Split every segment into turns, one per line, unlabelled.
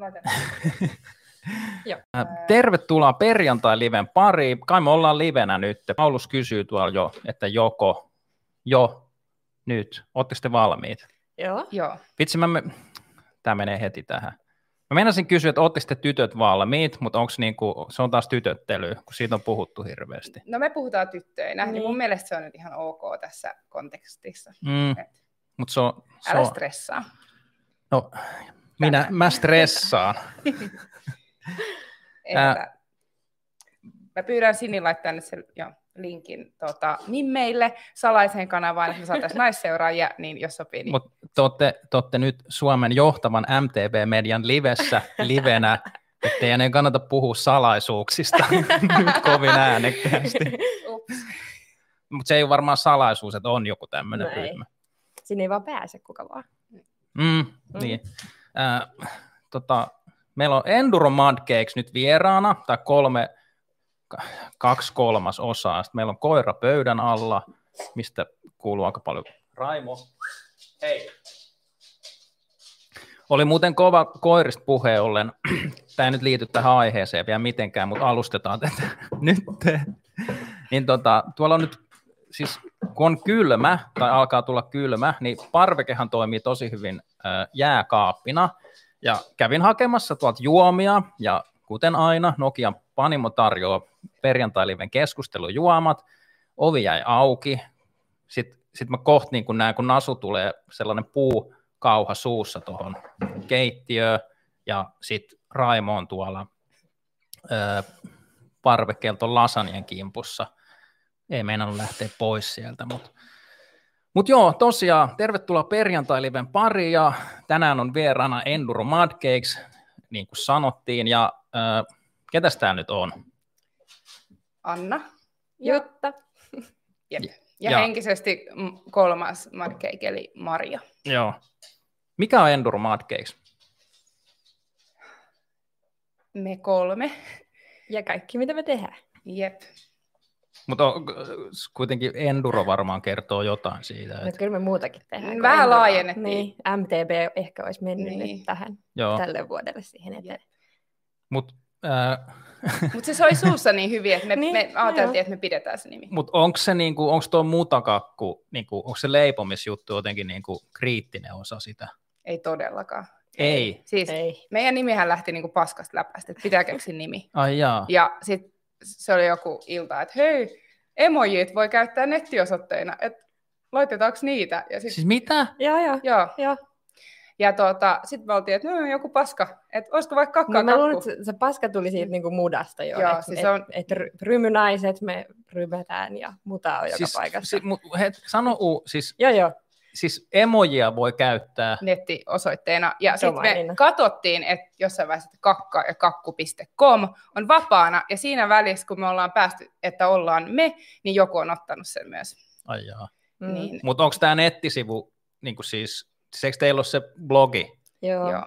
laitan.
Äh, Tervetuloa perjantai-liven pariin. Kai me ollaan livenä nyt. Paulus kysyy tuolla jo, että joko, jo, nyt. Oletteko te valmiit?
Joo.
Joo.
Vitsi, mä me... tämä menee heti tähän. Mä meinasin kysyä, että ootteko te tytöt valmiit, mutta onko niinku, se on taas tytöttely, kun siitä on puhuttu hirveästi.
No me puhutaan tyttöinä, niin. niin mun mielestä se on nyt ihan ok tässä kontekstissa.
Mm,
Et
mutta se on, se
Älä
on,
stressaa.
no, minä, mä stressaan.
Että mä pyydän Sini laittaa tänne sen jo, linkin tota, nimmeille salaiseen kanavaan, että me saataisiin naisseuraajia, niin jos sopii, niin
Mutta te olette, te olette nyt Suomen johtavan MTV-median livessä, livenä, että teidän ei kannata puhua salaisuuksista nyt kovin äänekkäästi. Mutta se ei ole varmaan salaisuus, että on joku tämmöinen
No
ryhmä.
Sinne ei vaan pääse kuka vaan.
Mm, niin. Tota, meillä on Enduro Mudcakes nyt vieraana, tai kolme, ka- kaksi kolmas osaa. Sitten meillä on koira pöydän alla, mistä kuuluu aika paljon Raimo. Hei. Oli muuten kova koirista puheen ollen. Tämä ei nyt liity tähän aiheeseen vielä mitenkään, mutta alustetaan tätä nyt. Niin tota, tuolla on nyt, siis kun on kylmä tai alkaa tulla kylmä, niin parvekehan toimii tosi hyvin jääkaappina. Ja kävin hakemassa tuolta juomia ja kuten aina Nokian Panimo tarjoaa perjantai-liven keskustelujuomat. Ovi jäi auki. Sitten sit mä kohta niin kun näen, kun Nasu tulee sellainen puukauha suussa tuohon keittiöön ja sitten Raimo on tuolla ö, parvekkeella tuon lasanien kimpussa. Ei meinannut lähteä pois sieltä, mutta mut joo, tosiaan, tervetuloa perjantai-liven pariin ja tänään on vieraana Enduro Mudcakes, niin kuin sanottiin, ja ö, ketäs tää nyt on?
Anna.
Jutta.
Jep. Ja,
Ja-
henkisesti mm, kolmas Madcake, eli Maria.
Joo. Mikä on Enduro Mudcakes?
Me kolme.
Ja kaikki, mitä me tehdään.
Jep.
Mutta kuitenkin Enduro varmaan kertoo jotain siitä.
No
Et,
kyllä me muutakin tehdään.
Vähän
Enduro-
laajennettiin.
Niin, MTB ehkä olisi mennyt
Niin.
nyt tähän
joo,
tälle vuodelle siihen eteen.
mutta äh,
Mutta se soi suussa niin hyvin, että me,
Niin,
me ajateltiin,
joo.
että me pidetään se nimi.
mut onko se, niinku, onks tuo mutakakku, niinku, onko se leipomisjuttu jotenkin niinku kriittinen osa sitä?
Ei todellakaan.
Ei.
Siis
Ei.
meidän nimihän lähti niinku paskasta läpästä, että pitää keksiä nimi.
Ai jaa.
Ja sitten se oli joku ilta, että hei, emojit voi käyttää nettiosoitteina, että laitetaanko niitä? Ja sit,
Siis mitä?
Joo, joo.
joo.
joo.
Ja tuota, sitten me oltiin, että no joku paska, että olisiko vaikka kakkaa
No, mä luulen,
kakku.
että se, se paska tuli siitä niinku mudasta jo.
Joo,
että
siis
et,
se on-
et, ry- rymynaiset me rymetään ja mutaa on joka
siis,
paikassa.
Si, mut, het, sano uu, siis,
Joo, joo.
Siis emojia voi käyttää.
nettiosoitteena. Ja sitten me katsottiin, että jossain vaiheessa että kakka ja kakku.com on vapaana, ja siinä välissä, kun me ollaan päästy, että ollaan me, niin joku on ottanut sen myös.
Ai jaa.
Mm.
Niin,
Mutta onko tämä nettisivu, niinku siis, siis eikö teillä ole se blogi,
Joo.
joo,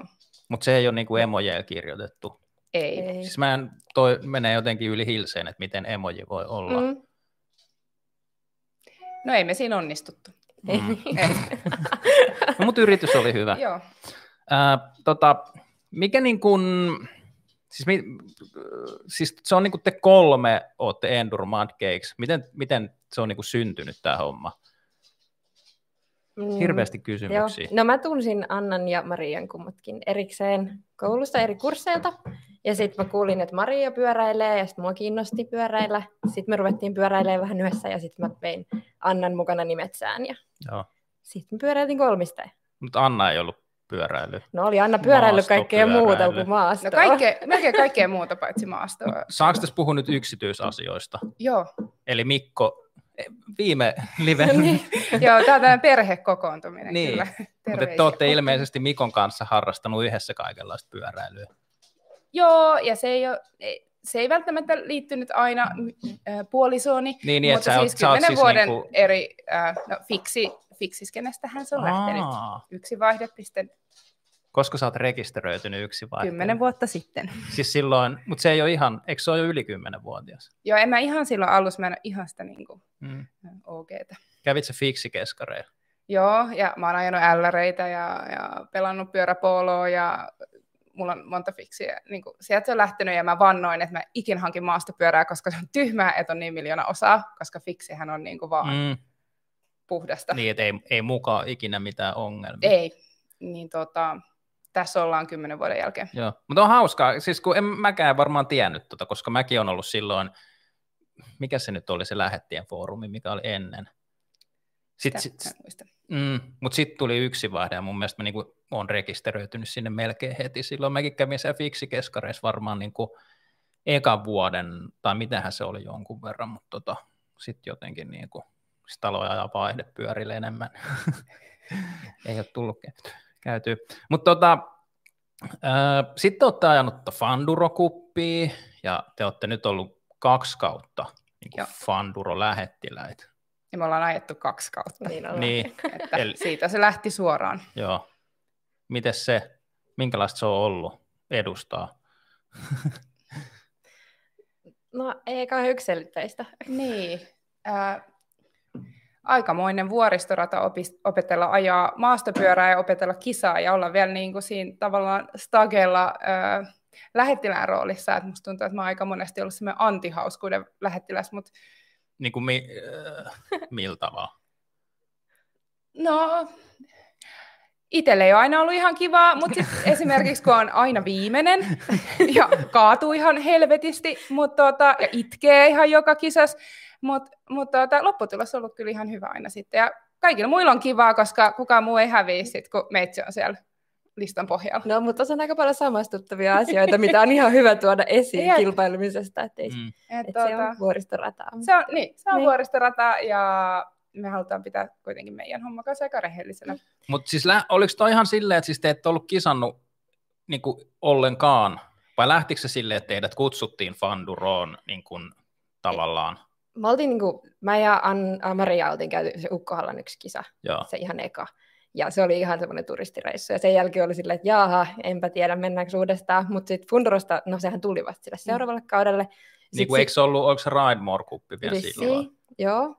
mutta se ei ole niinku emojeja kirjoitettu?
ei.
Ei.
Siis mä en, toi menee jotenkin yli hilseen, että miten emoji voi olla. Mm.
No ei me siinä onnistuttu.
Mm. No, mutta yritys oli hyvä.
joo.
Ää, tota, mikä niin kuin, siis, mi, siis se on niin kuin te kolme olette Enduro Mudcakes. Miten, miten se on niin kuin syntynyt tämä homma?
Mm.
Hirveästi
Joo.
kysymyksiä.
No mä tunsin Annan ja Marian kummatkin erikseen koulusta eri kursseilta. Ja sitten mä kuulin, että Maria pyöräilee ja sitten mua kiinnosti pyöräillä. Sitten me ruvettiin pyöräilemään vähän yhdessä ja sitten mä vein Annan mukana nimetsään ja
Joo.
sitten me pyöräiltiin kolmisteen.
Mutta Anna ei ollut pyöräily.
No oli Anna pyöräillyt kaikkea muuta kuin maastoa.
No kaikkea, melkein kaikkea muuta paitsi maastoa.
Saanko tässä puhua nyt yksityisasioista?
Joo,
Eli Mikko, viime live,
Niin.
joo tämä on tämmöinen perhekokoontuminen
Niin.
kyllä.
mutta te olette ilmeisesti Mikon kanssa harrastanut yhdessä kaikenlaista pyöräilyä.
Joo, ja se ei, ole, se ei välttämättä liittynyt aina äh, puolisooni,
Niin, niin
mutta
sä
siis kymmenen
siis
vuoden
niinku...
eri, äh, no fiksi, fiksiskenestähän se on lähtenyt.
Aa,
Yksi vaihdepiste
koska sä oot rekisteröitynyt yksi vai?
kymmenen vuotta sitten.
Siis silloin, mutta se ei ole ihan, eikö se ole jo yli 10-vuotias?
Joo, en mä ihan silloin alussa, mä en ole ihan sitä niin kuin,
Mm.
OGtä.
Kävit se fiksikeskareilla?
Joo, ja mä oon ajanut älläreitä ja, ja pelannut pyöräpooloa ja mulla on monta fiksiä. Niin kuin, sieltä se on lähtenyt ja mä vannoin, että mä ikin hankin maastopyörää, koska se on tyhmää, että on niin miljoona osaa, koska fiksihän on niin kuin vaan mm. puhdasta.
Niin, että ei, ei mukaan ikinä mitään ongelmia.
Ei, niin tota, tässä ollaan kymmenen vuoden jälkeen.
Joo, mutta on hauskaa, siis kun en mäkään varmaan tiennyt tota, koska mäkin on ollut silloin, mikä se nyt oli se lähettien foorumi, mikä oli ennen. Sitten, sit, mm, mutta sitten tuli yksi vaihde ja mun mielestä mä niinku olen rekisteröitynyt sinne melkein heti. Silloin mäkin kävin siellä fiksikeskareissa varmaan niinku ekan vuoden, tai mitähän se oli jonkun verran, mutta tota, sitten jotenkin niinku, sit taloja ja vaihdepyörille enemmän. Ei ole tullut käyty. Mutta tota, äh, sitten olette ajanut Fanduro-kuppia, ja te olette nyt ollut kaksi kautta niin Fanduro-lähettiläitä.
Ja me ollaan ajettu kaksi kautta.
Niin, niin.
Että Eli, siitä se lähti suoraan.
Joo. Miten se, minkälaista se on ollut edustaa?
no ei kai yksilitteistä.
Niin. Äh, aikamoinen vuoristorata opetella ajaa maastopyörää ja opetella kisaa ja olla vielä niin kuin siinä tavallaan stagella äh, lähettilään roolissa. Et musta tuntuu, että mä oon aika monesti ollut semmoinen antihauskuuden lähettiläs. Mutta...
Niin kuin mi- äh, millä tavalla?
No, itselle ei ole aina ollut ihan kivaa, mutta esimerkiksi kun on aina viimeinen ja kaatuu ihan helvetisti mutta tota, ja itkee ihan joka kisas, mutta mut tota, lopputulos on ollut kyllä ihan hyvä aina sitten. Ja kaikilla muilla on kivaa, koska kukaan muu ei häviä sit, kun meitsi on siellä listan pohjalla.
No, mutta on aika paljon samastuttavia asioita, mitä on ihan hyvä tuoda esiin ja, kilpailemisesta, ettei, mm. et, et tuota, se on vuoristorata.
Se on, niin, se on niin. vuoristorata ja me halutaan pitää kuitenkin meidän homma kanssa aika rehellisenä.
Mutta siis lä- oliko toi ihan silleen, että siis te ette ollut kisannut niin kuin ollenkaan, vai lähtikö se silleen, että teidät kutsuttiin Fanduroon niin kuin, tavallaan?
Mä, oltiin, niin kuin, mä ja An- Maria oltiin käyty se Ukkohallan yksi kisa, Joo. se ihan eka. Ja se oli ihan semmoinen turistireissu. Ja sen jälkeen oli silleen, että jaha, enpä tiedä mennäänkö uudestaan. Mutta sitten Fundurosta, no sehän tuli vasta sille mm. seuraavalle kaudelle.
Sit niin kuin, eikö se ollut, oliko se Ridemore-kuppi vielä Lissi, silloin?
Joo,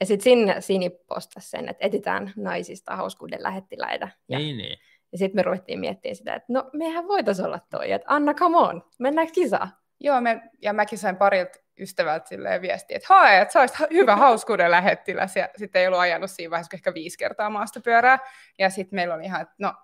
ja sitten sinne Sini postasi sen, että etitään naisista hauskuuden lähettiläitä. Ja,
niin, niin.
Ja sitten me ruvettiin miettimään sitä, että no mehän voitaisiin olla toi, että Anna, come on, mennäänkö kisaan?
Joo, me, ja mäkin sain parilta ystävältä silleen viestiä, että hae, että sä olisit hyvä hauskuuden lähettiläs. Ja sitten ei ollut ajanut siinä vaiheessa ehkä viisi kertaa maastopyörää. Ja sitten meillä oli ihan, että no,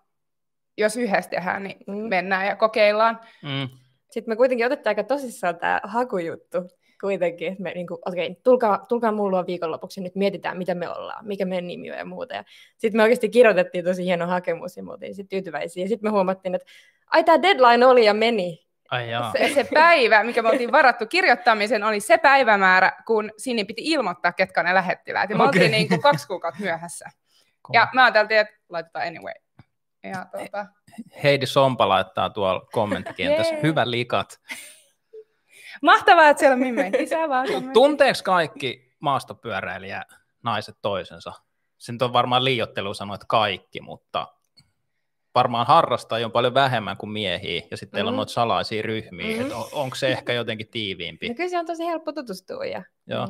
jos yhdessä tehdään, niin mm. mennään ja kokeillaan. Mm.
Sitten me kuitenkin otettiin aika tosissaan tämä hakujuttu kuitenkin, että me niin kuin, okei, okay, tulkaa, tulkaa mulla viikonlopuksi ja nyt mietitään, mitä me ollaan, mikä meidän nimi on ja muuta. Ja sitten me oikeasti kirjoitettiin tosi hieno hakemus ja me oltiin sitten tyytyväisiä. Ja sitten me huomattiin, että ai tämä deadline oli ja meni.
Ai
se, se päivä, mikä me oltiin varattu kirjoittamisen, oli se päivämäärä, kun Sini piti ilmoittaa, ketkä ne lähettiläät. Ja me okay. oltiin niin kuin kaksi kuukautta myöhässä. Cool. Ja mä ajattelin, että laitetaan anyway. Ja, tuota...
Heidi Sompa laittaa tuolla kommenttikentässä. Hyvä likat.
Mahtavaa, että siellä on Mimme. vaan
Tunteeko kaikki maastopyöräilijä naiset toisensa? Se on varmaan liiottelu sanoa, että kaikki, mutta varmaan harrastajia on paljon vähemmän kuin miehiä, ja sitten mm. teillä on mm. noita salaisia ryhmiä, mm. on, onko se ehkä jotenkin tiiviimpi?
No kyllä se on tosi helppo tutustua, ja Joo.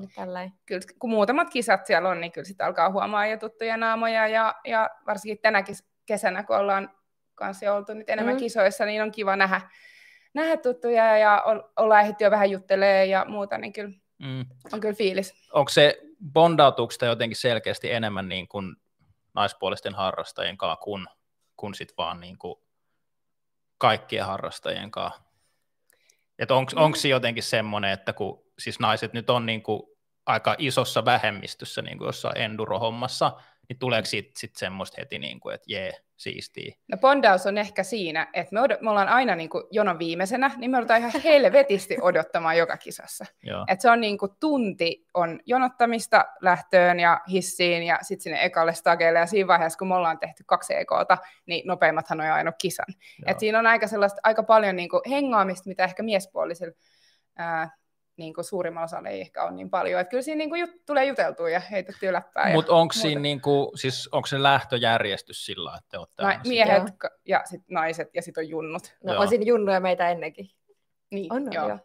Kyllä, kun muutamat kisat siellä on, niin kyllä sitten alkaa huomaa jo tuttuja naamoja, ja, ja varsinkin tänäkin kesänä, kun ollaan kanssa oltu nyt enemmän mm. kisoissa, niin on kiva nähdä, nähdä tuttuja ja olla ehditty jo vähän juttelee ja muuta, niin kyllä mm. on kyllä fiilis.
Onko se bondautuuko jotenkin selkeästi enemmän niin kuin naispuolisten harrastajien kanssa kuin, kuin sit vaan niin kuin kaikkien harrastajien kanssa? Onko mm. se jotenkin semmoinen, että kun siis naiset nyt on niin kuin aika isossa vähemmistössä niin kuin jossain enduro-hommassa, niin tuleeko sitten sit semmoista heti, niin kuin, että jee, siistiä?
No bondaus on ehkä siinä, että me, odot, me ollaan aina niin kuin jonon viimeisenä, niin me odotetaan ihan helvetisti odottamaan joka kisassa. Et se on niin kuin tunti on jonottamista lähtöön ja hissiin ja sitten sinne ekalle stageille, ja siinä vaiheessa, kun me ollaan tehty kaksi EKta, niin nopeimmathan on jo aina kisan. Et siinä on aika, sellaista, aika paljon niin kuin hengaamista, mitä ehkä miespuolisilla ää, niin kuin suurimmalla osalla ei ehkä ole niin paljon. Että kyllä siinä niin kuin jut, tulee juteltua ja heitettyä läppää.
Mutta onko siinä niin kuin, siis onko se lähtöjärjestys sillä, että olette
no, Miehet sit, ja sit naiset ja sitten on junnut.
No joo. on siinä junnuja meitä ennenkin.
Niin, on, joo. joo.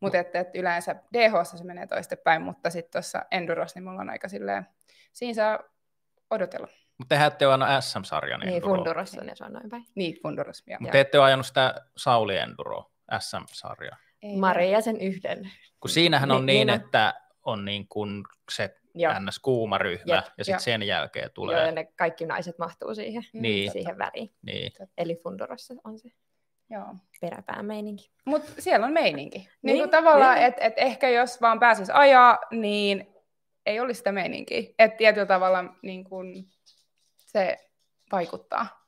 Mutta että, että yleensä DH se menee toistepäin, mutta sitten tuossa Enduros, niin mulla on aika silleen, siinä saa odotella.
Mutta tehän ette ole ajanut SM-sarjan
Niin, Fundurossa ne on noin päin.
Niin, Funduros.
Mutta te ette ole ajanut sitä Sauli Enduro SM-sarjaa.
Maria sen yhden.
Kun siinähän on niin, niin, niin että on niin kuin se Joo. ns. kuuma ryhmä, Jep. ja sitten sen jälkeen tulee...
Joo, ja ne kaikki naiset mahtuu siihen, niin. siihen väliin.
Niin.
Eli Fundurossa on se Joo. peräpäämeininki.
Mutta siellä on meininki. Niin, niin kuin tavallaan, niin. että et ehkä jos vaan pääsis ajaa, niin ei olisi sitä meininkiä. Että tietyllä tavalla niin kun, se vaikuttaa.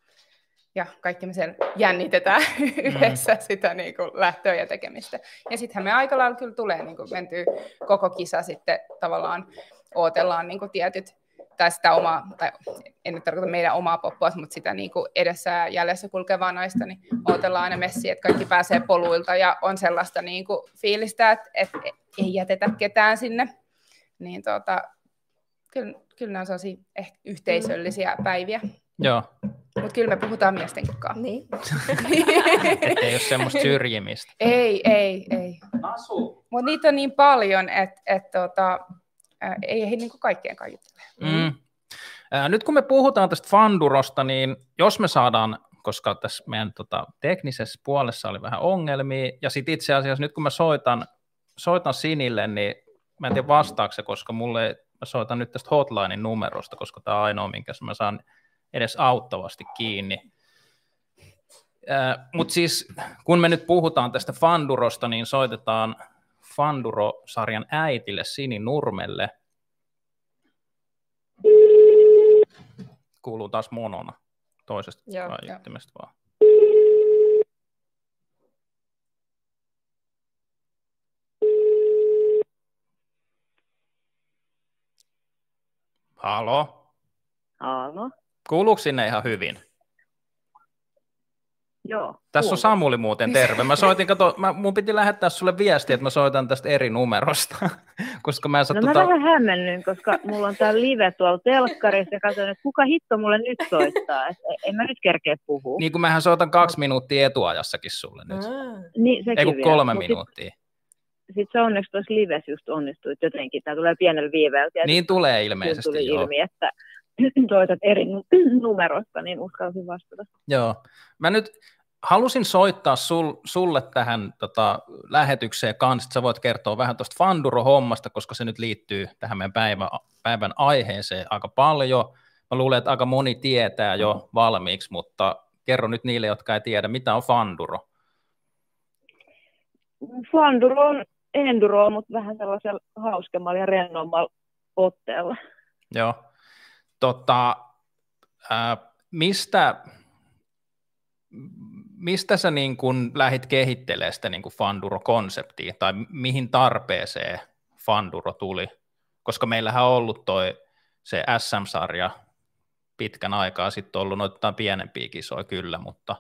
Ja kaikki me sen jännitetään mm. yhdessä sitä niin kuin lähtöä ja tekemistä. Ja sittenhän me aika lailla kyllä tulee niin kuin mentyä koko kisa sitten tavallaan ootellaan niin kuin tietyt, tai sitä omaa, tai en nyt tarkoita meidän omaa poppua, mutta sitä niin kuin edessä ja jäljessä kulkevaa naista, niin ootellaan aina messiä, että kaikki pääsee poluilta ja on sellaista niin kuin fiilistä, että, että ei jätetä ketään sinne. Niin tota, kyllä, kyllä ne on sellaisia ehkä yhteisöllisiä päiviä.
Joo.
Mutta kyllä me puhutaan miesten kanssa.
Niin.
ei ole semmoista syrjimistä.
ei, ei, ei.
Asu.
Mutta niitä on niin paljon, että et, tota, ei ehdi niinku kaikkeen kaiuttele.
Mm. Nyt kun me puhutaan tästä Fandurosta, niin jos me saadaan, koska tässä meidän tota, teknisessä puolessa oli vähän ongelmia, ja sitten itse asiassa nyt kun mä soitan, soitan Sinille, niin mä en tiedä vastaako se, koska mulle, mä soitan nyt tästä hotlinein numerosta, koska tämä on ainoa, minkä mä saan edes auttavasti kiinni. Äh, Mutta siis kun me nyt puhutaan tästä Fandurosta, niin soitetaan Fanduro-sarjan äitille Sini Nurmelle. Kuuluu taas monona toisesta kaiuttimesta vaan. Halo?
Halo?
Kuuluuko sinne ihan hyvin?
Joo.
Tässä on Samuli muuten terve. Mä soitin, kato, mä, mun piti lähettää sulle viestiä, että mä soitan tästä eri numerosta, koska mä en
no, tota... mä vähän hämmennyin, koska mulla on tää live tuolla telkkarissa ja katsoin, että kuka hitto mulle nyt soittaa, että en mä nyt kerkeä puhua.
Niin kuin mähän soitan kaksi minuuttia etuajassakin sulle nyt.
Ah. Niin, sekin
Ei kun kolme vielä. minuuttia.
Sitten sit se onneksi tuossa livessä just onnistui, jotenkin tämä tulee pienellä viiveellä.
Niin tulee ilmeisesti,
tuli joo. ilmi, että soitat eri numerosta, niin uskalsin vastata.
Joo. Mä nyt halusin soittaa sul, sulle tähän tota, lähetykseen kanssa, että sä voit kertoa vähän tuosta Fanduro-hommasta, koska se nyt liittyy tähän meidän päivän, päivän aiheeseen aika paljon. Mä luulen, että aika moni tietää jo valmiiksi, mutta kerro nyt niille, jotka ei tiedä, mitä on Fanduro?
Fanduro on enduro, mutta vähän sellaisella hauskemmalla ja rennommalla otteella.
Joo. Tota, ää, mistä, mistä sä niin kun lähit kehittelemään sitä niin Fanduro-konseptia, tai mihin tarpeeseen Fanduro tuli? Koska meillähän on ollut toi se SM-sarja pitkän aikaa sitten ollut noita pienempiä kisoja kyllä, mutta...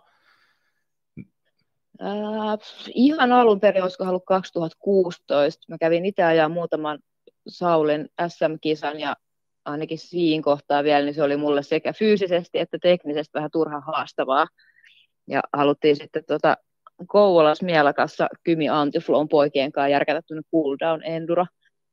Äh, ihan alun perin, olisiko ollut 2016, mä kävin itse ajaa muutaman Saulin SM-kisan ja ainakin siinä kohtaa vielä, niin se oli mulle sekä fyysisesti että teknisesti vähän turha haastavaa. Ja haluttiin sitten tuota, Kouvolas Mielakassa Kymi Antiflown poikien kanssa järkätä tuonne cool down enduro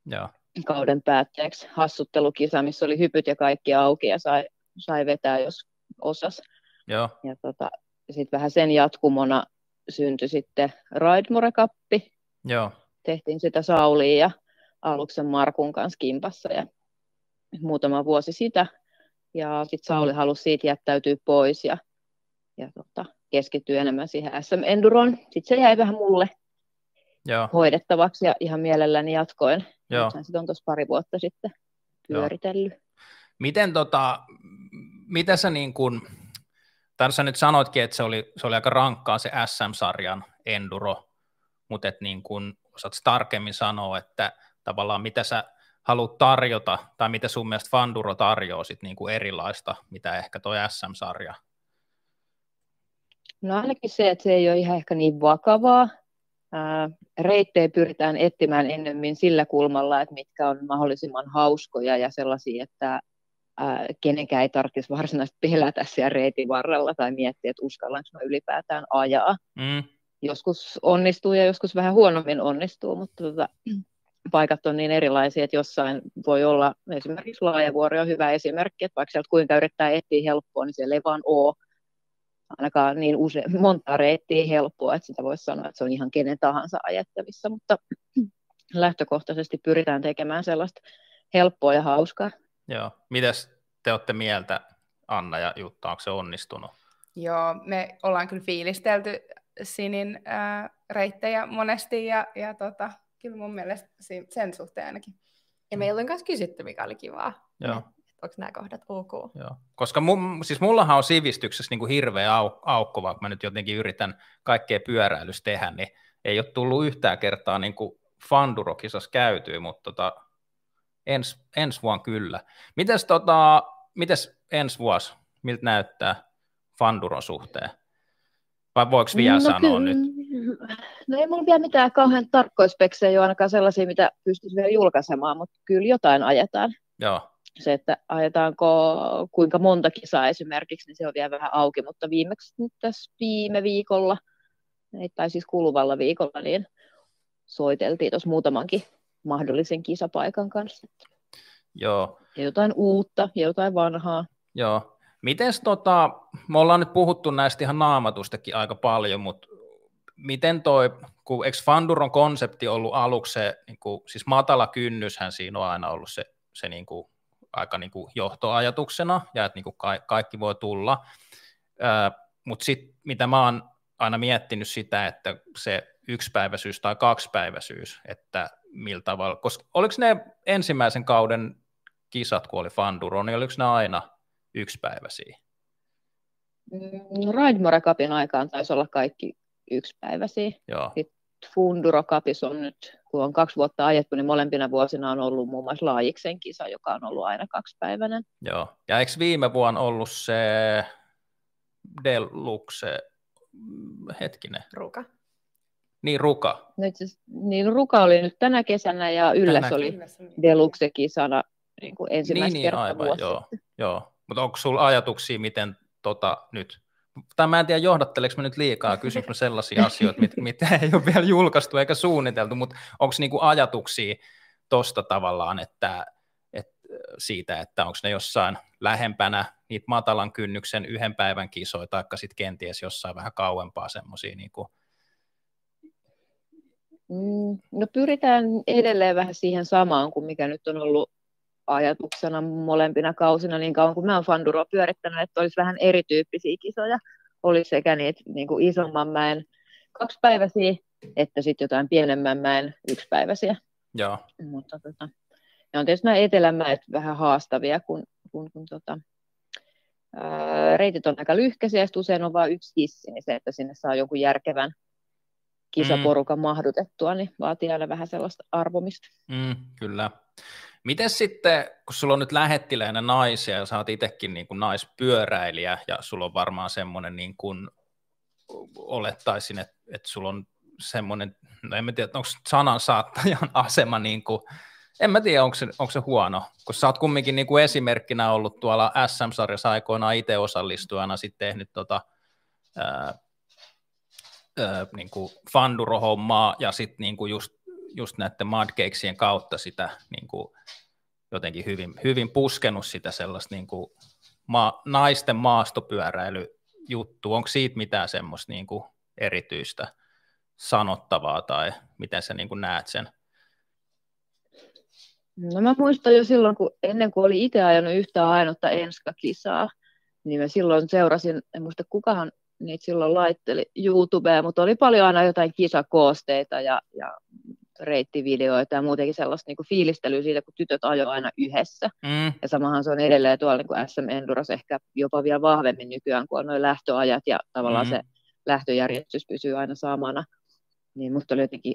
Joo.
kauden päätteeksi hassuttelukisa, missä oli hypyt ja kaikki auki ja sai, sai vetää, jos osas.
Joo.
Ja tota, sitten vähän sen jatkumona syntyi sitten Raidmore.
Joo.
Tehtiin sitä Sauliin ja aluksen Markun kanssa kimpassa ja muutama vuosi sitä. Ja sitten Sauli halusi siitä jättäytyä pois ja, ja tota, keskittyä enemmän siihen SM Enduroon. Sitten se jäi vähän mulle
Joo.
hoidettavaksi ja ihan mielelläni jatkoin. Sitten on tuossa pari vuotta sitten pyöritellyt. Joo.
Miten tota, mitä sä niin kun, tai sä nyt sanoitkin, että se oli, se oli aika rankkaa se SM-sarjan enduro, mutta et niin kun, osaat tarkemmin sanoa, että tavallaan mitä sä haluat tarjota, tai mitä sun mielestä Fanduro tarjoaa sit niin kuin erilaista, mitä ehkä tuo SM-sarja?
No ainakin se, että se ei ole ihan ehkä niin vakavaa. reittejä pyritään etsimään ennemmin sillä kulmalla, että mitkä on mahdollisimman hauskoja ja sellaisia, että kenenkään ei tarvitsisi varsinaisesti pelätä siellä reitin varrella tai miettiä, että uskallanko mä ylipäätään ajaa.
Mm.
Joskus onnistuu ja joskus vähän huonommin onnistuu, mutta tota, paikat on niin erilaisia, että jossain voi olla esimerkiksi laajavuori on hyvä esimerkki, että vaikka sieltä kuinka yrittää etsiä helppoa, niin siellä ei vaan ole ainakaan niin use, monta reittiä helppoa, että sitä voisi sanoa, että se on ihan kenen tahansa ajettavissa, mutta lähtökohtaisesti pyritään tekemään sellaista helppoa ja hauskaa.
Joo. Mitäs te olette mieltä, Anna ja Jutta, onko se onnistunut?
Joo, me ollaan kyllä fiilistelty Sinin äh, reittejä monesti ja, ja tota, kyllä mun mielestä sen suhteen ainakin.
Ja meillä on myös kysytty, mikä oli kivaa. Joo. Onko nämä kohdat ok?
Joo. Koska mun, siis mullahan on sivistyksessä niin kuin hirveä au, aukko, vaikka mä nyt jotenkin yritän kaikkea pyöräilys tehdä, niin ei ole tullut yhtään kertaa niin kuin Fanduro-kisassa käytyy, mutta tota, ens, ensi vuonna kyllä. Mites, tota, mites ensi vuosi, miltä näyttää Fanduron suhteen? Vai voiko vielä no, sanoa kyllä. nyt?
No ei mulla vielä mitään kauhean tarkkoja speksejä, jo ainakaan sellaisia, mitä pystyisi vielä julkaisemaan, mutta kyllä jotain ajetaan.
Joo.
Se, että ajetaanko kuinka monta kisaa esimerkiksi, niin se on vielä vähän auki, mutta viimeksi nyt tässä viime viikolla, tai siis kuluvalla viikolla, niin soiteltiin tuossa muutamankin mahdollisen kisapaikan kanssa.
Joo.
Ja jotain uutta ja jotain vanhaa.
Joo. Miten tota, me ollaan nyt puhuttu näistä ihan naamatustakin aika paljon, mutta miten toi, kun eikö Fanduron konsepti ollut aluksi se, niin kuin, siis matala kynnyshän siinä on aina ollut se, se niin kuin, aika niin kuin johtoajatuksena, ja että niin kuin ka- kaikki voi tulla, mutta sitten mitä mä oon aina miettinyt sitä, että se yksipäiväisyys tai kaksipäiväisyys, että millä tavalla, koska oliko ne ensimmäisen kauden kisat, kun oli Fanduro, niin oliko ne aina yksipäiväisiä?
Mm, Raidmore Cupin aikaan taisi olla kaikki yksipäiväisiä.
Joo.
Funduro Cupis on nyt, kun on kaksi vuotta ajettu, niin molempina vuosina on ollut muun muassa Laajiksen kisa, joka on ollut aina kaksipäiväinen.
Joo, ja eikö viime vuonna ollut se Deluxe, hetkinen.
Ruka.
Niin, Ruka.
Nyt, siis, niin, Ruka oli nyt tänä kesänä ja Ylläs tänä... oli Deluxe-kisana niin kuin ensimmäistä niin, niin kertaa aivan, vuosi
joo, joo. Mutta onko sinulla ajatuksia, miten tota, nyt tai mä en tiedä johdatteleeko mä nyt liikaa, kysynkö sellaisia asioita, mit, mitä ei ole vielä julkaistu eikä suunniteltu, mutta onko niinku ajatuksia tuosta tavallaan, että, että siitä, että onko ne jossain lähempänä niitä matalan kynnyksen yhden päivän kisoja, tai sitten kenties jossain vähän kauempaa semmoisia niinku,
Mm, no pyritään edelleen vähän siihen samaan kuin mikä nyt on ollut ajatuksena molempina kausina niin kauan kuin mä oon Fanduroa pyörittänyt, että olisi vähän erityyppisiä kisoja. Olisi sekä niitä niin kuin isomman mäen kaksipäiväisiä, että sitten jotain pienemmän mäen yksipäiväisiä.
Joo.
Mutta tota, ne on tietysti nämä etelämäet vähän haastavia, kun, kun, kun tota, ää, reitit on aika lyhkäisiä, ja usein on vain yksi hissi, niin se, että sinne saa jonkun järkevän kisaporukan mm. mahdutettua, niin vaatii aina vähän sellaista arvomista.
Mm, kyllä. Miten sitten, kun sulla on nyt lähettiläinen naisia ja sä oot itsekin niin kuin naispyöräilijä ja sulla on varmaan semmoinen niin kuin olettaisin, että, että sulla on semmoinen, no en mä tiedä, onko sanansaattajan asema niin kuin, en mä tiedä, onko se, onko se huono, kun sä oot kumminkin niin kuin esimerkkinä ollut tuolla SM-sarjassa aikoinaan itse osallistujana, sitten tehnyt tota, ää, ää, niin kuin ja sitten niin kuin just just näiden mudcakesien kautta sitä niin kuin jotenkin hyvin, hyvin puskenut sitä sellaista niin kuin ma- naisten maastopyöräilyjuttu. Onko siitä mitään semmoista niin kuin erityistä sanottavaa tai miten sä niin kuin näet sen?
No mä muistan jo silloin, kun ennen kuin oli itse ajanut yhtään ainutta enska-kisaa, niin mä silloin seurasin, en muista kukahan niitä silloin laitteli YouTubeen, mutta oli paljon aina jotain kisakoosteita ja, ja reittivideoita ja muutenkin sellaista niin kuin fiilistelyä siitä, kun tytöt ajoivat aina yhdessä. Mm. Ja samahan se on edelleen tuolla niin kuin SM Enduros ehkä jopa vielä vahvemmin nykyään, kun on noin lähtöajat ja tavallaan mm. se lähtöjärjestys pysyy aina samana. Niin musta oli jotenkin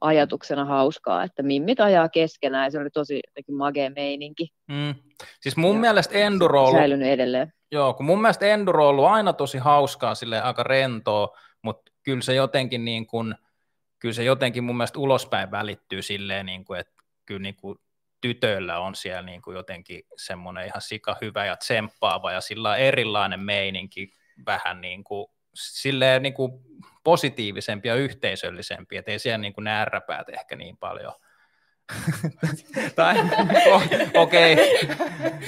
ajatuksena hauskaa, että mimmit ajaa keskenään ja se oli tosi jotenkin magea meininki.
Mm. Siis mun ja mielestä Enduro on
säilynyt edelleen.
Joo, kun mun mielestä Enduro on ollut aina tosi hauskaa, sille aika rentoa, mutta kyllä se jotenkin niin kuin, kyllä se jotenkin mun mielestä ulospäin välittyy silleen, niin kuin, että kyllä niin kuin tytöillä on siellä niin kuin jotenkin semmoinen ihan sika hyvä ja tsemppaava ja sillä erilainen meininki vähän niin kuin, silleen niin kuin positiivisempi ja yhteisöllisempi, että ei siellä niin kuin ne ehkä niin paljon tai okei, okay.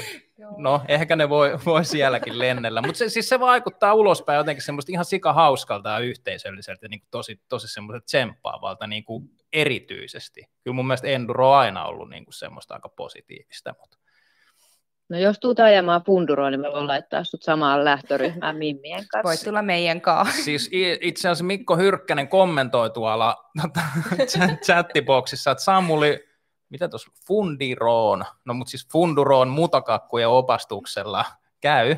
no ehkä ne voi, voi sielläkin lennellä, mutta se, siis se vaikuttaa ulospäin jotenkin semmoista ihan sika hauskalta ja yhteisölliseltä, niin kuin tosi, tosi semmoista tsemppaavalta niin kuin erityisesti. Kyllä mun mielestä enduro on aina ollut niin kuin semmoista aika positiivista, mutta
No jos tuut ajamaan funduroon, niin me voin laittaa sut samaan lähtöryhmään Mimmien kanssa.
Voit tulla meidän kanssa.
Siis itse asiassa Mikko Hyrkkänen kommentoi tuolla tota, chattiboksissa, että Samuli, mitä tuossa, fundiroon, no mutta siis funduroon mutakakkujen opastuksella käy.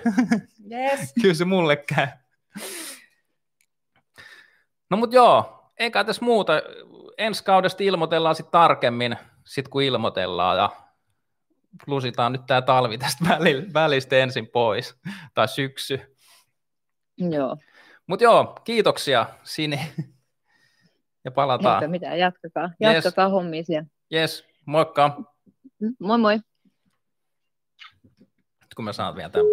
Yes.
Kyllä se mulle käy. No mutta joo, eikä tässä muuta. Ensi kaudesta ilmoitellaan sitten tarkemmin, sit kun ilmoitellaan ja plusitaan nyt tämä talvi tästä välistä ensin pois, tai syksy.
Joo.
Mutta joo, kiitoksia Sini. Ja palataan.
Eipä mitään, jatkakaa. Jatkakaa yes. hommia siellä.
Yes, moikka.
Moi moi.
Nyt kun mä saan vielä tämän.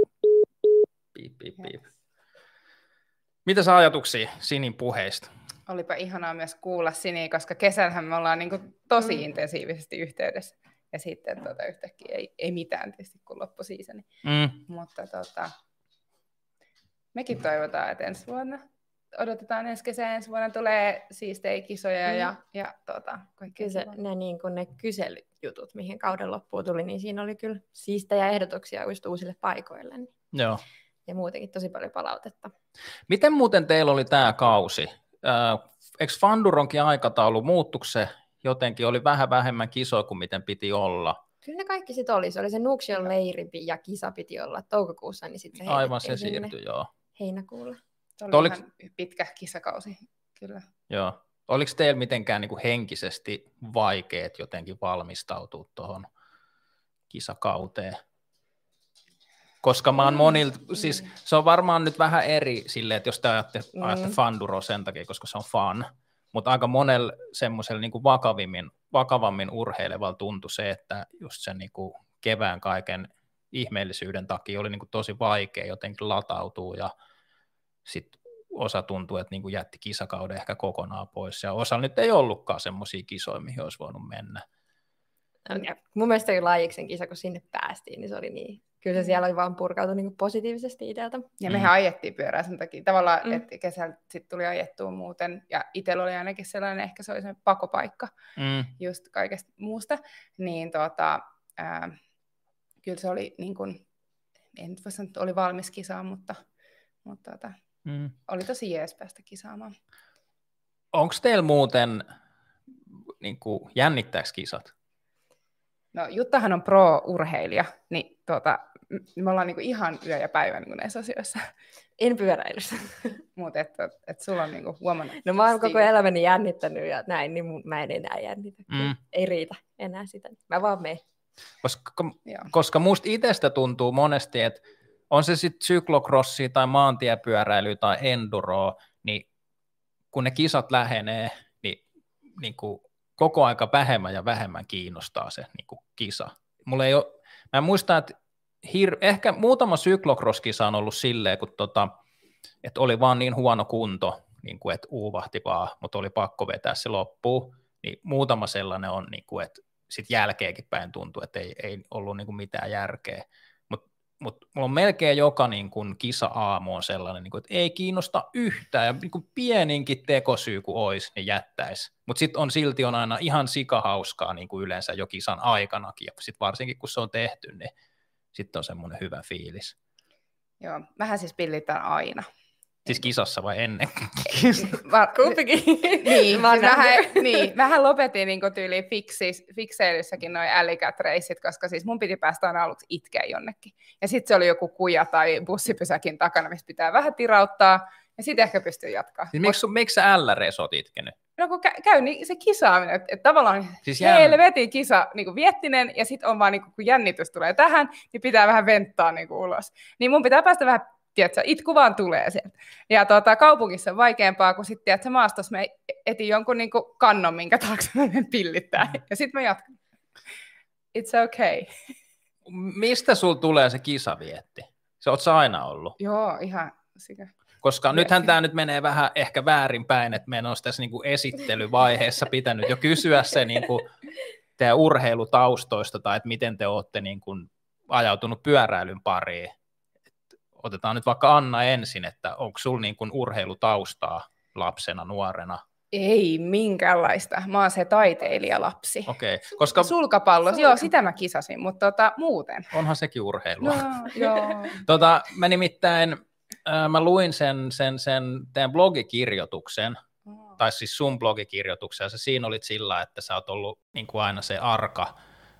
Piip, piip, piip. Mitä sä ajatuksia Sinin puheista?
Olipa ihanaa myös kuulla Sini, koska kesällähän me ollaan niin tosi mm. intensiivisesti yhteydessä ja sitten tota, yhtäkkiä ei, ei mitään tietysti kun loppusiisoni. Mm. Mutta tota, mekin toivotaan, että ensi vuonna odotetaan ensi kesä, ensi vuonna tulee siistejä kisoja mm. ja, ja tota,
kaikkea se, ne, niin kuin ne kyselyjutut, mihin kauden loppuun tuli, niin siinä oli kyllä siistejä ehdotuksia just uusille paikoille. Niin.
Joo.
Ja muutenkin tosi paljon palautetta.
Miten muuten teillä oli tämä kausi? Äh, eikö Fanduronkin aikataulu, muuttuiko se jotenkin oli vähän vähemmän kisoja kuin miten piti olla.
Kyllä ne kaikki sitten oli. Se oli se Nuxion leiri ja kisa piti olla toukokuussa, niin sitten
se Aivan se siirtyi, joo.
Heinäkuulle.
Se oli Oliko... pitkä kisakausi, kyllä.
Joo. Oliko teillä mitenkään niin kuin henkisesti vaikeet jotenkin valmistautua tuohon kisakauteen? Koska mä oon mm, monilta, siis mm. se on varmaan nyt vähän eri silleen, että jos te ajatte, ajatte mm. Fanduro sen takia, koska se on fan, mutta aika monella semmoisella niin vakavimmin, vakavammin urheilevalla tuntui se, että just sen niin kuin kevään kaiken ihmeellisyyden takia oli niin kuin tosi vaikea jotenkin latautua ja sitten osa tuntui, että niin kuin jätti kisakauden ehkä kokonaan pois ja osa nyt ei ollutkaan semmoisia kisoja, mihin olisi voinut mennä.
Ja mun mielestä oli Lajiksen kisa, kun sinne päästiin, niin se oli niin kyllä se mm. siellä oli vaan purkautunut niin positiivisesti itseltä.
Ja mehän mm. ajettiin pyörää sen takia. Tavallaan, mm. että kesällä sitten tuli ajettua muuten, ja itsellä oli ainakin sellainen, ehkä se oli se pakopaikka mm. just kaikesta muusta, niin tota, ää, kyllä se oli niin kuin, en nyt voi sanoa, että oli valmis kisaan, mutta, mutta tota, mm. oli tosi jees päästä kisaamaan.
Onko teillä muuten, niin kuin, jännittääkö kisat?
No Juttahan on pro-urheilija, niin tota, me ollaan niinku ihan yö ja päivä niinku näissä asioissa.
En pyöräilyssä.
Mutta että et sulla on niinku huomannut.
No mä oon koko elämäni jännittänyt ja näin, niin mä en enää jännitä. Mm. Ei riitä enää sitä. Mä vaan menen.
Koska, koska musta itsestä tuntuu monesti, että on se sitten syklokrossi tai maantiepyöräily tai enduro, niin kun ne kisat lähenee, niin, niin kuin koko aika vähemmän ja vähemmän kiinnostaa se niin kuin kisa. Mulla ei ole, mä muistan, että hir- ehkä muutama syklokroskisa on ollut silleen, kun tota, että oli vaan niin huono kunto, niin kuin, että uuvahti vaan, mutta oli pakko vetää se loppuun, niin muutama sellainen on, niin kuin, että sitten jälkeenkin päin tuntuu, että ei, ei ollut niin kuin mitään järkeä. Mutta mut mulla on melkein joka niin kuin kisa-aamu on sellainen, niin kuin, että ei kiinnosta yhtään, ja niin kuin pieninkin tekosyy kuin olisi, niin jättäisi. Mutta sitten on silti on aina ihan sikahauskaa niin kuin yleensä jo kisan aikanakin, ja sitten varsinkin kun se on tehty, niin sitten on semmoinen hyvä fiilis.
Joo, vähän siis pillitään aina.
Siis kisassa vai ennen?
Va- Kumpikin.
niin, Mä siis vähän, niin, vähän lopetin niin tyyliin fiksis, fikseilyssäkin noin älikätreissit, koska siis mun piti päästä aina aluksi itkeä jonnekin. Ja sitten se oli joku kuja tai bussipysäkin takana, mistä pitää vähän tirauttaa, ja sitten ehkä pystyy jatkaa.
Siis miksi, miksi sä LRS oot itkenyt?
No kun kä- käy niin se kisaaminen, että et tavallaan siis helvetin kisa niin kuin viettinen, ja sitten on vaan, niin kuin, kun jännitys tulee tähän, niin pitää vähän venttaa niin kuin ulos. Niin mun pitää päästä vähän, tiedätkö, itku vaan tulee sieltä. Ja tuota, kaupungissa on vaikeampaa, kun sitten, tiedätkö, maastossa me etin jonkun niin kuin kannon, minkä taakse me pillittää, ja sitten me jatkan. It's okay.
Mistä sul tulee se kisavietti? Se oot sä aina ollut?
Joo, ihan sikä.
Koska nythän tämä nyt menee vähän ehkä väärinpäin, että meidän olisi tässä niin kuin esittelyvaiheessa pitänyt jo kysyä se, niin kuin, teidän urheilutaustoista tai että miten te olette niin kuin ajautunut pyöräilyn pariin. Otetaan nyt vaikka Anna ensin, että onko sulla niin kuin urheilutaustaa lapsena, nuorena?
Ei minkäänlaista. Mä oon se taiteilijalapsi.
Okei, okay, koska...
Sulkapallo, Sulka... joo, sitä mä kisasin, mutta tota, muuten.
Onhan sekin urheilua.
No, joo.
tota, mä nimittäin, äh, mä luin sen, sen, sen teidän blogikirjoituksen, oh. tai siis sun blogikirjoituksen, ja se siinä olit sillä, että sä oot ollut niin kuin aina se arka,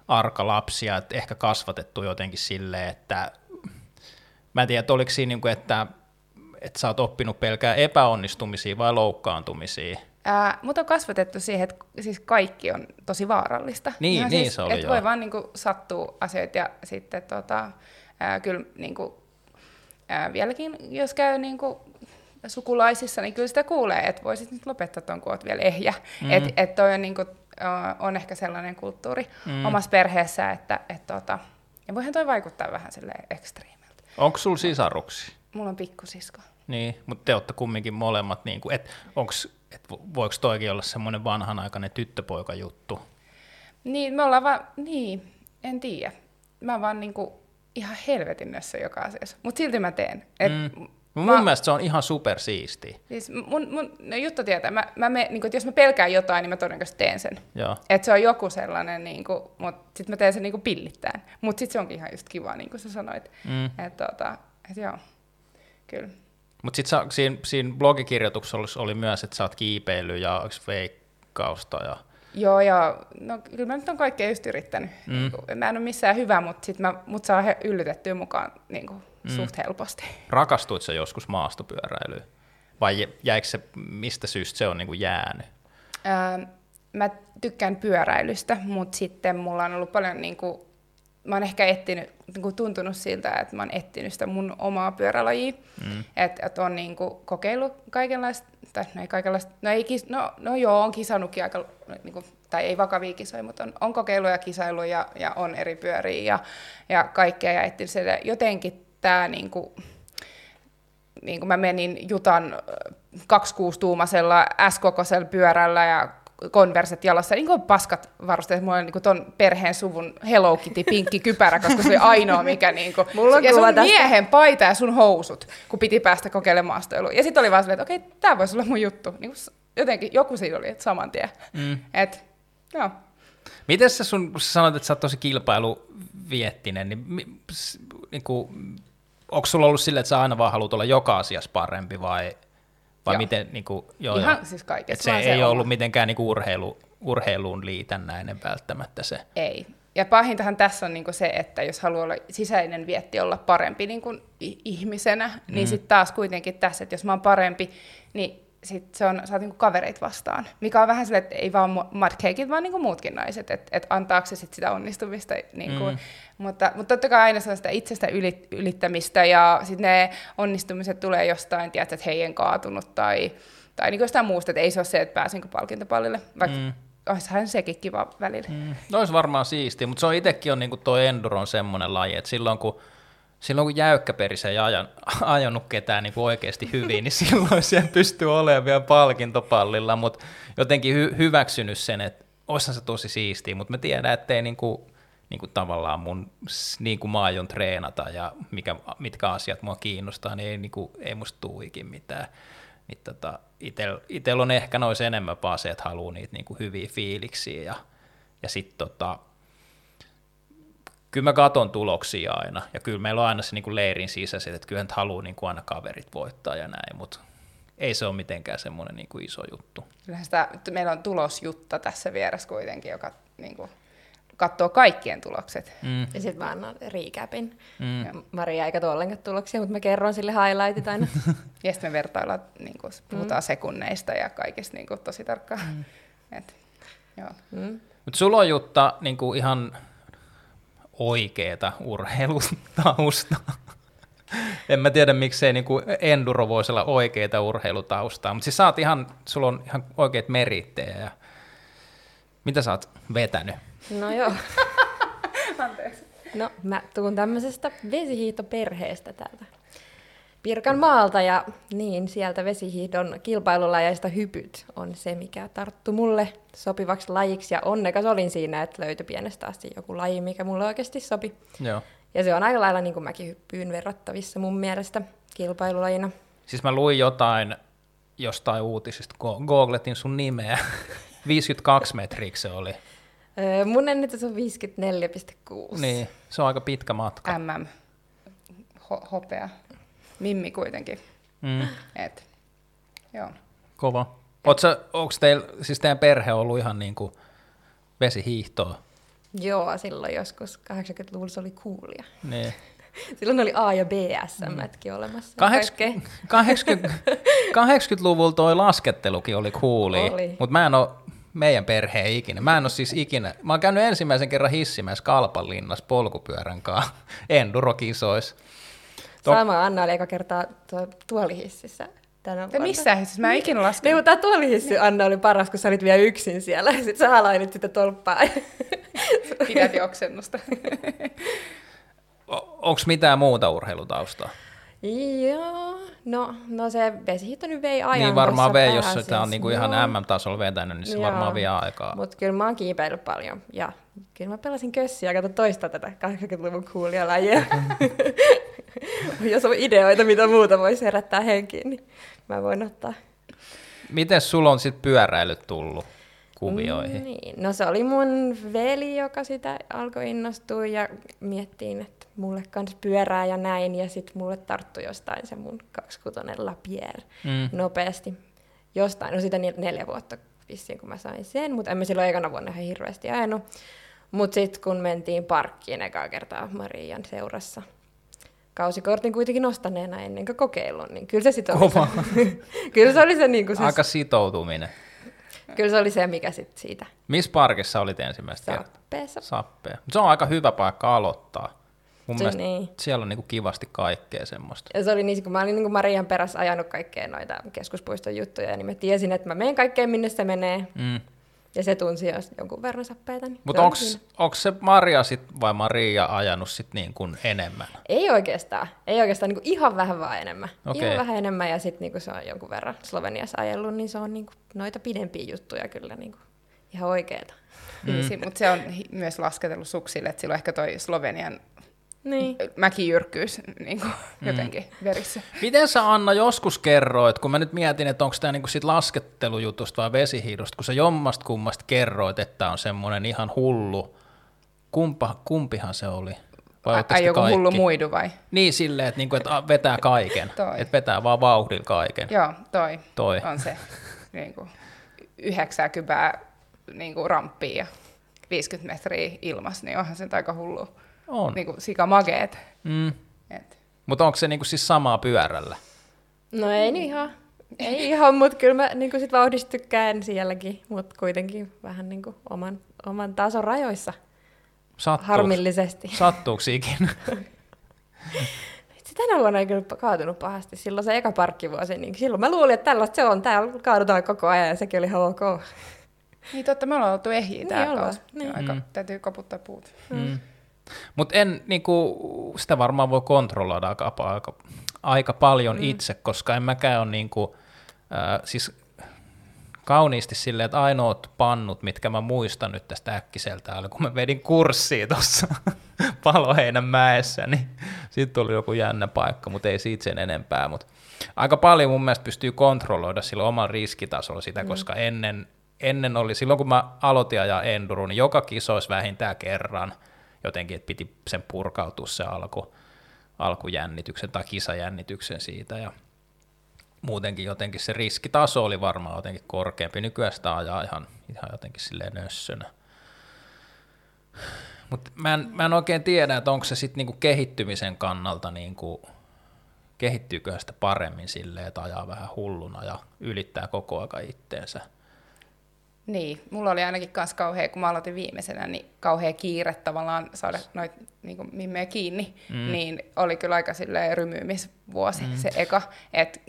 arka lapsia, että ehkä kasvatettu jotenkin silleen, että mä en tiedä, oliko siinä, niin kuin, että, että sä oot oppinut pelkää epäonnistumisia vai loukkaantumisia,
Ää, mutta on kasvatettu siihen, että siis kaikki on tosi vaarallista.
Niin,
no,
niin
siis,
se oli
että voi vaan niin kuin, sattua asioita ja sitten tota, ää, kyllä niin kuin, ää, vieläkin, jos käy niin kuin, sukulaisissa, niin kyllä sitä kuulee, että voisit nyt lopettaa tuon, kun olet vielä ehjä. Mm. Että et toi on, niin kuin, on ehkä sellainen kulttuuri mm. omassa perheessä, että et, tota, ja voihan toi vaikuttaa vähän ekstriimiltä.
Onko sulla sisaruksia?
Mulla on pikkusisko.
Niin, mutta te olette kumminkin molemmat, niin kuin, että onko että voiko toikin olla semmoinen vanhanaikainen tyttöpoika juttu?
Niin, me ollaan vaan, niin, en tiedä. Mä vaan niinku ihan helvetin nössä joka asiassa, mutta silti mä teen. Et mm.
Mun mä, mielestä se on ihan supersiisti.
Siis mun, mun no juttu tietää, mä, mä me, niin kun, jos mä pelkään jotain, niin mä todennäköisesti teen sen. Että se on joku sellainen, niin kuin, mutta sitten mä teen sen niin kuin pillittäen. Mutta sitten se onkin ihan just kiva, niin kuin sä sanoit. Mm. Että tota, et joo, kyllä.
Mutta sitten siinä, siinä blogikirjoituksessa oli myös, että sä oot kiipeillyt ja veikkausta ja...
Joo, ja no, kyllä mä nyt on kaikkea just yrittänyt. Mm. Niin kuin, mä en ole missään hyvä, mutta sit mä, mut saa he, yllytettyä mukaan niin kuin, mm. suht helposti.
Rakastuit sä joskus maastopyöräilyyn? Vai jäikö se, mistä syystä se on niin kuin jäänyt?
Öö, mä tykkään pyöräilystä, mutta sitten mulla on ollut paljon niin kuin, mä oon ehkä etsinyt, niin kuin tuntunut siltä, että mä oon etsinyt sitä mun omaa pyörälajia. Mm. Että et on niin kuin, kokeillut kaikenlaista, tai no ei kaikenlaista, no, ei kis, no, no joo, on kisannutkin aika, niin kuin, tai ei vakavia kisoja, mutta on, on kokeillut ja kisailu ja, ja on eri pyöriä ja, ja kaikkea ja etsinyt sitä. Jotenkin tämä niin kuin, niin kuin mä menin Jutan 26-tuumasella S-kokoisella pyörällä ja konverset jalassa, niin kuin paskat varusteet. Mulla oli niin ton perheen suvun Hello Kitty pinkki kypärä, koska se oli ainoa, mikä niin kuin, Mulla on ja sun tästä. miehen paita ja sun housut, kun piti päästä kokeilemaan maastoilua. Ja sitten oli vaan silleen, että okei, okay, tämä voisi olla mun juttu. Niin kuin, jotenkin joku siinä oli, että saman tien. Mm. Et, joo.
Miten sä, sun, kun sä sanoit, että sä oot tosi kilpailuviettinen, niin, niin kuin, onko sulla ollut silleen, että sä aina vaan haluat olla joka asiassa parempi vai vai joo. miten, niin kuin, joo,
Ihan joo. siis kaikessa.
se, se ei oma. ollut mitenkään niin kuin urheilu, urheiluun liitännäinen välttämättä se.
Ei. Ja pahintahan tässä on niin kuin se, että jos haluaa olla sisäinen vietti olla parempi niin kuin ihmisenä, niin mm. niin sitten taas kuitenkin tässä, että jos mä oon parempi, niin sit se on, saat niinku kavereit vastaan. Mikä on vähän silleen, että ei vaan mudcakeit, vaan niinku muutkin naiset, että et antaako se sit sitä onnistumista. Niinku, mm. mutta, mutta totta kai aina se on sitä itsestä ylit, ylittämistä ja sitten ne onnistumiset tulee jostain, tiedät, että heidän kaatunut tai, tai niinku jostain muusta, että ei se ole se, että pääsinkö palkintopallille, vaikka mm. olisihan sekin kiva välillä. Mm.
No olisi varmaan siistiä, mutta se on itsekin on niinku tuo enduron semmoinen laji, että silloin kun silloin kun jäykkäperis ei ajan, ajanut ketään niin oikeasti hyvin, niin silloin siellä pystyy olemaan vielä palkintopallilla, mutta jotenkin hy- hyväksynyt sen, että olisihan se tosi siistiä, mutta mä tiedän, että ei niin kuin, niin kuin tavallaan mun, niin kuin mä aion treenata ja mikä, mitkä asiat mua kiinnostaa, niin ei, niin kuin, ei musta tuu ikin mitään. Niin tota, Itellä on ehkä nois enemmän vaan se, että haluaa niitä niin kuin hyviä fiiliksiä ja, ja sitten tota, kyllä mä katon tuloksia aina, ja kyllä meillä on aina se niin kuin leirin sisäiset, että kyllä nyt haluaa niin kuin aina kaverit voittaa ja näin, mutta ei se ole mitenkään semmoinen niin kuin iso juttu.
Kyllähän sitä, meillä on tulosjutta tässä vieressä kuitenkin, joka niin kuin katsoo kaikkien tulokset.
Mm. Ja sitten mä annan recapin. Mm. Maria ei katso ollenkaan tuloksia, mutta mä kerron sille highlightit aina.
ja sitten me vertaillaan, niin kuin, puhutaan mm. sekunneista ja kaikesta niin kuin, tosi tarkkaan. Mm. Et, joo.
Mm. Mutta sulla on Jutta niin kuin ihan oikeeta urheilutausta. en mä tiedä, miksei niinku enduro voisi olla oikeita urheilutaustaa, mutta siis sä oot ihan, sulla on ihan oikeat merittejä. Ja... Mitä sä oot vetänyt?
No joo. Anteeksi. No mä tuun tämmöisestä vesihiitoperheestä täältä Pirkan maalta ja niin sieltä vesihiidon kilpailulajeista hypyt on se, mikä tarttu mulle sopivaksi lajiksi ja onnekas olin siinä, että löytyi pienestä asti joku laji, mikä mulle oikeasti sopi.
Joo.
Ja se on aika lailla niin kuin mäkihyppyyn verrattavissa mun mielestä kilpailulajina.
Siis mä luin jotain jostain uutisista, googletin sun nimeä. 52 metriä se oli.
Öö, mun ennätys on
54,6. Niin, se on aika pitkä matka.
MM. Ho- hopea. Mimmi kuitenkin. Mm. Et, joo.
Kova. Onko teillä, siis teidän perhe ollut ihan niin kuin vesihiihtoa?
Joo, silloin joskus 80-luvulla se oli kuulia.
Niin.
Silloin oli A- ja B-SM-mätkin mm. olemassa.
80, 80, 80-luvulla toi laskettelukin oli kuuli, mutta mä en ole meidän perheen ikinä. Mä en ole siis ikinä, mä oon käynyt ensimmäisen kerran hissimässä Kalpanlinnassa polkupyörän kanssa endurokisoissa.
Sama Anna oli eka kertaa tuo, tuolihississä tänä vuonna.
Missä hississä? Mä en ikinä laskenut.
Niin, mutta tuolihissi Anna oli paras, kun sä olit vielä yksin siellä. Sitten sä halainit sitä tolppaa.
Pidät oksennusta.
Onko mitään muuta urheilutaustaa?
Joo, no, no se vesihiihto nyt vei ajan
Niin varmaan vei, jos sitä on niinku ihan MM-tasolla vetänyt, niin se Joo. varmaan vie aikaa.
Mutta kyllä mä oon kiipeillyt paljon ja kyllä mä pelasin kössiä kato toista tätä 80-luvun kuulijalajia. jos on ideoita, mitä muuta voisi herättää henkiin, niin mä voin ottaa.
Miten sulla on sitten pyöräilyt tullut? kuvioihin?
Niin. No se oli mun veli, joka sitä alkoi innostua ja miettiin, että mulle kans pyörää ja näin. Ja sitten mulle tarttui jostain se mun kaksikutonen Lapierre mm. nopeasti. Jostain, no sitä neljä vuotta vissiin, kun mä sain sen, mutta en mä silloin ekana vuonna ihan hirveästi ajanut. Mutta sitten kun mentiin parkkiin ekaa kertaa Marian seurassa, kausikortin kuitenkin nostaneena ennen kuin kokeilun, niin kyllä se sitten oli se, kyllä se oli se, niin kuin se...
Aika sitoutuminen.
Kyllä se oli se, mikä sitten siitä.
Missä parkissa olit ensimmäistä
kertaa? Sappeessa.
Se on aika hyvä paikka aloittaa. Mun se, mielestä niin. siellä on niinku kivasti kaikkea semmoista.
Ja se oli niin, kun mä olin niin Marian perässä ajanut kaikkea noita keskuspuiston juttuja, niin mä tiesin, että mä menen kaikkeen, minne se menee. Mm. Ja se tunsi jos jonkun verran sappeita. Niin
Mutta onko se Maria sit, vai Maria ajanut sit niin kuin enemmän?
Ei oikeastaan. Ei oikeastaan niin kuin ihan vähän vaan enemmän. Okay. Ihan vähän enemmän ja sitten niin se on jonkun verran Sloveniassa ajellut, niin se on niin kuin noita pidempiä juttuja kyllä niin kuin ihan oikeeta.
Mm. Mutta se on myös lasketellut suksille, että silloin ehkä toi Slovenian niin. mäkijyrkkyys niin kuin, mm. jotenkin verissä.
Miten sä Anna joskus kerroit, kun mä nyt mietin, että onko tämä niin sit laskettelujutusta vai vesihiidosta, kun sä jommasta kummasta kerroit, että on semmoinen ihan hullu, Kumpa, kumpihan se oli?
Vai Ai joku kaikki? hullu muidu vai?
Niin silleen, että, niinku, että vetää kaiken, että vetää vaan vauhdilla kaiken.
Joo, toi, toi. on se niin kuin, 90 niin kuin ramppia ja 50 metriä ilmas, niin onhan se aika hullu. On. Niin kuin sikamageet. Mm.
Mutta onko se niinku siis samaa pyörällä?
No ei niin ihan. Ei ihan, mutta kyllä mä niin sit vauhdista tykkään sielläkin, mutta kuitenkin vähän niin kuin oman, oman tason rajoissa. Sattuuks, Harmillisesti.
Sattuuko ikinä?
tänä vuonna ei kyllä kaatunut pahasti. Silloin se eka parkkivuosi, niin silloin mä luulin, että tällaista se on. Täällä kaadutaan koko ajan ja sekin oli ihan ok.
Niin totta, me ollaan oltu ehjiä niin täällä kausi. Niin. Aika, mm. Täytyy koputtaa puut. Mm.
Mutta en, niinku, sitä varmaan voi kontrolloida aika, aika, aika paljon mm. itse, koska en mäkään ole niinku, äh, siis kauniisti silleen, että ainoat pannut, mitkä mä muistan nyt tästä äkkiseltä, oli kun mä vedin kurssia tuossa Paloheinän mäessä, niin sitten tuli joku jännä paikka, mutta ei siitä sen enempää. Mutta aika paljon mun mielestä pystyy kontrolloida sillä oman riskitasolla sitä, mm. koska ennen, ennen oli, silloin kun mä aloitin ajaa enduro, niin joka kisois vähintään kerran – jotenkin, että piti sen purkautua se alku, alkujännityksen tai kisajännityksen siitä ja muutenkin jotenkin se riskitaso oli varmaan jotenkin korkeampi. Nykyään sitä ajaa ihan, ihan jotenkin silleen nössönä. Mutta mä, en, mä en oikein tiedä, että onko se sitten niinku kehittymisen kannalta, niinku, kehittyykö sitä paremmin silleen, että ajaa vähän hulluna ja ylittää koko aika itteensä –
niin, mulla oli ainakin kans kauhea, kun mä aloitin viimeisenä, niin kauhea kiire tavallaan saada noit niin mimmejä kiinni, mm. niin oli kyllä aika silleen rymyymisvuosi mm. se eka.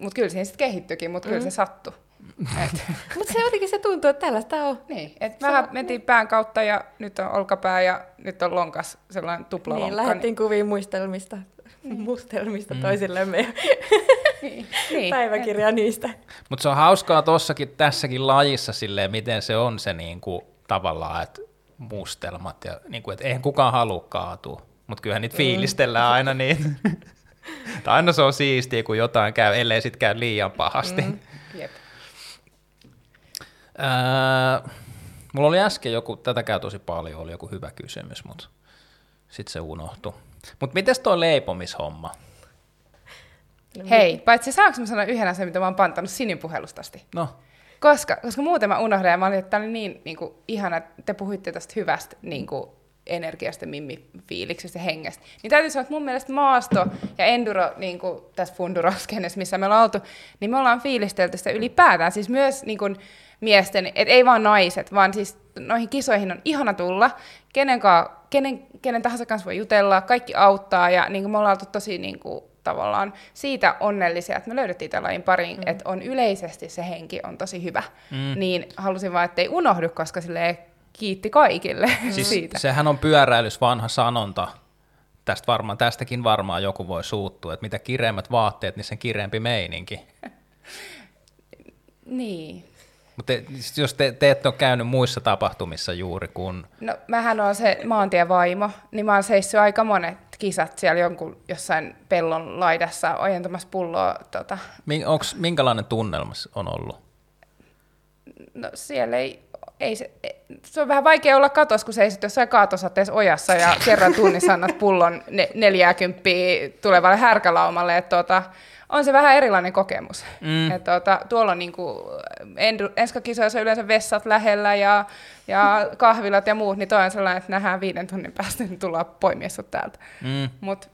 Mutta kyllä siinä sitten kehittyikin, mutta mm. kyllä se sattui.
mutta se jotenkin se tuntuu, että tällaista on.
Niin, että vähän mentiin pään kautta ja nyt on olkapää ja nyt on lonkas sellainen tuplalonkka.
Niin, lähdettiin niin... kuviin muistelmista mustelmista mm. toisillemme
Niin, niin.
päiväkirja niistä.
Mutta se on hauskaa tossakin, tässäkin lajissa silleen, miten se on se niinku, tavallaan, että mustelmat, ja niinku, että eihän kukaan halua kaatua, mutta kyllähän niitä fiilistellään aina niin. tai aina se on siistiä, kun jotain käy, ellei sit käy liian pahasti. Mm.
Jep.
Ää, mulla oli äsken joku, tätä käy tosi paljon, oli joku hyvä kysymys, mutta sitten se unohtui. Mutta miten toi leipomishomma?
Hei, paitsi saanko mä sanoa yhden asian, mitä mä oon pantannut Sinin puhelusta asti?
No,
Koska, koska muuten mä unohdan ja mä olin, että tää oli niin, niin kuin, ihana, että te puhuitte tästä hyvästä niin kuin, energiasta, mimmi-fiiliksestä ja hengestä. Niin täytyy sanoa, että mun mielestä maasto ja enduro niin kuin tässä funduroskenessa, missä me ollaan oltu, niin me ollaan fiilistelty sitä ylipäätään. Siis myös niin kuin, miesten, et ei vaan naiset, vaan siis noihin kisoihin on ihana tulla. Kenen, kenen, kenen tahansa kanssa voi jutella, kaikki auttaa ja niin kuin me ollaan oltu tosi niin kuin, tavallaan siitä onnellisia, että me löydettiin tämän lajin pariin, mm. että on yleisesti se henki on tosi hyvä. Mm. Niin halusin vaan, että ei unohdu, koska sille kiitti kaikille
siis
siitä.
sehän on pyöräilys vanha sanonta. Tästä varmaan, tästäkin varmaan joku voi suuttua, että mitä kireemmät vaatteet, niin sen kireempi meininki.
Niin.
Mutta jos te, te ette ole käynyt muissa tapahtumissa juuri, kun
No, mähän on se maantievaimo, niin mä oon seissyt aika monet kisat siellä jonkun jossain pellon laidassa ojentamassa pulloa. Tota.
min- onks, minkälainen tunnelma on ollut?
No siellä ei, ei se, se on vähän vaikea olla katos, kun seisot jossain kaatosateessa ojassa ja kerran tunnissa annat pullon ne, 40 tulevalle härkälaumalle. Et tota, on se vähän erilainen kokemus. Mm. Et tota, tuolla on niinku, enskakisoissa yleensä vessat lähellä ja, ja kahvilat ja muut, niin toi on sellainen, että nähdään viiden tunnin päästä, niin tullaan poimia sut täältä.
Mm.
Mut,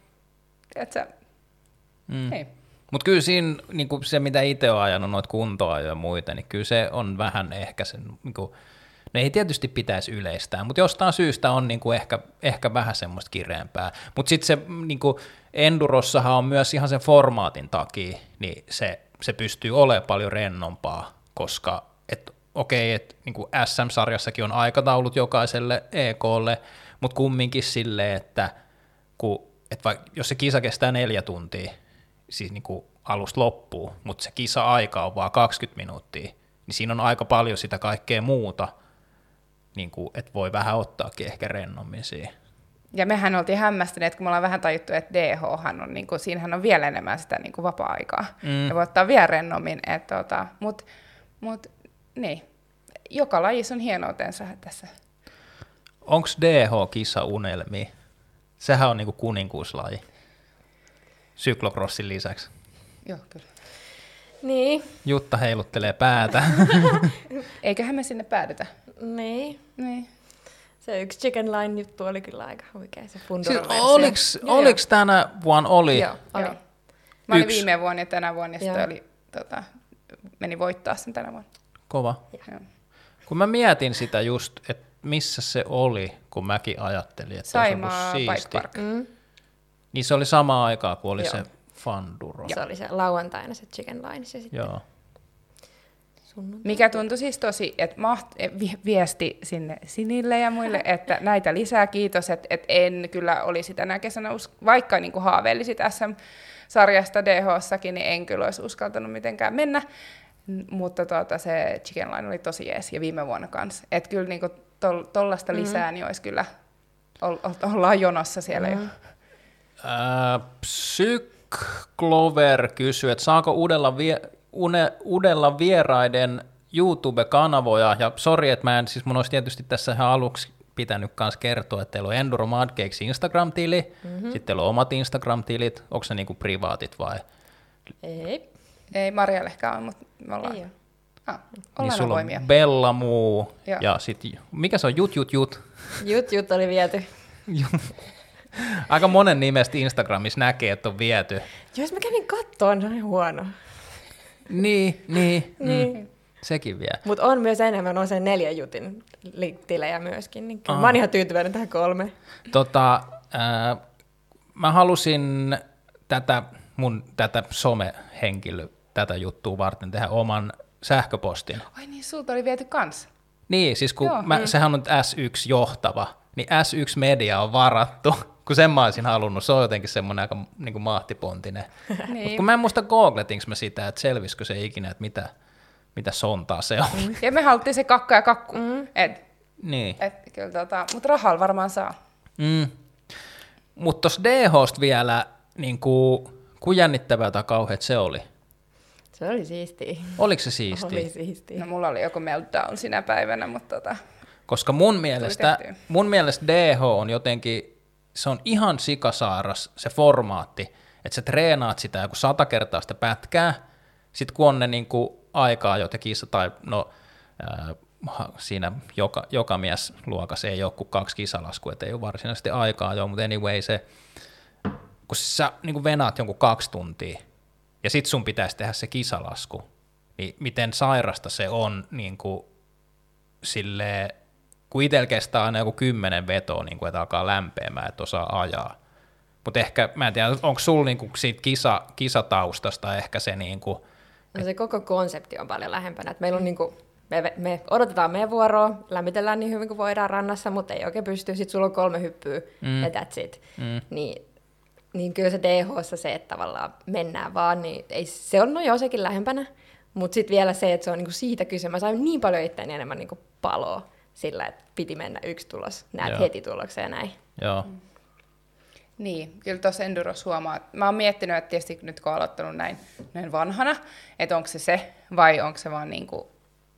Mm.
ei.
Mutta kyllä siinä niin se, mitä itse on ajanut, noita kuntoa ja muita, niin kyllä se on vähän ehkä sen, niin kuin, no ei tietysti pitäisi yleistää, mutta jostain syystä on niin kuin ehkä, ehkä vähän semmoista kireempää. Mutta sitten se niin kuin Endurossahan on myös ihan sen formaatin takia, niin se, se pystyy olemaan paljon rennompaa, koska et, okei, että niin SM-sarjassakin on aikataulut jokaiselle EKlle, mutta kumminkin silleen, että kun, et vaikka, jos se kisa kestää neljä tuntia, siis niin kuin alusta loppuu, mutta se kisa-aika on vaan 20 minuuttia, niin siinä on aika paljon sitä kaikkea muuta, niin kuin, että voi vähän ottaakin ehkä rennommin siihen.
Ja mehän oltiin hämmästyneet, kun me ollaan vähän tajuttu, että DH on, niin kuin, siinähän on vielä enemmän sitä niin kuin vapaa-aikaa. Mm. Ja voi ottaa vielä rennommin. Tota, Mutta mut, niin, joka lajissa on hienoutensa tässä.
Onko DH-kisa unelmi? Sehän on niinku kuninkuuslaji. Syklokrassin lisäksi.
Joo, kyllä.
Niin,
Jutta heiluttelee päätä.
Eiköhän me sinne päädytä.
Niin.
Niin.
Se yksi Chicken Line juttu oli kyllä aika huikea, se
siis
Fundura-versio.
oliks,
Joo,
oliks tänä vuonna oli?
Joo, oli.
Joo. Mä olin
Yksi.
viime vuonna ja tänä vuonna, ja sitten
Joo.
oli, tota, meni voittaa sen tänä vuonna.
Kova.
Joo.
Kun mä mietin sitä just, että missä se oli, kun mäkin ajattelin, että olisi ollut
Saimaa Bike
siisti.
Park.
Mm.
Niin se oli sama aikaa, kun oli
Joo.
se Fanduro.
Se oli se lauantaina se Chicken Line ja sitten
Joo.
Sunnuntai.
Mikä tuntui siis tosi, että maht, eh, vi- viesti sinne Sinille ja muille, että näitä lisää kiitos, että, että en kyllä olisi tänä kesänä, us- vaikka niin kuin haaveilisit SM-sarjasta DH-sakin, niin en kyllä olisi uskaltanut mitenkään mennä. Mutta tuota, se Chicken Line oli tosi jees ja viime vuonna kanssa. Että kyllä niin kuin tol, tollasta lisää, niin olisi kyllä, ol, ol- ollaan jonossa siellä jo.
Ää, Psyk Clover kysyy, että saako uudella, vie, une, uudella vieraiden YouTube-kanavoja, ja sori, että mä en, siis mun olisi tietysti tässä ihan aluksi pitänyt kanssa kertoa, että teillä on Enduro Mad Cakes Instagram-tili, mm-hmm. sitten teillä on omat Instagram-tilit, onko se niinku privaatit vai?
Ei,
Ei Maria ehkä on, mutta me ollaan,
ei ole.
ah,
Niin sulla on Bella Muu,
Joo.
ja sitten, mikä se on, Jut Jut Jut?
Jut Jut oli viety.
Aika monen nimestä Instagramissa näkee, että on viety.
Jos mä kävin kattoon, se oli huono.
Niin, niin,
Niin.
Mm, sekin vielä.
Mutta on myös enemmän, on sen neljän jutin li- tilejä myöskin. Niin kyllä mä oon ihan tyytyväinen tähän kolme.
Tota, ää, mä halusin tätä mun tätä somehenkilö, tätä juttua varten tehdä oman sähköpostin.
Ai niin, sulta oli viety kans.
Niin, siis kun
Joo,
mä, sehän on S1 johtava, niin S1 Media on varattu kun sen mä olisin halunnut. Se on jotenkin semmoinen aika niin kuin mahtipontinen. niin. Mut kun mä en muista googletinko mä sitä, että selvisikö se ikinä, että mitä, mitä sontaa se on. Mm.
Ja me haluttiin se kakka ja kakku.
Mm.
Et, niin. Et, kyllä tota, mutta rahalla varmaan saa.
Mm. Mutta tuossa DHsta vielä, niin kuin, kuin jännittävää tai kauheat se oli?
Se oli siistiä.
Oliko se siistiä?
Oli siistiä.
No mulla oli joku meltdown sinä päivänä, mutta tota,
Koska mun mielestä, mun mielestä DH on jotenkin, se on ihan sikasaaras se formaatti, että sä treenaat sitä joku sata kertaa sitä pätkää, sit kun on ne niin kuin aikaa jo kisa, tai no äh, siinä joka, joka mies luokassa ei ole kuin kaksi kisalaskua, että ei ole varsinaisesti aikaa jo, mutta anyway se, kun sä niin kuin venaat jonkun kaksi tuntia, ja sit sun pitäisi tehdä se kisalasku, niin miten sairasta se on niin kuin, silleen, kun itsellä kestää aina joku kymmenen vetoa, niin kuin, että alkaa lämpeämään, että osaa ajaa. Mutta ehkä, mä en tiedä, onko sulla niin kuin siitä kisa, kisataustasta ehkä se niin kuin,
No se koko konsepti on paljon lähempänä. Että meillä on niin kuin, me, me, odotetaan meidän vuoroa, lämmitellään niin hyvin kuin voidaan rannassa, mutta ei oikein pysty. Sitten sulla on kolme hyppyä mm. ja that's it. Mm. Niin, niin kyllä se DH se, että tavallaan mennään vaan, niin ei, se on no jo sekin lähempänä. Mutta sitten vielä se, että se on niinku siitä kyse. Mä sain niin paljon itseäni enemmän niinku paloa sillä, että piti mennä yksi tulos, näet Joo. heti tulokseen näin.
Joo. Mm.
Niin, kyllä tuossa Enduros huomaa. Mä oon miettinyt, että tietysti nyt kun aloittanut näin, näin vanhana, että onko se se vai onko se vaan niin kuin,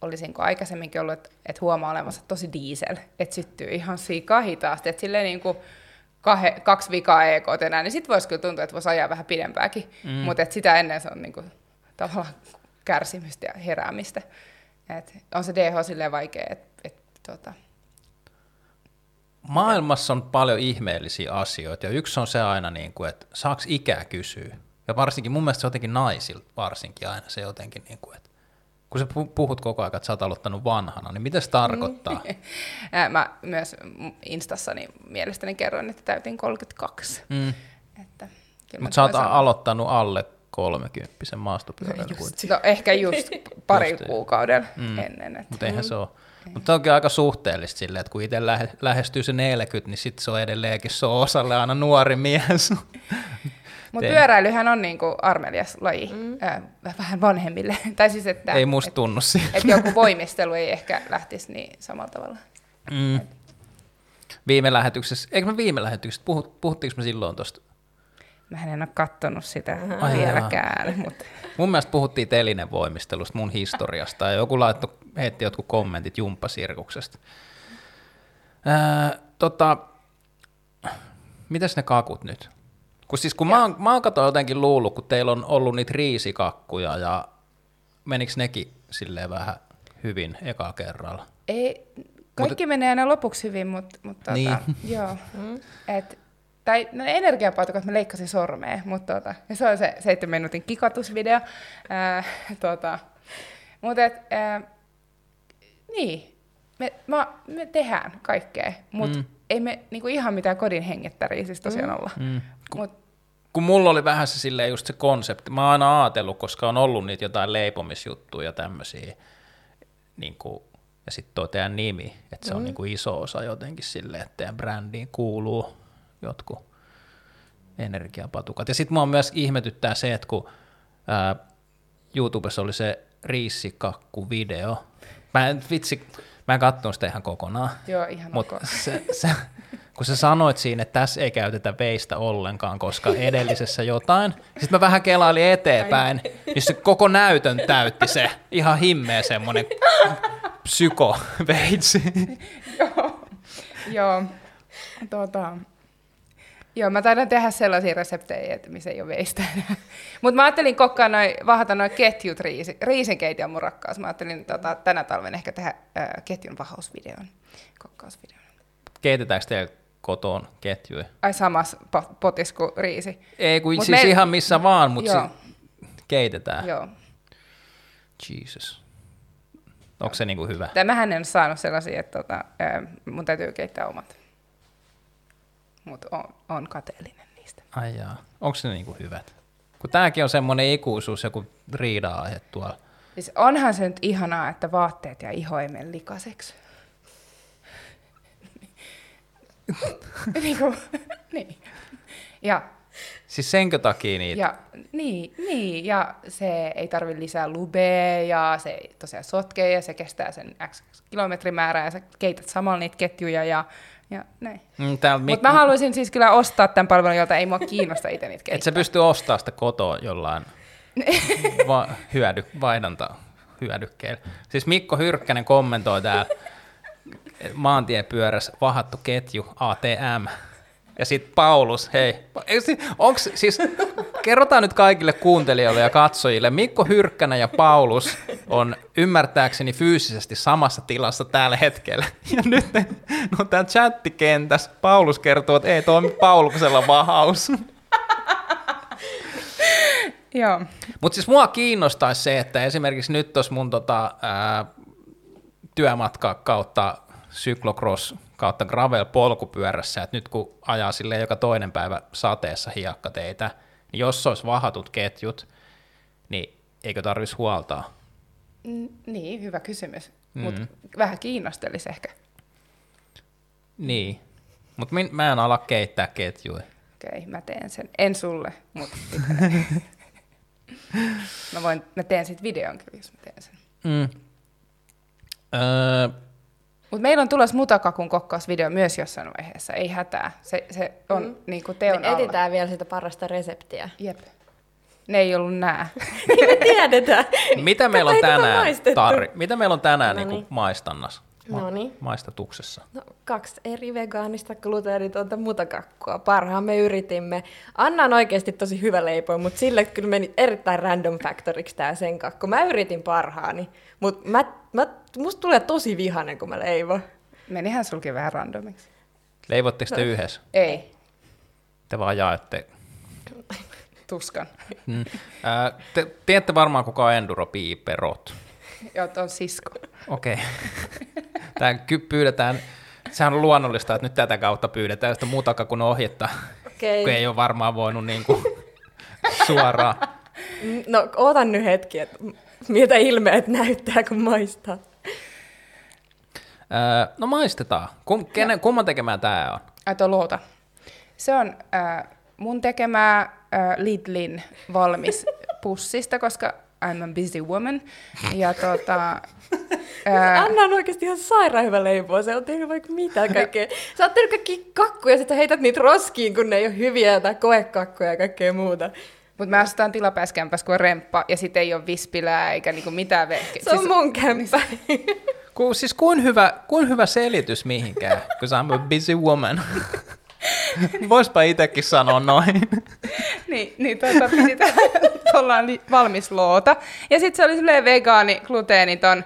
olisinko aikaisemminkin ollut, että, että huomaa olevansa tosi diesel, että syttyy ihan siika hitaasti, että silleen niin kuin kahe, kaksi vikaa EK enää, niin sitten voisi kyllä tuntua, että voisi ajaa vähän pidempääkin, mm. mutta sitä ennen se on niin kuin, tavallaan kärsimystä ja heräämistä. Et on se DH silleen vaikea, että et, tota,
Maailmassa on paljon ihmeellisiä asioita, ja yksi on se aina, niin kuin, että saako ikää kysyä. Ja varsinkin, mun mielestä se jotenkin naisilla varsinkin aina se jotenkin, niin kuin, että kun sä puhut koko ajan, että sä oot aloittanut vanhana, niin mitä se tarkoittaa?
Mä myös Instassani mielestäni kerroin, että täytin 32. Mm.
Mutta sä oot aloittanut alle 30 maastopyörällä.
No, ehkä just pari just, kuukauden mm. ennen.
Mutta eihän mm. se ole. Mutta onkin aika suhteellista silleen, että kun itse lähe, lähestyy se 40, niin sitten se on edelleenkin se on osalle aina nuori mies.
Mutta pyöräilyhän on niinku armelias laji, mm. äh, vähän vanhemmille. tai siis, että,
ei musta et, tunnu
Että joku voimistelu ei ehkä lähtisi niin samalla tavalla. Mm.
Viime lähetyksessä, eikö me viime lähetyksessä, puhut, puhuttiinko me silloin tuosta
Mä en ole kattonut sitä Ai vieläkään. Mutta.
Mun mielestä puhuttiin telinen voimistelusta, mun historiasta, ja joku laittoi, heitti jotkut kommentit jumppasirkuksesta. Ää, tota, mitäs ne kakut nyt? Kun siis kun mä oon, mä oon jotenkin luullut, kun teillä on ollut niitä riisikakkuja, ja menikö nekin silleen vähän hyvin eka kerralla?
Ei, kaikki Mut, menee aina lopuksi hyvin, mutta, mutta tota, niin. tota, joo. Mm. Et tai no, energiapatukat mä leikkasin sormea, mutta tota, ja se on se seitsemän minuutin kikatusvideo. Ää, tota, mutta et, ää, niin, me, mä, me tehdään kaikkea, mutta mm. ei me niinku ihan mitään kodin hengettäriä siis tosiaan mm. olla. Mm.
Mut, kun mulla oli vähän se silleen just se konsepti, mä oon aina ajatellut, koska on ollut niitä jotain leipomisjuttuja ja tämmöisiä, niin kuin, ja sitten tuo teidän nimi, että se mm. on niin kuin iso osa jotenkin silleen, että teidän brändiin kuuluu jotkut energiapatukat. Ja sitten mua myös ihmetyttää se, että kun ää, YouTubessa oli se riissikakku-video, mä en, vitsi, mä en katsonut sitä ihan kokonaan.
Joo, ihan
Mutta se, se, kun sä sanoit siinä, että tässä ei käytetä veistä ollenkaan, koska edellisessä jotain, sitten mä vähän kelailin eteenpäin, niin se koko näytön täytti se ihan himmeä semmoinen psykoveitsi.
Joo, joo. Tota, Joo, mä taidan tehdä sellaisia reseptejä, että missä ei ole veistä Mutta mä ajattelin kokkaa noin, vahata noin ketjut riisi, riisinkeitin mun rakkaus. Mä ajattelin tota, tänä talven ehkä tehdä äh, ketjun vahausvideon, kokkausvideon.
Keitetäänkö teillä kotoon ketjuja?
Ai samassa potis kuin riisi?
Ei, kun Mut siis me... ihan missä vaan, mutta si- keitetään.
Joo.
Jesus. Onko se niinku hyvä?
Tämähän en saanut sellaisia, että tota, mun täytyy keittää omat mutta on, on kateellinen niistä.
Ai jaa. Onko ne niinku hyvät? Kun tämäkin on semmoinen ikuisuus, joku riida-aihe tuolla.
Siis onhan se nyt ihanaa, että vaatteet ja iho ei mene likaseksi. niin, kuin, niin. Ja,
Siis senkö takia niitä?
ja, niin, niin, ja se ei tarvi lisää lubea, ja se tosiaan sotkee, ja se kestää sen x kilometrimäärää, ja sä keität samalla niitä ketjuja, ja, ja näin.
Mm, täällä
Mutta mä haluaisin siis kyllä ostaa tämän palvelun, jolta ei mua kiinnosta itse niitä
Et sä pysty ostamaan sitä kotoa jollain va- hyödy- vaihdanta hyödykkeellä. Siis Mikko Hyrkkänen kommentoi täällä maantiepyörässä vahattu ketju ATM. Ja sitten Paulus, hei, onks, siis, kerrotaan nyt kaikille kuuntelijoille ja katsojille, Mikko Hyrkkänen ja Paulus on ymmärtääkseni fyysisesti samassa tilassa tällä hetkellä. Ja nyt ne, no tämä chattikentässä Paulus kertoo, että ei toimi Pauluksella vahaus.
Joo.
Mutta siis mua kiinnostaisi se, että esimerkiksi nyt tuossa mun tota, ää, työmatka kautta cyclocross kautta gravel polkupyörässä, että nyt kun ajaa sille joka toinen päivä sateessa hiekkateitä, niin jos olisi vahatut ketjut, niin eikö tarvitsisi huoltaa?
Niin, hyvä kysymys. Mm. Mutta vähän kiinnostelisi ehkä.
Niin, mutta mä en ala keittää ketjuja.
Okei, mä teen sen. En sulle, mutta mä, voin, mä teen sit videon kyllä, jos mä teen sen.
Mm. Öö,
Mutta meillä on tulossa mutakakun kokkausvideo myös jossain vaiheessa, ei hätää. Se, se on mm. niinku teon
Me
alla.
etsitään vielä sitä parasta reseptiä.
Jep. Ne ei ollut nää.
Niin me tiedetään.
mitä meillä on tänään. Tarri, mitä meillä on tänään
No
niin
niin.
maistannas? Ma-
Noniin.
Maistatuksessa.
No, kaksi eri vegaanista gluteenitonta mutakakkua. Parhaamme yritimme. Anna on oikeasti tosi hyvä leipo, mutta sille kyllä meni erittäin random factoriksi tää sen kakku. Mä yritin parhaani, mutta mä, mä, musta tulee tosi vihanen, kun mä leivon.
Menihän sulki vähän randomiksi.
Leivotteko te yhdessä?
Ei,
Te vaan jaette.
tuskan.
Mm. Ää, te tiedätte varmaan, kuka on Enduro Piiperot.
Joo, on sisko.
Okei. Okay. Tämä ky- pyydetään, sehän on luonnollista, että nyt tätä kautta pyydetään sitä muutaka kuin ohjetta,
Okei.
kun ei ole varmaan voinut niin kuin suoraan.
No, ootan nyt hetki, että miltä ilmeet näyttää, kun maistaa.
Ää, no maistetaan. Kum, kenen, kumman tekemään tämä on?
Ai tuo luota. Se on äh, mun tekemää äh, Lidlin valmis pussista, koska I'm a busy woman. Ja tota, äh,
Anna on oikeasti ihan sairaan hyvä leipoa. Se on tehnyt vaikka mitä kaikkea. Sä oot tehnyt kaikki kakkuja ja sitten heität niitä roskiin, kun ne ei ole hyviä tai koekakkuja ja kaikkea muuta.
Mutta mä asutaan tilapäiskämpässä, kun on remppa, ja sitten ei ole vispilää eikä niinku mitään vehkeä.
Se on mun kämppä.
Ku, siis kuin hyvä, kuin hyvä selitys mihinkään, because I'm a busy woman. Voispa itsekin sanoa noin.
niin, niin tuota, piti tuolla li- valmis loota. Ja sitten se oli silleen vegaani, gluteeniton,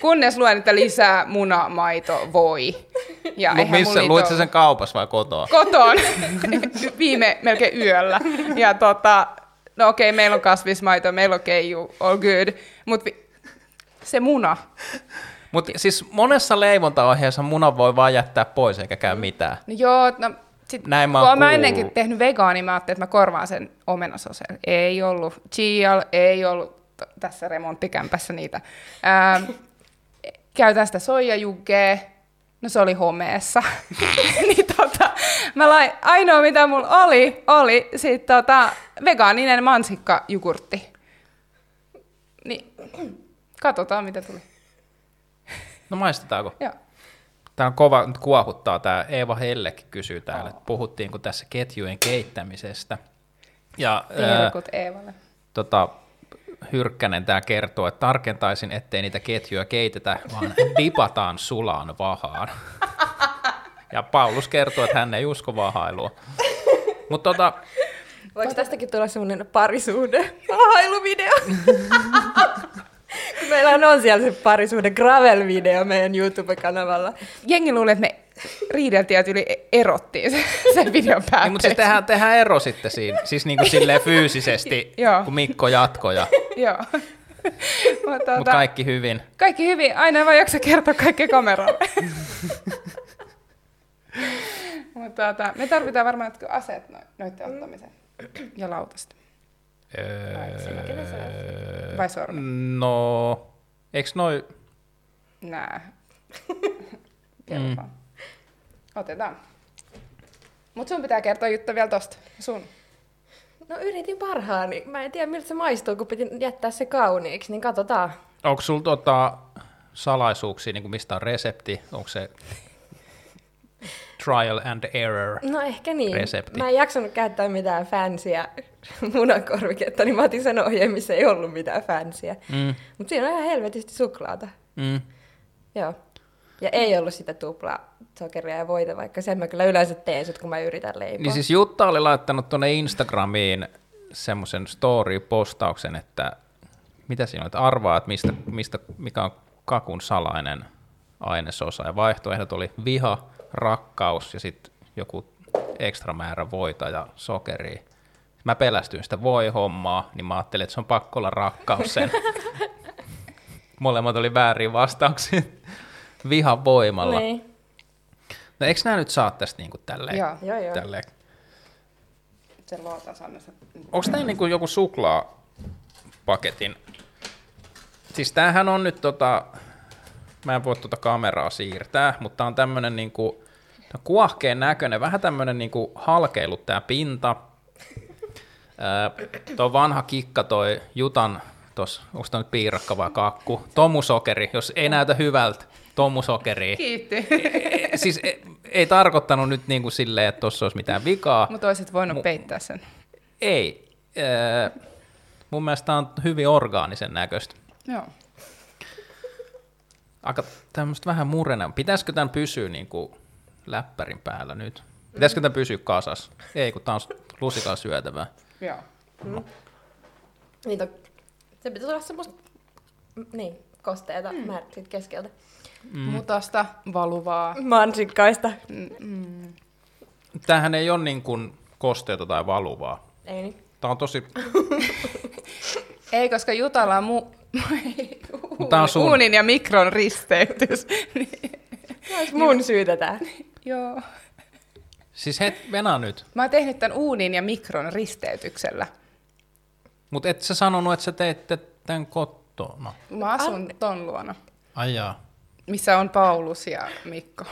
kunnes luen, että lisää muna, maito, voi. Ja
Mut missä, luit sä sen kaupassa vai kotoa?
kotoon viime melkein yöllä. Ja tota, no okei, meillä on kasvismaito, meillä on keiju, all good. Mutta se muna,
Mutta siis monessa leivontaohjeessa munan voi vaan jättää pois eikä käy mitään.
no joo, no sit,
Näin mä
kun
oon
mä ennenkin tehnyt vegaani, mä ajattelin, että mä korvaan sen omenasoseen. Ei ollut chial, ei ollut tässä remonttikämpässä niitä. Ää, käytän sitä soijajuggea, no se oli homeessa. niin tota, mä lain, ainoa mitä mulla oli, oli sit tota, vegaaninen mansikkajugurtti. Niin, katsotaan mitä tuli.
No maistetaanko?
Joo.
Tämä on kova, nyt kuohuttaa tämä. Eeva Hellekin kysyy täällä, että puhuttiinko tässä ketjujen keittämisestä. Ja ää,
Terkut Eevalle.
tota, Hyrkkänen tämä kertoo, että tarkentaisin, ettei niitä ketjuja keitetä, vaan dipataan sulaan vahaan. Ja Paulus kertoo, että hän ei usko vahailua. Mutta tota,
Voiko tästäkin tulla semmoinen parisuhde hailuvideo? Kun meillä on siellä se parisuhde gravel-video meidän YouTube-kanavalla.
Jengi luulee, että me riideltiin ja yli erottiin sen, videon
niin,
päätteeksi.
mutta siis tehdään, tehdään ero sitten siinä, siis niin kuin silleen fyysisesti, kun Mikko jatkoi ja
Joo. Mutta tuota,
mut kaikki hyvin.
kaikki hyvin, aina vaan jaksa kertoa kaikki kameralle. Mutta tuota, me tarvitaan varmaan jotkut aseet no, noiden ottamiseen. Ja lautasta.
Öö,
Vai sormi?
No, eikö noi,
Nää. Kelpaa. Otetaan. Mutta sun pitää kertoa juttu vielä tosta. Sun.
No yritin parhaani. Mä en tiedä miltä se maistuu, kun piti jättää se kauniiksi, niin katsotaan.
Onko sulla tota salaisuuksia, niin kuin mistä on resepti? Onko se trial and error
No ehkä niin.
resepti?
Mä en jaksanut käyttää mitään fansia munakorviketta, niin mä otin sen ohjeen, missä ei ollut mitään fansia.
Mm,
Mutta siinä on ihan helvetisti suklaata.
mm.
Joo. Ja ei ollut sitä tuplaa sokeria ja voita, vaikka sen mä kyllä yleensä teen sit, kun mä yritän leipoa.
Niin siis Jutta oli laittanut tuonne Instagramiin semmoisen story-postauksen, että mitä siinä on, että arvaa, että mistä, mistä, mikä on kakun salainen ainesosa. Ja vaihtoehdot oli viha, rakkaus ja sitten joku ekstra määrä voita ja sokeria. Mä pelästyin sitä voi-hommaa, niin mä ajattelin, että se on pakko olla rakkaus sen. Molemmat oli väärin vastauksia. Viha voimalla.
Niin.
No eikö nämä nyt saa tästä niinku tälleen?
Joo.
Joo, joo.
tälleen
Se.
Onko tämä niinku joku suklaapaketin? Siis tämähän on nyt tota, mä en voi tuota kameraa siirtää, mutta on tämmönen niinku, kuohkeen näköinen, vähän tämmönen niinku halkeillut tää pinta. Tuo vanha kikka toi Jutan, tos, onko nyt piirakka vai kakku, tomusokeri, jos ei näytä hyvältä, tomusokeri.
Kiitti.
siis ei, ei tarkoittanut nyt niinku silleen, että tuossa olisi mitään vikaa.
Mutta olisit voinut
Mu-
peittää sen.
Ei. Öö, mun mielestä on hyvin orgaanisen näköistä.
Joo.
Aika tämmöistä vähän murena. Pitäisikö tämän pysyä niin kuin läppärin päällä nyt? Pitäisikö tämän pysyä kasas? Ei, kun tää on lusikaa syötävää.
Joo.
Niitä on, se pitäisi olla semmoista, mm, niin, kosteeta mm. mä siitä keskeltä.
Mm. Mutasta, valuvaa.
Mansikkaista.
Tämähän ei ole niin kuin kosteita tai valuvaa.
Ei niin.
Tää on tosi...
Ei, koska Jutalla on mu...
tää on sun.
uunin ja mikron risteytys.
Olisi mun syytä tää.
Joo.
Siis het, venä nyt.
Mä oon tehnyt tämän uunin ja mikron risteytyksellä.
Mutta et sä sanonut, että sä teette tämän kotona.
Mä asun ton luona,
Ai jaa.
missä on Paulus ja Mikko.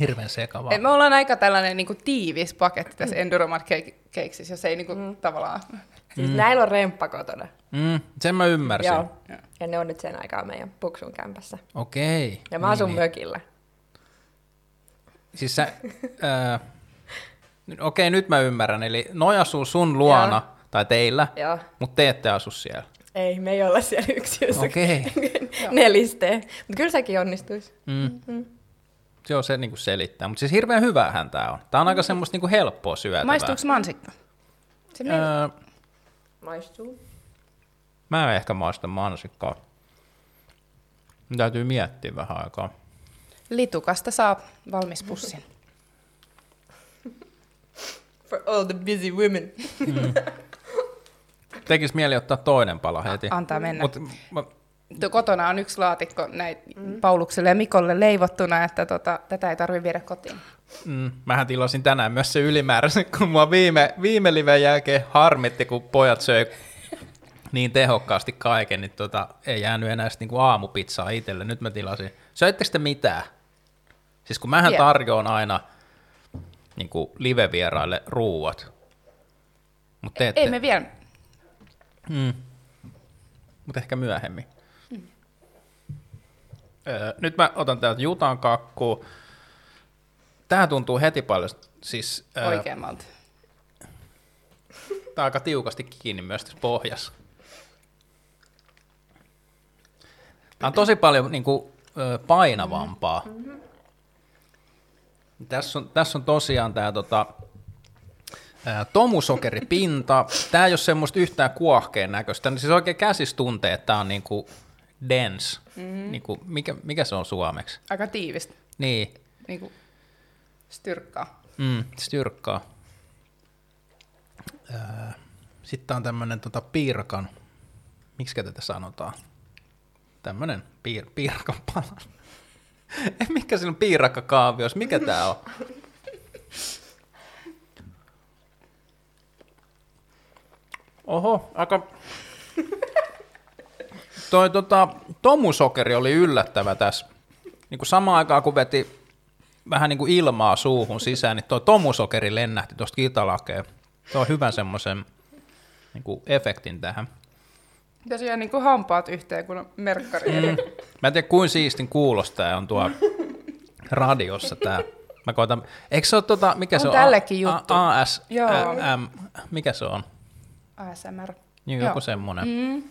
Hirveän sekavaa.
Et me ollaan aika tällainen niinku tiivis paketti tässä Enduromat keiksissä, jos ei niinku mm. tavallaan...
Siis näillä on remppa kotona.
Mm, sen mä ymmärsin.
Joo. Ja ne on nyt sen aikaa meidän puksun kämpässä.
Okei.
Ja mä asun mökillä.
Siis sä, nyt- okei, nyt mä ymmärrän. Eli noi asuu sun luona,
Joo.
tai teillä,
Joo.
mutta te ette asu siellä.
Ei, me ei olla siellä yksiössä.
Okei.
Nelisteen. Mutta kyllä sekin onnistuisi.
Mm. Joo, se niinku selittää. Mutta siis hirveän hyvähän tää on. Tää on aika semmoista niinku helppoa syötävää.
Maistuuko mansikka? Se.
Öö,
Maistuu.
mä en ehkä maista mansikkaa. Täytyy miettiä vähän aikaa.
Litukasta saa valmis pussin.
For all the busy women.
Tekis mieli ottaa toinen pala heti.
Antaa mennä.
Mut, mä,
Tuo Kotona on yksi laatikko näitä mm. Paulukselle ja Mikolle leivottuna, että tota, tätä ei tarvitse viedä kotiin.
Mm, mähän tilasin tänään myös se ylimääräisen, kun mua viime, viime liven jälkeen harmitti, kun pojat söi niin tehokkaasti kaiken, niin tota, ei jäänyt enää niinku aamupizzaa itselle. Nyt mä tilasin. Söittekö te mitään? Siis kun mähän
Vielä.
tarjoan aina niinku live-vieraille ruuat. Mut te ette,
Ei me vielä.
mm, mut ehkä myöhemmin. Öö, nyt mä otan täältä Jutan kakku. Tää tuntuu heti paljon, siis
Oikeammalta.
Tää on aika tiukasti kiinni myös tässä pohjassa. Tää on tosi paljon niin kuin, painavampaa. Tässä on, tässä on tosiaan tämä tota, ää, tomusokeripinta. Tämä ei ole semmoista yhtään kuohkeen näköistä. Siis oikein käsis tuntee, että tämä on niinku dense. Mm-hmm. Niinku, mikä, mikä se on suomeksi?
Aika tiivistä.
Niin,
Niin kuin styrkkaa.
Mm, styrkkaa. Sitten on tämmönen tota piirakan, miksi tätä sanotaan? Tämmönen piir, piirakan pala. mikä siinä on piirakkakaavios? Mikä tää on? Oho, aika... Toi tota, tomusokeri oli yllättävä tässä. Niin kuin samaan aikaan kun veti vähän niin kuin ilmaa suuhun sisään, niin tuo tomusokeri lennähti tuosta kitalakeen. Se on hyvä semmoisen niin kuin efektin tähän.
Tosiaan niin kuin hampaat yhteen, kun on merkkari. Mm.
Mä en tiedä, kuin siistin kuulostaa on tuo radiossa tämä. Mä koitan, eikö se ole tota, mikä
on
se on?
tällekin juttu.
AS, M, mikä se on?
ASMR.
Niin, joku semmoinen. Mm.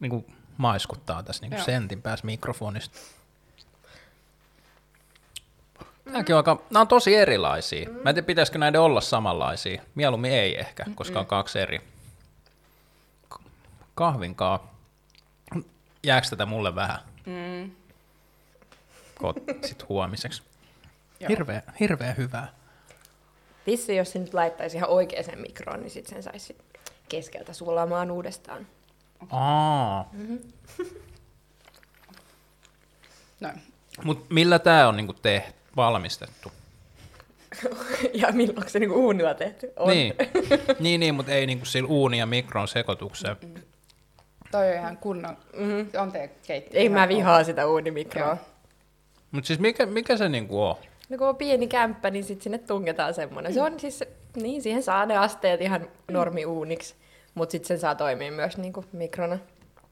Niin kuin maiskuttaa tässä niin kuin sentin päässä mikrofonista. Nämäkin on aika, nämä on tosi erilaisia. Mä en tiedä, pitäisikö näiden olla samanlaisia. Mieluummin ei ehkä, koska on kaksi eri. Kahvinkaa. Jääkö tätä mulle vähän? Mm. Sitten huomiseksi. Hirveä, hirveä hyvää.
Vissi, jos se nyt laittaisi ihan oikeaan mikroon, niin sitten sen saisi keskeltä sulamaan uudestaan.
Aa. Mm-hmm. no. Mut millä tämä on niinku tehty, valmistettu?
ja milloin se niinku uunilla tehty on.
Niin, niin, niin mutta ei niinku sillä uuni ja mikron sekoitukseen. Mm-hmm.
Toi on ihan kunnon, mm-hmm. on tee keittiö.
Ei mä vihaa sitä uunimikroa.
Mutta siis mikä, mikä se niinku on?
No kun on pieni kämppä, niin sit sinne tungetaan semmoinen. Se on siis, niin siihen saa ne asteet ihan normiuuniksi, mutta sitten sen saa toimia myös niinku mikrona.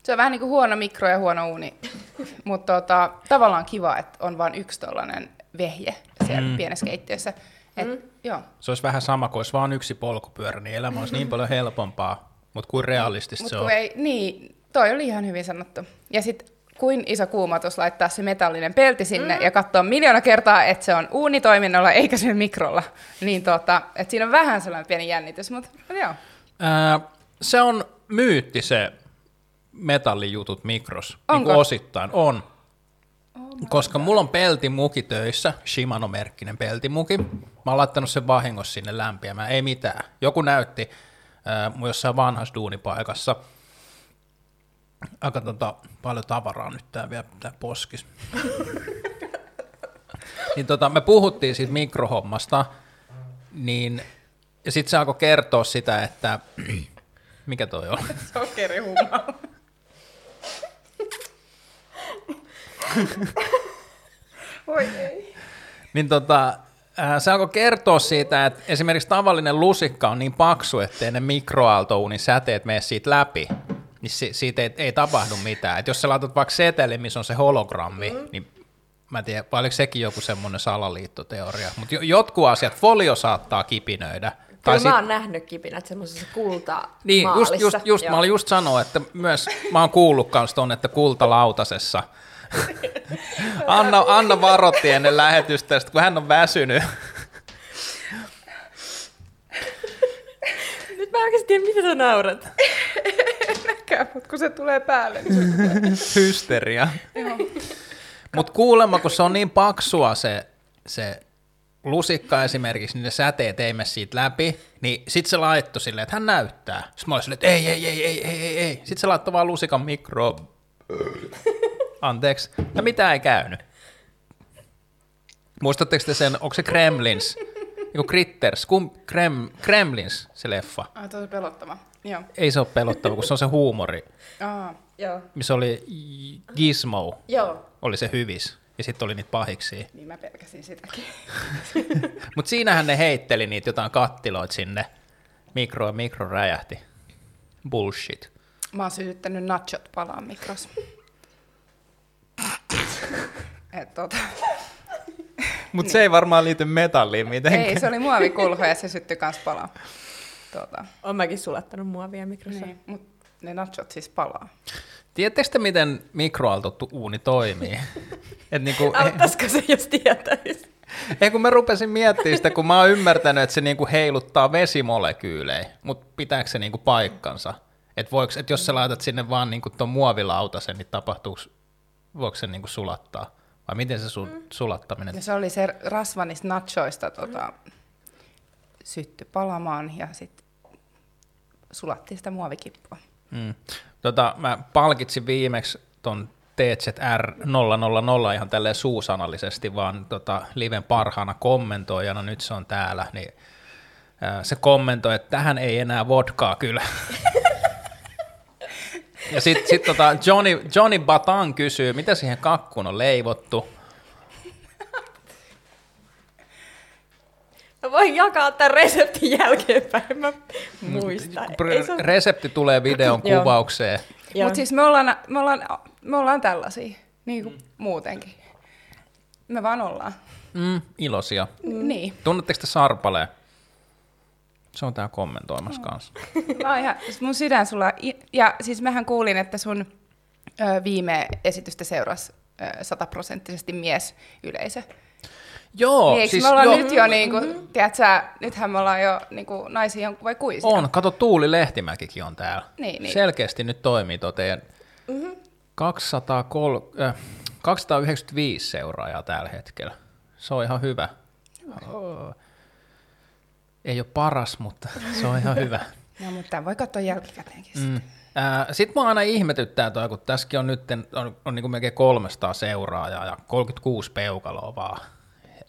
Se on vähän niin kuin huono mikro ja huono uuni, mutta tota, tavallaan kiva, että on vain yksi tollainen vehje siellä mm. pienessä keittiössä. Et, mm. joo.
Se olisi vähän sama kuin olisi vain yksi polkupyörä, niin elämä olisi niin paljon helpompaa, mutta kuin realistista Mut se on.
Ei, niin, toi oli ihan hyvin sanottu. Ja sitten kuin iso kuumotus laittaa se metallinen pelti sinne mm. ja katsoa miljoona kertaa, että se on uunitoiminnalla eikä se mikrolla. Niin tota, että siinä on vähän sellainen pieni jännitys, mutta joo.
Ää, se on myytti se metallijutut mikros, niin kuin osittain. On. Koska mulla on peltimuki töissä, Shimano-merkkinen peltimuki. Mä oon laittanut sen vahingossa sinne lämpiämään, ei mitään. Joku näytti äh, jossain vanhassa duunipaikassa – aika tota, paljon tavaraa nyt tää vielä tää poskis. niin tota, me puhuttiin siitä mikrohommasta, niin, ja sitten se alkoi kertoa sitä, että mikä toi on?
Sokerihumma. Voi ei.
Niin tota, se alkoi kertoa siitä, että esimerkiksi tavallinen lusikka on niin paksu, ettei ne mikroaaltouunin säteet mene siitä läpi niin si- siitä ei, ei tapahdu mitään. Et jos sä laitat vaikka seteli, missä on se hologrammi, mm. niin mä en tiedä, oliko sekin joku semmoinen salaliittoteoria, mutta jotkut asiat, folio saattaa kipinöidä.
Kyllä tai sit... mä oon nähnyt kipinät semmoisessa kulta
Niin, just, just, just mä olin just sanoa, että myös mä oon kuullut kans ton, että kultalautasessa. Anna, Anna varotti ennen lähetystä, kun hän on väsynyt.
Nyt mä oikeasti tiedä, mitä sä naurat
mikään, mutta kun se tulee päälle, niin se tulee.
Hysteria. Mutta kuulemma, kun se on niin paksua se, se lusikka esimerkiksi, niin ne säteet ei mene siitä läpi, niin sitten se laittoi silleen, että hän näyttää. Sitten mä olin silleen, että ei, ei, ei, ei, ei, ei, ei. Sitten se laittoi vaan lusikan mikro. Anteeksi. Ja mitä ei käynyt. Muistatteko te sen, onko se Kremlins? Joku Critters, kum, Krem, Kremlins se leffa.
Ai, tosi pelottava. Joo.
Ei se ole pelottava, kun se on se huumori.
Aa, joo.
Missä oli Gizmo,
joo.
oli se hyvis. Ja sitten oli niitä pahiksi.
Niin mä pelkäsin sitäkin.
Mutta siinähän ne heitteli niitä jotain kattiloita sinne. Mikro ja mikro räjähti. Bullshit.
Mä oon sytyttänyt nachot palaan mikros. Et tota.
Mutta niin. se ei varmaan liity metalliin mitenkään.
Ei, se oli muovikulho ja se syttyi kans palaa.
Tuota. Olen mäkin sulattanut muovia mikrossa.
Niin, mutta ne nachot siis palaa.
Tiedättekö te, miten mikroaaltottu uuni toimii?
Et niinku, Auttaisiko se, jos tietäisi?
Ei kun mä rupesin miettimään sitä, kun mä oon ymmärtänyt, että se niinku heiluttaa vesimolekyylejä, mutta pitääkö se niinku paikkansa? Että et jos sä laitat sinne vaan niinku tuon muovilautasen, niin tapahtuuko, voiko se niinku sulattaa? Vai miten se su- mm. sulattaminen?
Ja se oli se rasva niistä nachoista tota, sytty palamaan ja sitten sulattiin sitä muovikippua. Mm.
Tota, mä palkitsin viimeksi ton TZR 000 ihan tälleen suusanallisesti, vaan tota, liven parhaana kommentoijana, nyt se on täällä, niin ää, se kommentoi, että tähän ei enää vodkaa kyllä. ja sitten sit tota Johnny, Johnny Batan kysyy, mitä siihen kakkuun on leivottu.
Mä voin jakaa tämän reseptin jälkeenpäin, mä muistan.
Se... Resepti tulee videon kuvaukseen.
Mutta siis me ollaan, me, ollaan, me ollaan tällaisia, niin kuin muutenkin. Me vaan ollaan.
Mm, iloisia.
Mm. Niin.
Tunnetteko te Sarpaleen? Se on tää kommentoimassa no. kanssa.
Mä ihan, mun sydän sulla, ja siis mähän kuulin, että sun ö, viime esitystä seurasi sataprosenttisesti mies yleisö.
Joo.
Niin, siis me ollaan jo. nyt jo, niin kuin, mm-hmm. tiedätkö, nythän me ollaan jo niin kuin, naisia vai kuisia?
On, kato Tuuli Lehtimäkikin on täällä.
Niin, niin.
Selkeästi nyt toimii tuo teidän mm-hmm. 203, äh, 295 seuraajaa tällä hetkellä. Se on ihan hyvä. Oh. Ei ole paras, mutta se on ihan hyvä.
no, mutta voi katsoa jälkikäteenkin mm.
Sitten mua aina ihmetyttää toi, kun tässäkin on nyt on, on niin kuin melkein 300 seuraajaa ja 36 peukaloa vaan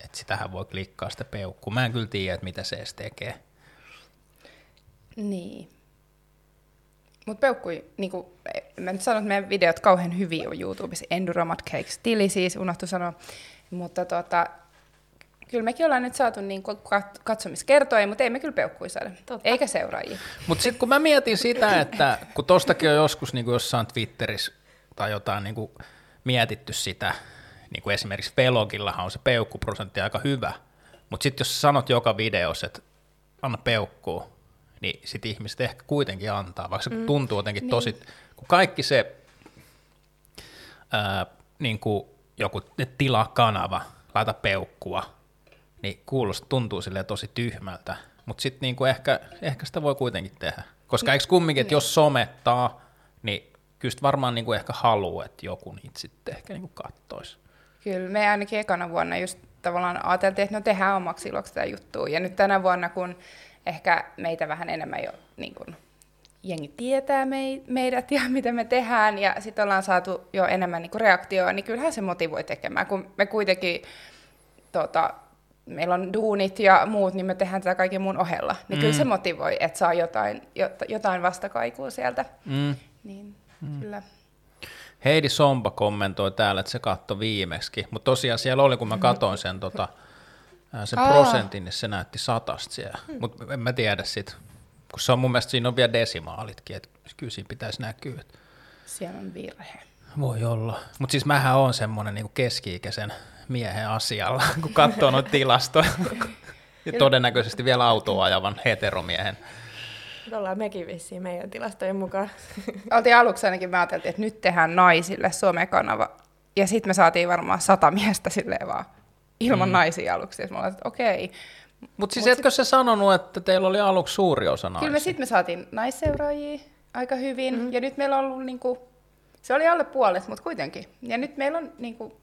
että sitähän voi klikkaa sitä peukkua. Mä en kyllä tiedä, että mitä se edes tekee.
Niin. Mutta peukkui, niin kuin, mä nyt sanon, että meidän videot kauhean hyviä on YouTubessa. Enduromat Cakes tili siis, unohtu sanoa. Mutta tota, kyllä mekin ollaan nyt saatu niin katsomiskertoja, mutta ei me kyllä peukkui saada, Totta. eikä seuraajia.
Mutta sitten kun mä mietin sitä, että kun tostakin on joskus niin kuin jossain Twitterissä tai jotain niin kuin mietitty sitä, niin kuin esimerkiksi Velogillahan on se peukkuprosentti aika hyvä, mutta sitten jos sanot joka videossa, että anna peukkuu, niin sitten ihmiset ehkä kuitenkin antaa, vaikka se mm. tuntuu jotenkin niin. tosi, kun kaikki se ää, niin kuin joku tilaa kanava, laita peukkua, niin kuulostaa, tuntuu sille tosi tyhmältä, mutta sitten niin ehkä, ehkä sitä voi kuitenkin tehdä. Koska eikö kumminkin, että jos somettaa, niin kyllä varmaan niin kuin ehkä haluaa, että joku niitä sitten ehkä niin kattoisi.
Kyllä, me ainakin ekana vuonna just tavallaan ajateltiin, että no tehdään omaksi iloksi tätä juttua. Ja nyt tänä vuonna, kun ehkä meitä vähän enemmän jo niin kuin, jengi tietää meidät ja mitä me tehdään, ja sitten ollaan saatu jo enemmän niin reaktioa, niin kyllähän se motivoi tekemään, kun me kuitenkin tota, meillä on duunit ja muut, niin me tehdään tätä kaiken muun ohella. Niin mm. kyllä se motivoi, että saa jotain, jotain vastakaikua sieltä. Mm. Niin, mm. kyllä.
Heidi Sompa kommentoi täällä, että se katsoi viimeksi, mutta tosiaan siellä oli, kun mä katsoin sen, tota, sen Aa. prosentin, niin se näytti satasta siellä, hmm. mutta en mä tiedä sit, kun se on mun mielestä siinä on vielä desimaalitkin, että kyllä siinä pitäisi näkyä.
Siellä on virhe.
Voi olla, mutta siis mähän on semmoinen niin keski-ikäisen miehen asialla, kun katsoo noita tilastoja. ja todennäköisesti vielä autoa ajavan heteromiehen
ollaan mekin vissiin meidän tilastojen mukaan.
Oltiin aluksi ainakin, mä ajateltiin, että nyt tehdään naisille somekanava. Ja sitten me saatiin varmaan sata miestä silleen vaan ilman mm. naisia aluksi. Ja mä olin, että okei.
Mutta siis Mut etkö sit... se sanonut, että teillä oli aluksi suuri osa naisia?
Kyllä me sitten me saatiin naisseuraajia aika hyvin. Mm. Ja nyt meillä on ollut niinku, se oli alle puolet, mutta kuitenkin. Ja nyt meillä on niinku,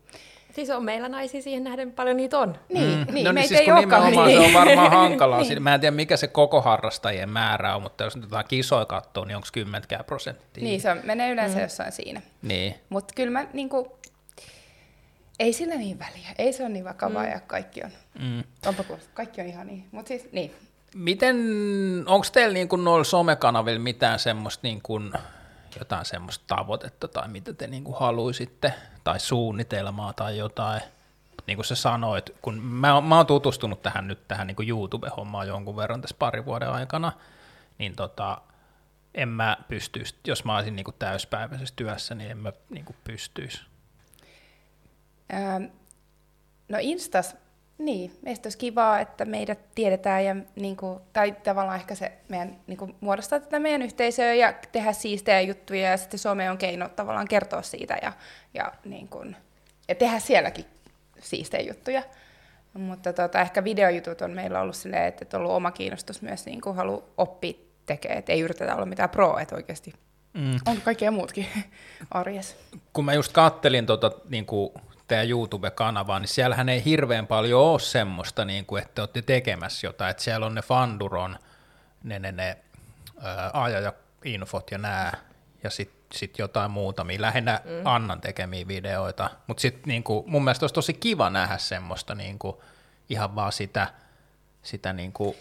Siis on meillä naisia siihen nähden paljon niitä on.
Niin, mm. niin
no
niin,
siis kun nimenomaan niin. se on varmaan hankalaa. niin. Mä en tiedä, mikä se koko harrastajien määrä on, mutta jos nyt jotain kisoja katsoo, niin onko kymmentkään prosenttia?
Niin, se on, menee yleensä mm. jossain siinä.
Niin.
Mutta kyllä mä niinku, ei sillä niin väliä. Ei se ole niin vakavaa mm. ja kaikki on. Mm. Onpa kaikki on ihan niin. Mut siis, niin.
Miten, onko teillä niin noilla somekanavilla mitään semmoista niin kuin, jotain semmoista tavoitetta tai mitä te niin kuin haluaisitte tai suunnitelmaa tai jotain. Niin kuin sä sanoit, kun mä, mä oon tutustunut tähän nyt tähän niin kuin YouTube-hommaan jonkun verran tässä parin vuoden aikana, niin tota, en mä pystyisi, jos mä olisin niin kuin täyspäiväisessä työssä, niin en mä niin pystyisi.
Ähm, no Instas niin, meistä olisi kivaa, että meidät tiedetään ja niin kuin, tai tavallaan ehkä se meidän niin kuin, muodostaa tätä meidän yhteisöä ja tehdä siistejä juttuja ja sitten some on keino tavallaan kertoa siitä ja, ja, niin kuin, ja tehdä sielläkin siistejä juttuja. Mutta tota, ehkä videojutut on meillä ollut silleen, että on ollut oma kiinnostus myös niin kuin halu oppia tekemään, että ei yritetä olla mitään pro, että oikeasti mm. on kaikkea muutkin arjessa.
Kun mä just kattelin tota, niin kuin teidän YouTube-kanavaa, niin siellähän ei hirveän paljon ole semmoista, niin kuin, että te olette tekemässä jotain, että siellä on ne Fanduron, ne, ne, ne ajajainfot ja nämä, ja sitten sit jotain muutamia, lähinnä mm. Annan tekemiä videoita, mutta sitten niin mun mielestä olisi tosi kiva nähdä semmoista niin kuin, ihan vaan sitä, sitä niin kuin,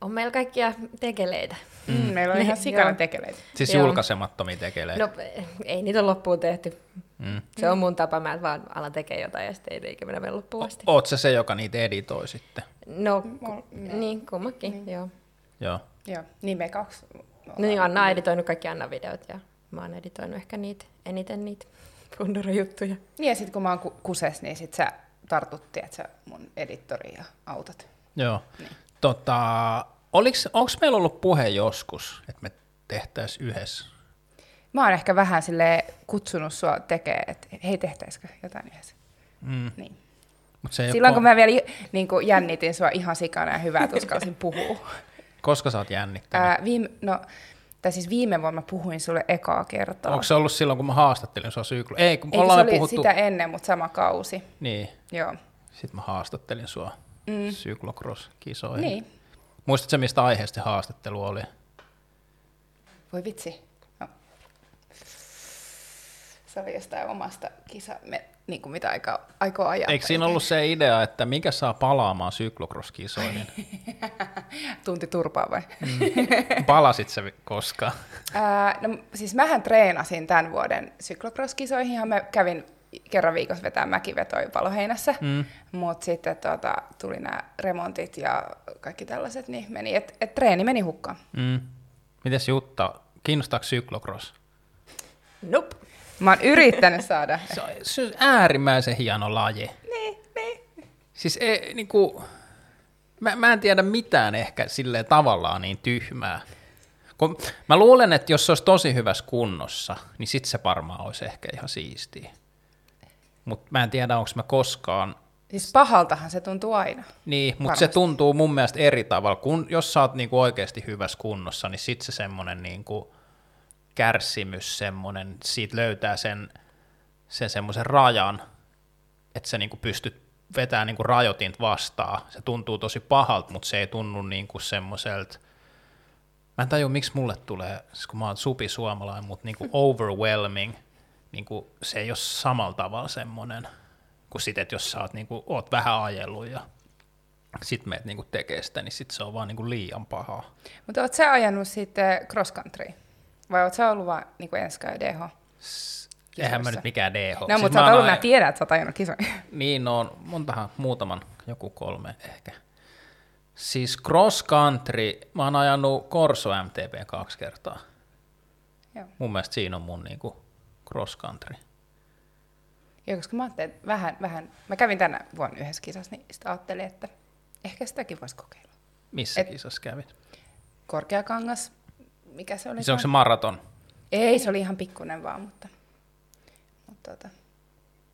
on meillä kaikkia tekeleitä.
Mm. Mm, meillä on ihan sikana tekeleitä.
Siis Joo. julkaisemattomia tekeleitä.
No ei niitä ole loppuun tehty. Mm. Se on mun tapa, mä vaan alan tekemään jotain ja sitten ei mennä vielä loppuun asti.
Oot se se, joka niitä editoi sitten?
No, ku, niin kummakin, niin. joo.
Joo.
Joo, niin me kaksi.
No niin, Anna on editoinut kaikki Anna-videot ja mä oon editoinut ehkä niitä, eniten niitä Fundora-juttuja.
Niin ja sitten kun mä oon ku- kuses, niin sit sä tartutti, että sä mun editori ja autat.
Joo. Niin. Tota, onko meillä ollut puhe joskus, että me tehtäisiin yhdessä?
Mä oon ehkä vähän sille kutsunut sua tekemään, että hei tehtäisikö jotain yhdessä.
Mm.
Niin.
Mut se
Silloin
ole
kun mä vielä niin kun jännitin sua ihan sikana ja hyvää, uskalsin puhua.
Koska sä oot jännittänyt?
Ää, viime, no, tai siis viime vuonna mä puhuin sulle ekaa kertaa.
Onko se ollut silloin, kun mä haastattelin sua syklo? Ei, kun
Eikö
ollaan
se oli
puhuttu...
sitä ennen, mutta sama kausi.
Niin,
Joo.
sitten mä haastattelin sua mm. syklocross-kisoihin.
Niin.
Muistatko mistä aiheesta haastattelu oli?
Voi vitsi. No. Se oli jostain omasta kisa, me, niin kuin mitä aika, aikoo ajaa.
Eikö siinä ollut se idea, että mikä saa palaamaan syklocross-kisoihin?
Tunti turpaa vai?
Mm. Palasit se koskaan?
Ää, no, siis mähän treenasin tämän vuoden syklocross-kisoihin, ihan mä kävin kerran viikossa vetää mäkivetoja paloheinässä, mm. mutta sitten tota, tuli nämä remontit ja kaikki tällaiset, niin meni, että et treeni meni hukkaan.
Mm. Mites Jutta, kiinnostaako syklocross?
Nope.
Mä oon yrittänyt saada.
Se on, se on äärimmäisen hieno laji.
niin, niin.
Siis ei, niinku, mä, mä en tiedä mitään ehkä silleen tavallaan niin tyhmää. Kun mä luulen, että jos se olisi tosi hyvässä kunnossa, niin sit se varmaan olisi ehkä ihan siistiä. Mutta mä en tiedä, onko mä koskaan...
Siis pahaltahan se tuntuu aina.
Niin, mutta se tuntuu mun mielestä eri tavalla. Kun, jos sä oot niinku oikeasti hyvässä kunnossa, niin sit se semmoinen niinku kärsimys, semmoinen, siitä löytää sen, sen semmoisen rajan, että sä niinku pystyt vetämään niinku rajoitint vastaan. Se tuntuu tosi pahalta, mutta se ei tunnu niinku semmoiselta, mä en tajua, miksi mulle tulee, siis kun mä oon supi suomalainen, mutta niinku overwhelming, niinku se ei ole samalla tavalla semmoinen, kuin sit, että jos sä oot, niinku, oot vähän ajellut ja sit meet niinku tekee sitä, niin sit se on vaan niinku liian pahaa.
Mutta oot sä ajanut sitten cross country? Vai oot sä ollut vaan niin enska ja DH?
Eihän mä nyt mikään DH.
No, siis mutta sä oot ollut, mä tiedän, että sä oot ajanut kisoja.
Niin, no montahan, muutaman, joku kolme ehkä. Siis cross country, mä oon ajanut Corso MTB kaksi kertaa.
Joo.
Mun mielestä siinä on mun niinku cross country.
Joo, koska mä ajattelin, että vähän, vähän, mä kävin tänä vuonna yhdessä kisassa, niin sitten ajattelin, että ehkä sitäkin voisi kokeilla.
Missä Et, kisassa kävit?
Korkeakangas, mikä se oli?
Se onko se maraton?
Ei, se oli ihan pikkunen vaan, mutta, mutta tota,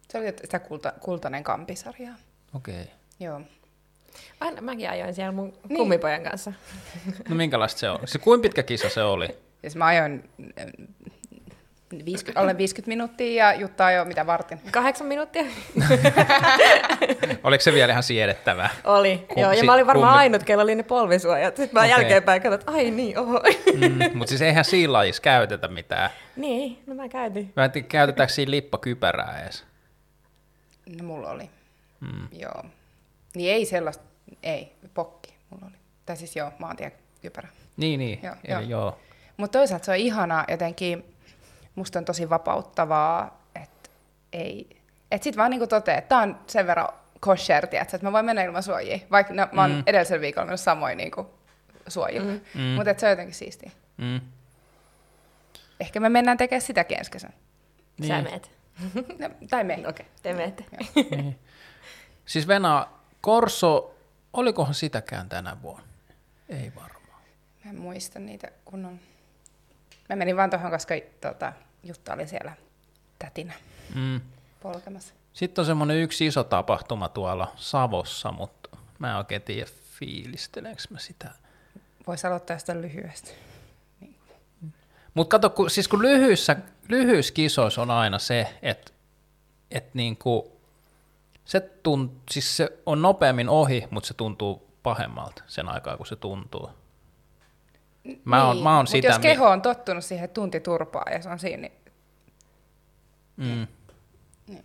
se oli sitä kulta, kultainen kampisarjaa.
Okei. Okay.
Joo.
Aina mäkin ajoin siellä mun niin. kummipojan kanssa.
No minkälaista se on? Se, kuinka pitkä kisa se oli?
Siis mä ajoin 50, alle 50 minuuttia ja Jutta jo mitä vartin?
Kahdeksan minuuttia.
Oliko se vielä ihan siedettävää?
Oli, Kum, joo. Ja mä olin varmaan kummi... ainut, kello oli ne polvisuojat. Sitten mä okay. jälkeenpäin katsoin, että ai niin, oho.
Mm, mutta siis eihän siinä lajissa käytetä mitään.
Niin, no mä käytin.
Mä en tiedä, käytetäänkö siinä lippakypärää edes?
No mulla oli, mm. joo. Niin ei sellaista, ei, pokki mulla oli. Tai siis joo, maantiekypärä.
Niin, niin, joo. Eli joo. joo.
Mutta toisaalta se on ihanaa jotenkin, musta on tosi vapauttavaa, että ei, että sit vaan niinku toteaa, että tää on sen verran kosher, että mä voin mennä ilman suojia, vaikka no, mä oon mm. edellisellä viikolla mennyt samoin niinku suojilla, mm. mm. mutta se on jotenkin siistiä. Mm. Ehkä me mennään tekemään sitäkin ensi kesän.
Niin. Sä meet.
No, tai me.
Okei, okay, te meette.
niin. Siis Venä, Korso, olikohan sitäkään tänä vuonna? Ei varmaan.
Mä en muista niitä kunnon... Mä menin vaan tuohon, koska tota, Jutta oli siellä tätinä mm. polkemassa.
Sitten on semmoinen yksi iso tapahtuma tuolla Savossa, mutta mä en oikein tiedä fiilisteleekö mä sitä.
Voisi aloittaa sitä lyhyesti. Niin.
Mutta kato, kun, siis kun lyhyissä, lyhyissä kisoissa on aina se, että et niinku, se, tunt, siis se on nopeammin ohi, mutta se tuntuu pahemmalta sen aikaa, kun se tuntuu.
Mä niin, oon, mä oon sitä, jos keho on tottunut siihen tunti turpaa ja se on siinä, niin... Mm.
Niin.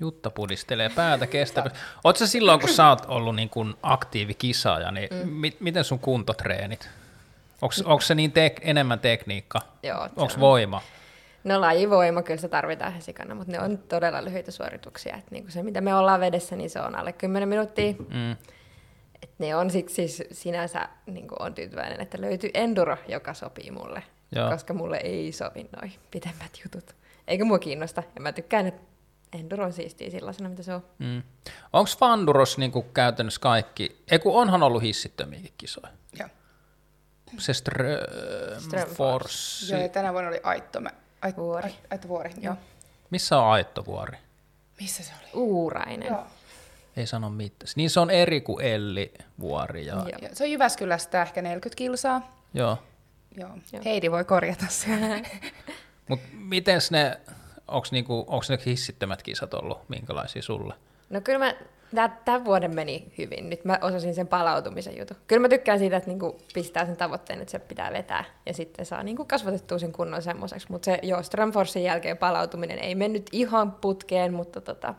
Jutta pudistelee päätä kestävä. Oletko sä silloin, kun sä oot ollut niin kuin aktiivi kisaaja, niin mm. mi- miten sun kuntotreenit? Onko se niin tek- enemmän tekniikka?
Joo.
Onko voima?
No lajivoima kyllä se tarvitaan ihan sikana, mutta ne on todella lyhyitä suorituksia. Et niinku se, mitä me ollaan vedessä, niin se on alle 10 minuuttia. Mm. Et ne on siksi siis sinänsä niin on tyytyväinen, että löytyy enduro, joka sopii mulle. Joo. Koska mulle ei sovi noin pitemmät jutut. Eikä mua kiinnosta. Ja mä tykkään, että enduro on siistiä sellaisena, mitä se on. Mm.
Onko Fanduros niin käytännössä kaikki, ei kun onhan ollut hissittömiäkin kisoja.
Joo.
Se Ström, Force.
Joo, ja tänä vuonna oli Aitto, Ait, vuori. Aitto vuori, joo.
Missä on Aitto vuori?
Missä se oli?
Uurainen. Joo.
Ei sano mitään. Niin se on eri kuin Elli vuori. Ja...
Joo. Se on Jyväskylästä ehkä 40 kilsaa.
Joo.
Joo. Heidi voi korjata sen.
Mutta miten ne onko niinku, ne hissittömät kisat ollut, minkälaisia sulle?
No kyllä mä, tämän vuoden meni hyvin. Nyt mä osasin sen palautumisen jutun. Kyllä mä tykkään siitä, että niinku pistää sen tavoitteen, että se pitää vetää ja sitten saa niinku kasvatettua sen kunnon semmoiseksi. Mutta se joo, Strömforsin jälkeen palautuminen ei mennyt ihan putkeen, mutta tota,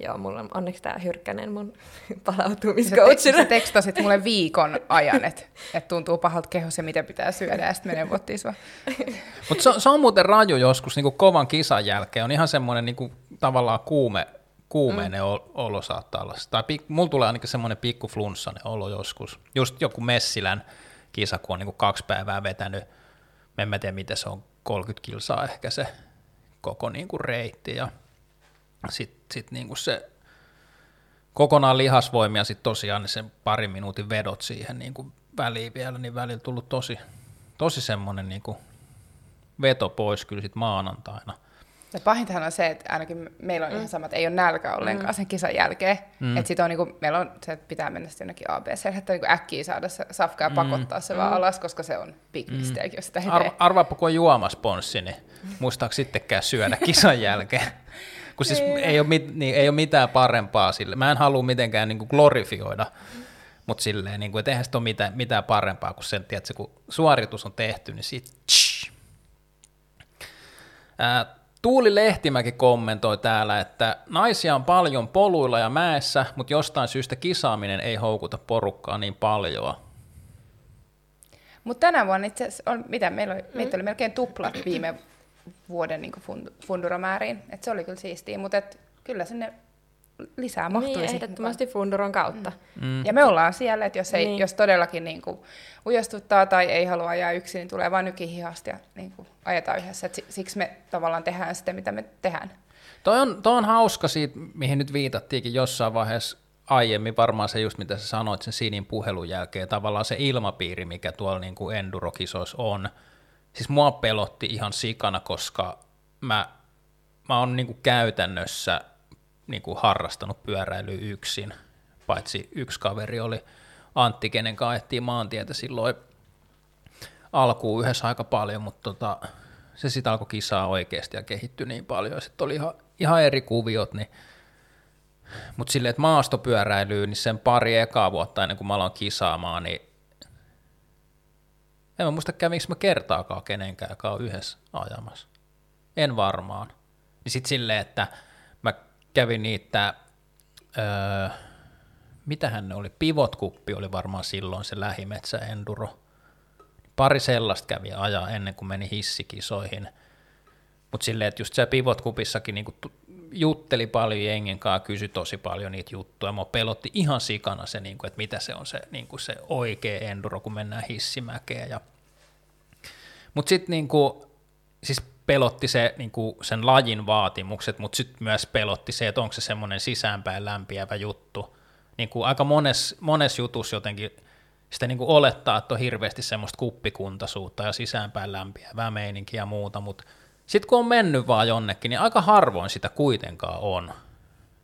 Joo, mulla on onneksi tämä Hyrkkänen mun palautumiscoachina.
Sä, te- tekstasit mulle viikon ajan, että et tuntuu pahalta kehos ja mitä pitää syödä, ja sitten me neuvottiin sua.
Mutta se, se, on muuten raju joskus niin kovan kisan jälkeen, on ihan semmoinen niin tavallaan kuume, kuumeinen mm. olo saattaa olla. Tai pik, mulla tulee ainakin semmoinen pikku flunssainen olo joskus. Just joku Messilän kisa, kun on niin kaksi päivää vetänyt, en mä tiedä miten se on, 30 kilsaa ehkä se koko niin kuin reitti, ja sitten sit niinku se kokonaan lihasvoimia sitten tosiaan niin sen parin minuutin vedot siihen niinku väliin vielä, niin välillä tullut tosi, tosi semmoinen niinku veto pois kyllä sitten maanantaina.
Ja pahintahan on se, että ainakin meillä on mm. ihan sama, että ei ole nälkä ollenkaan mm. sen kisan jälkeen. Mm. Että sit on niinku, meillä on se, että pitää mennä sitten jonnekin ABC, että niinku äkkiä saada se safka ja mm. pakottaa se mm. vaan alas, koska se on big mm. mistake, mm. jos sitä ei
Ar- Arvaappa, kun on juomasponssi, niin muistaako sittenkään syödä kisan jälkeen? kun siis ei, ei, ole, mit, niin, ei ole mitään parempaa sille. Mä en halua mitenkään niin kuin glorifioida, mutta silleen, niin kuin, että eihän sitä ole mitään, mitään parempaa kuin sen, että kun suoritus on tehty, niin sit Ää, Tuuli Lehtimäki kommentoi täällä, että naisia on paljon poluilla ja mäessä, mutta jostain syystä kisaaminen ei houkuta porukkaa niin paljon.
Mutta tänä vuonna itse asiassa on, mitä meillä oli, mm. meitä oli melkein tuplat viime vuoden niin funduramääriin. Et se oli kyllä siistiä, mutta et, kyllä sinne lisää mahtuisi.
Niin, ehdottomasti funduron kautta.
Mm. Mm. Ja me ollaan siellä, että jos, ei, niin. jos todellakin niin kuin, ujostuttaa tai ei halua ajaa yksin, niin tulee vain nykihihasta ja niin kuin, ajetaan yhdessä. Et siksi me tavallaan tehdään sitä, mitä me tehdään.
Toi on, toi on hauska siitä, mihin nyt viitattiinkin jossain vaiheessa aiemmin, varmaan se just mitä sä sanoit sen Sinin puhelun jälkeen, tavallaan se ilmapiiri, mikä tuolla niin kuin endurokisoissa on, siis mua pelotti ihan sikana, koska mä, mä oon niinku käytännössä niinku harrastanut pyöräilyä yksin, paitsi yksi kaveri oli Antti, kenen kanssa maantietä silloin alkuun yhdessä aika paljon, mutta tota, se sitten alkoi kisaa oikeasti ja kehittyi niin paljon, sitten oli ihan, ihan eri kuviot, niin mutta silleen, että maastopyöräilyyn, niin sen pari ekaa vuotta ennen kuin mä aloin kisaamaan, niin en mä muista kävinkö mä kertaakaan kenenkään, joka on yhdessä ajamassa. En varmaan. Niin sitten silleen, että mä kävin niitä, öö, mitähän ne oli, pivotkuppi oli varmaan silloin se lähimetsä enduro. Pari sellaista kävi ajaa ennen kuin meni hissikisoihin. Mutta silleen, että just se pivotkupissakin niinku jutteli paljon jengen kanssa, kysyi tosi paljon niitä juttuja. Mua pelotti ihan sikana se, niinku, että mitä se on se, niinku se oikea enduro, kun mennään hissimäkeen. Ja... Mutta sitten niinku, siis pelotti se, niinku, sen lajin vaatimukset, mutta sitten myös pelotti se, että onko se semmoinen sisäänpäin lämpiävä juttu. Niinku, aika mones, mones jutus jotenkin sitä niinku olettaa, että on hirveästi semmoista kuppikuntaisuutta ja sisäänpäin lämpiävää meininkiä ja muuta, mutta sitten kun on mennyt vaan jonnekin, niin aika harvoin sitä kuitenkaan on.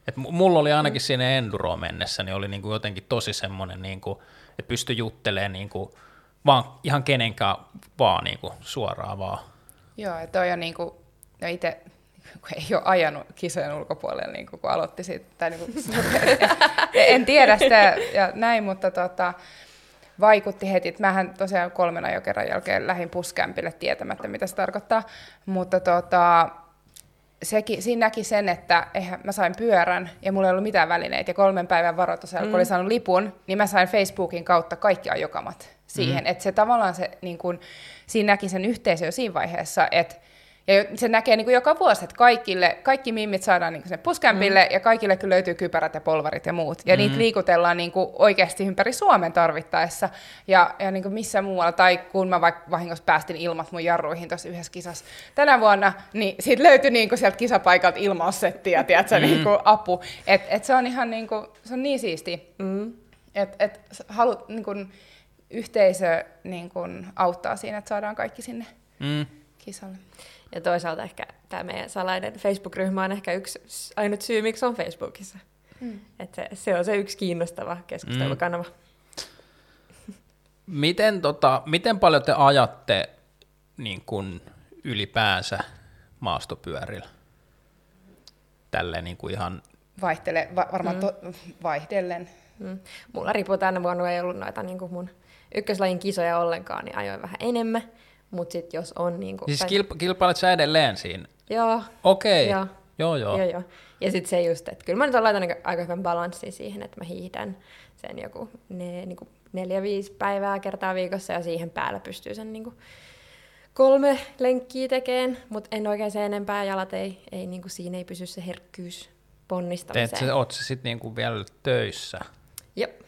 Et mulla oli ainakin siinä Enduroon mennessä, niin oli niinku jotenkin tosi semmoinen, niinku, että pystyi juttelemaan niinku, vaan ihan kenenkään vaan niinku, suoraan vaan.
Joo, että toi on niinku, no itse ei ole ajanut kisojen ulkopuolella, niin kun aloitti siitä, tai niin kuin, en tiedä sitä ja näin, mutta tota, vaikutti heti. Että mähän tosiaan kolmen ajokerran jälkeen lähdin puskämpille tietämättä, mitä se tarkoittaa. Mutta tota, sekin, siinä näki sen, että eihän, mä sain pyörän ja mulla ei ollut mitään välineitä. Ja kolmen päivän varoitusajalla, mm. kun olin saanut lipun, niin mä sain Facebookin kautta kaikki ajokamat siihen. Mm. Että se tavallaan se, niin kun, siinä näki sen yhteisö jo siinä vaiheessa, että Ja se näkee niin kuin joka vuosi, että kaikille, kaikki mimmit saadaan niin kuin sen puskämpille mm. ja kaikille kyllä löytyy kypärät ja polvarit ja muut. Ja mm. niitä liikutellaan niin kuin oikeasti ympäri Suomen tarvittaessa ja, ja niin kuin missä muualla. Tai kun mä vaikka vahingossa päästin ilmat mun jarruihin tuossa yhdessä kisassa tänä vuonna, niin siitä löytyi niin kuin sieltä kisapaikalta ilmaussettiä, tiedätkö, mm. niin kuin apu. Et, et se on ihan niin kuin, se on niin siisti. Mm. Että et halut, niin kuin, yhteisö niin kuin, auttaa siinä, että saadaan kaikki sinne mm. kisalle.
Ja toisaalta ehkä tämä meidän salainen Facebook-ryhmä on ehkä yksi ainut syy, miksi on Facebookissa. Mm. Että se, se on se yksi kiinnostava keskustelukanava. Mm.
Miten, tota, miten paljon te ajatte niin kun ylipäänsä maastopyörillä? Tälleen niin kuin ihan...
Vaihtele, va, varmaan mm. to, vaihdellen.
Mm. Mulla riippuu tänä vuonna ei ollut noita niin kuin mun ykköslajin kisoja ollenkaan, niin ajoin vähän enemmän. Mutta sitten jos on... Niin kuin,
siis kilpa- kilpailet sä edelleen siinä?
Joo.
Okei. Okay. Joo. Joo,
joo. joo, Ja sitten se just, että kyllä mä nyt laitan aika hyvän balanssin siihen, että mä hiihdän sen joku ne, niin kuin neljä-viisi päivää kertaa viikossa ja siihen päällä pystyy sen niin kuin kolme lenkkiä tekemään, mutta en oikein se enempää, jalat ei, ei niin kuin siinä ei pysy se herkkyys ponnistamiseen.
Teet se, oot se sitten niin kuin vielä töissä?
Jep.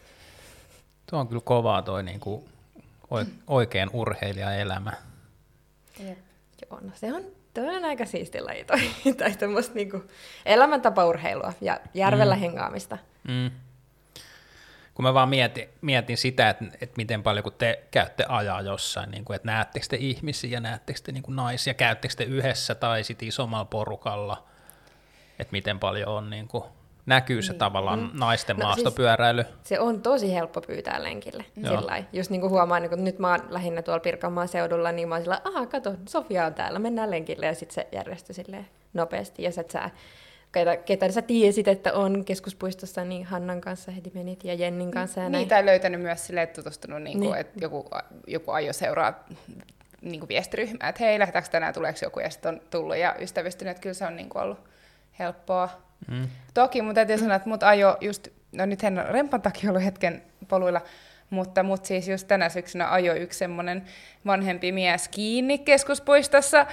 Tuo on kyllä kovaa toi niin kuin oikein urheilijaelämä.
Jep. Joo, no se on, toi on aika siisti laji toi, tai tämmöistä niinku elämäntapaurheilua ja järvellä mm. hengaamista. Mm.
Kun mä vaan mietin, mietin sitä, että, että miten paljon kun te käytte ajaa jossain, niin kuin, että näettekö te ihmisiä, näettekö te niin kuin naisia, käyttekö te yhdessä tai sitten isommalla porukalla, että miten paljon on niin kuin, näkyy se niin. tavallaan mm. naisten no, maastopyöräily. Siis
se on tosi helppo pyytää lenkille. Sillai. Just niin kuin huomaan, niin kun nyt mä oon lähinnä tuolla Pirkanmaan seudulla, niin mä oon sillä, aha, kato, Sofia on täällä, mennään lenkille, ja sitten se järjestyi silleen nopeasti, ja sä, sä ketä, ketä sä tiesit, että on keskuspuistossa, niin Hannan kanssa heti menit ja Jennin kanssa. Ja
Niitä on löytänyt myös sille, että tutustunut, niin kuin, niin. että joku, joku ajo seuraa niin kuin viestiryhmää, että hei, lähdetäänkö tänään, tuleeko joku, ja sitten on tullut ja ystävystynyt, että kyllä se on niin kuin ollut helppoa. Mm. Toki mun täytyy sanoa, että mut ajo just, no nyt en rempan takia ollut hetken poluilla, mutta mut siis just tänä syksynä ajo yksi semmoinen vanhempi mies kiinni keskuspuistossa,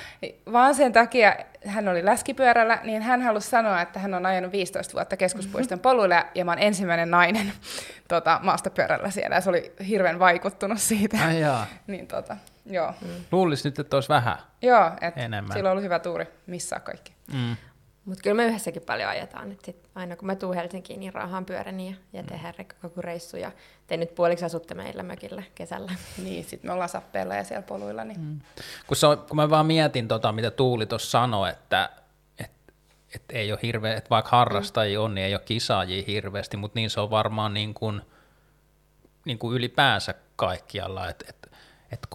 vaan sen takia hän oli läskipyörällä, niin hän halusi sanoa, että hän on ajanut 15 vuotta keskuspuiston poluilla ja mä oon ensimmäinen nainen tota, maastopyörällä siellä ja se oli hirveän vaikuttunut siitä.
Ai jaa.
niin tota, joo. Mm.
Luulisin nyt, että olisi vähän
Joo, että sillä on ollut hyvä tuuri missaa kaikki. Mm.
Mutta kyllä me yhdessäkin paljon ajetaan. Et sit aina kun mä tuun Helsinkiin, niin raahaan pyöräni ja, ja mm. tehdään reissu. Ja te nyt puoliksi asutte meillä mökillä kesällä.
Niin, sitten me ollaan sappeilla ja siellä poluilla. Niin. Mm.
Kun, se on, kun mä vaan mietin, tota, mitä Tuuli tuossa sanoi, että et, et ei ole hirveä, että vaikka harrastajia on, niin ei ole kisaajia hirveästi, mutta niin se on varmaan niin kuin, niin kuin ylipäänsä kaikkialla. Että et, et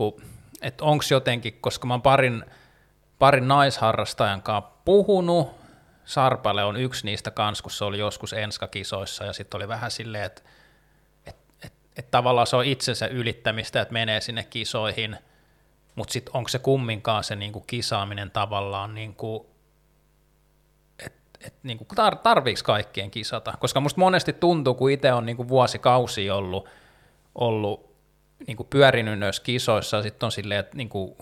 et onko jotenkin, koska mä oon parin, parin naisharrastajan kanssa puhunut, Sarpale on yksi niistä kans, kun se oli joskus enskakisoissa ja sitten oli vähän silleen, että et, et, et tavallaan se on itsensä ylittämistä, että menee sinne kisoihin, mutta sitten onko se kumminkaan se niinku kisaaminen tavallaan, niinku, että et, niinku tar, tarviiko kaikkien kisata, koska musta monesti tuntuu, kun itse on niinku vuosikausi ollut, ollut niin kuin pyörinyt noissa kisoissa, sitten on silleen, että niin kuin,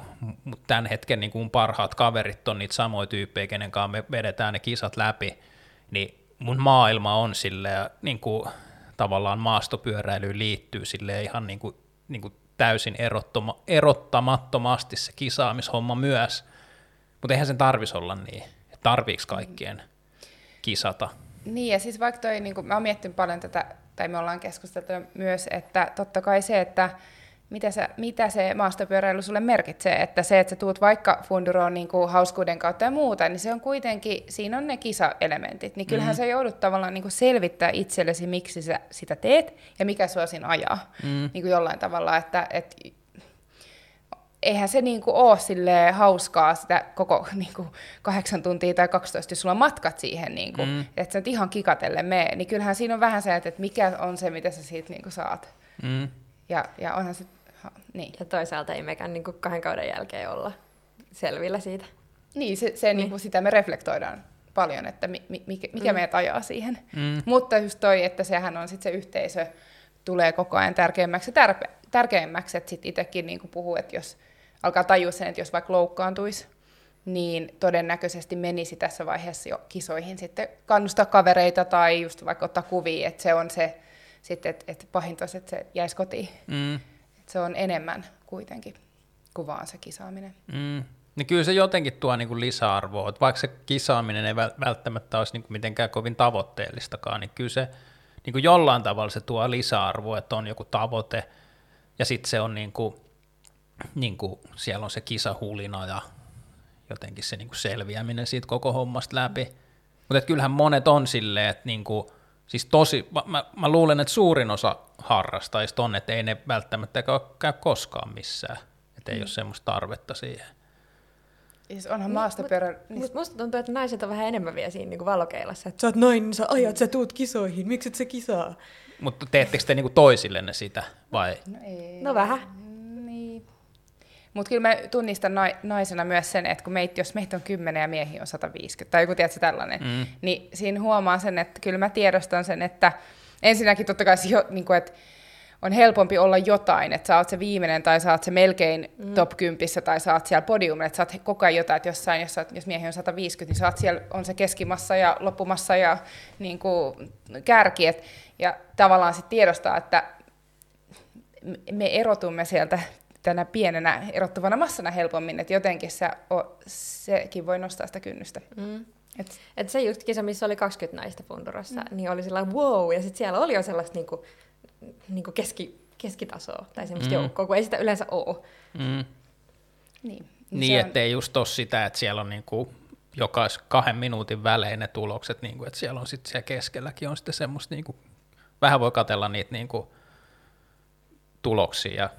tämän hetken niin kuin parhaat kaverit on niitä samoja tyyppejä, kenen kanssa me vedetään ne kisat läpi, niin mun maailma on sille niin kuin, tavallaan maastopyöräilyyn liittyy sille ihan niin kuin, niin kuin täysin erottoma, erottamattomasti se kisaamishomma myös, mutta eihän sen tarvitsisi olla niin, tarviiko kaikkien kisata.
Niin, ja siis vaikka toi, niin kuin, mä oon miettinyt paljon tätä tai me ollaan keskusteltu myös, että totta kai se, että mitä, se, mitä se maastopyöräily sulle merkitsee, että se, että sä tuut vaikka funduroon niin kuin hauskuuden kautta ja muuta, niin se on kuitenkin, siinä on ne kisaelementit, niin kyllähän mm. sä joudut tavallaan niin kuin selvittää itsellesi, miksi sä sitä teet ja mikä sua siinä ajaa, mm. niin kuin jollain tavalla, että, että eihän se niinku ole sille hauskaa sitä koko niinku kahdeksan tuntia tai 12, jos sulla on matkat siihen, niinku, mm. että sä et ihan kikatelle mene, niin kyllähän siinä on vähän se, että mikä on se, mitä sä siitä niinku saat. Mm. Ja, ja onhan se, ha, niin.
Ja toisaalta ei mekään niinku kahden kauden jälkeen olla selvillä siitä.
Niin, se, se niin. Niinku sitä me reflektoidaan paljon, että mi, mi, mikä, mikä mm. meidät ajaa siihen. Mm. Mutta just toi, että sehän on sitten se yhteisö, tulee koko ajan tärkeämmäksi ja tärkeämmäksi, että sitten itsekin niinku puhuu, että jos alkaa tajua sen, että jos vaikka loukkaantuisi, niin todennäköisesti menisi tässä vaiheessa jo kisoihin sitten kannustaa kavereita tai just vaikka ottaa kuvia, että se on se sitten, että, että pahinta olisi, että se jäisi kotiin. Mm. Että se on enemmän kuitenkin kuin vaan se kisaaminen.
Mm. Niin kyllä se jotenkin tuo niin kuin lisäarvoa, että vaikka se kisaaminen ei välttämättä olisi niin kuin mitenkään kovin tavoitteellistakaan, niin kyllä se niin kuin jollain tavalla se tuo lisäarvoa, että on joku tavoite, ja sitten se on niin kuin, niin kuin, siellä on se kisahulina ja jotenkin se niin kuin selviäminen siitä koko hommasta läpi. Mutta kyllähän monet on silleen, että niin kuin, siis tosi, mä, mä luulen, että suurin osa harrastajista on, että ei ne välttämättä käy koskaan missään, että ei mm. ole semmoista tarvetta siihen.
Siis onhan maastopyörä...
Niin... Mut musta tuntuu, että naiset on vähän enemmän vielä siinä niin valokeilassa. Että sä oot nainen, niin sä ajat, sä tuut kisoihin, miksi et sä kisaa?
Mutta teettekö te niinku toisillenne sitä vai?
No, ei. no vähän.
Mutta kyllä mä tunnistan na- naisena myös sen, että kun meitä, jos meitä on 10 ja miehiä on 150, tai joku tiedätkö tällainen, mm. niin siinä huomaa sen, että kyllä mä tiedostan sen, että ensinnäkin totta kai se, niin kuin, että on helpompi olla jotain, että sä oot se viimeinen tai sä oot se melkein mm. top 10 tai sä oot siellä podiumilla, että sä oot koko ajan jotain, että jossain, jos, jos miehi on 150, niin sä oot siellä, on se keskimassa ja loppumassa ja niin kuin, kärki, et, ja tavallaan sitten tiedostaa, että me erotumme sieltä tänä pienenä erottuvana massana helpommin, että jotenkin se, o, sekin voi nostaa sitä kynnystä. Mm.
Et, et se just kisa, missä oli 20 naista Fundurassa, mm. niin oli sellainen wow, ja sitten siellä oli jo sellaista niinku, niin kuin keski, keskitasoa tai semmoista mm. joukkoa, kun ei sitä yleensä ole. Mm.
Niin, niin on... ettei just ole sitä, että siellä on niin kuin jokais kahden minuutin välein ne tulokset, niin kuin, että siellä on sitten siellä keskelläkin on sitten semmoista, niin kuin, vähän voi katella niitä niin kuin, tuloksia ja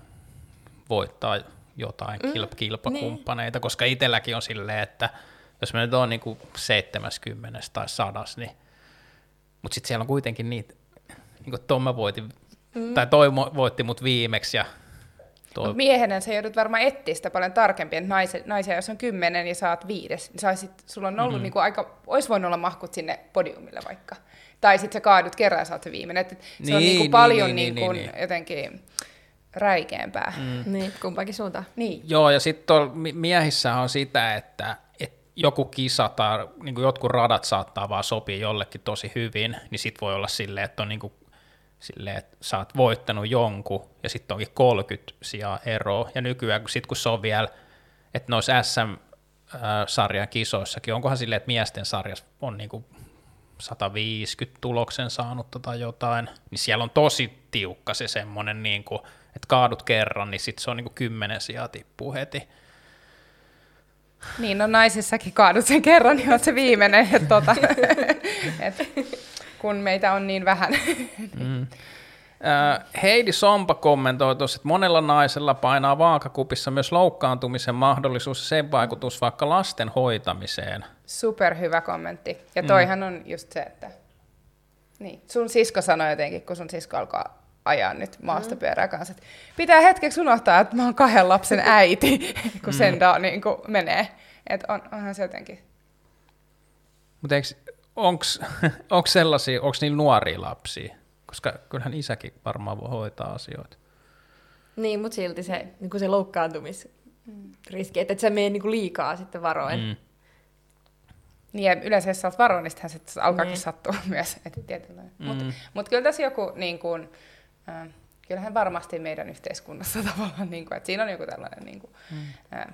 voittaa jotain mm. kilp- kilpakumppaneita, niin. koska itselläkin on silleen, että jos me nyt on niin kuin 70 tai 100, niin mutta sitten siellä on kuitenkin niitä, niin kuin Tomma voitin Mm. Tai toi voitti mut viimeksi ja
Tuo... Mut miehenä sä joudut varmaan etsiä sitä paljon tarkemmin, että naisia, naisia, jos on kymmenen ja saat viides, niin saisit, sulla on ollut mm-hmm. niinku aika, olisi voinut olla mahkut sinne podiumille vaikka. Tai sitten sä kaadut kerran ja saat se viimeinen. Et se niin, on niinku niin, paljon niin, niinku niin, niin, jotenkin räikeämpää.
Mm. Niin, kumpakin suuntaan.
Niin. Joo, ja sitten miehissä on sitä, että, että joku kisa tai niin jotkut radat saattaa vaan sopia jollekin tosi hyvin, niin sitten voi olla silleen, että on niin kuin silleen, että sä oot voittanut jonkun ja sitten onkin 30 sijaa eroa. Ja nykyään, sit kun se on vielä, että noissa SM-sarjan kisoissakin, onkohan silleen, että miesten sarjassa on niinku 150 tuloksen saanut tai jotain, niin siellä on tosi tiukka se semmoinen, niinku, että kaadut kerran, niin sitten se on niinku 10 sijaa tippuu heti.
Niin, no naisissakin kaadut sen kerran, niin on se viimeinen. Että tota, et, kun meitä on niin vähän. Mm.
Heidi Sompa kommentoi tuossa, että monella naisella painaa vaakakupissa myös loukkaantumisen mahdollisuus ja sen vaikutus vaikka lasten hoitamiseen.
Superhyvä kommentti. Ja toihan mm. on just se, että niin. sun sisko sanoi jotenkin, kun sun sisko alkaa ajaa nyt maastopyörää mm. kanssa, että pitää hetkeksi unohtaa, että mä oon kahden lapsen äiti, kun sen mm. da, niin menee. Että on, onhan se jotenkin.
Mutta eikö onko sellaisia, onko niillä nuoria lapsia? Koska kyllähän isäkin varmaan voi hoitaa asioita.
Niin, mutta silti se, niin se loukkaantumisriski, että et sä mene niin liikaa sitten varoen. Mm.
Niin, ja yleensä jos sä oot varoin, niin se alkaakin niin. sattua myös. Mm. Mutta mut kyllä tässä joku, niin kuin, äh, kyllähän varmasti meidän yhteiskunnassa tavallaan, niin kuin, että siinä on joku tällainen niin kuin, mm. äh,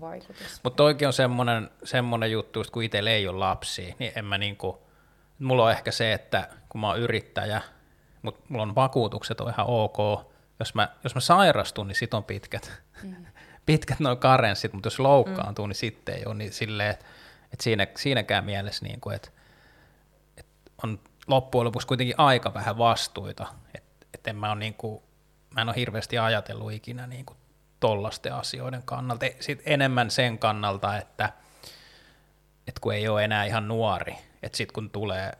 vaikutus.
Mutta toikin on semmoinen, semmoinen juttu, että kun itsellä ei ole lapsia, niin en mä niinku, mulla on ehkä se, että kun mä oon yrittäjä, mutta mulla on vakuutukset on ihan ok, jos mä, jos mä sairastun, niin sit on pitkät, mm. pitkät noin karenssit, mutta jos loukkaantuu, mm. niin sitten ei ole niin silleen, että, että siinä, siinäkään mielessä, niin kuin, että, että on loppujen lopuksi kuitenkin aika vähän vastuita, että, että en mä, ole niin kuin, mä en ole hirveästi ajatellut ikinä niin kuin tollasten asioiden kannalta. Sitten enemmän sen kannalta, että, että kun ei ole enää ihan nuori, että sitten kun tulee,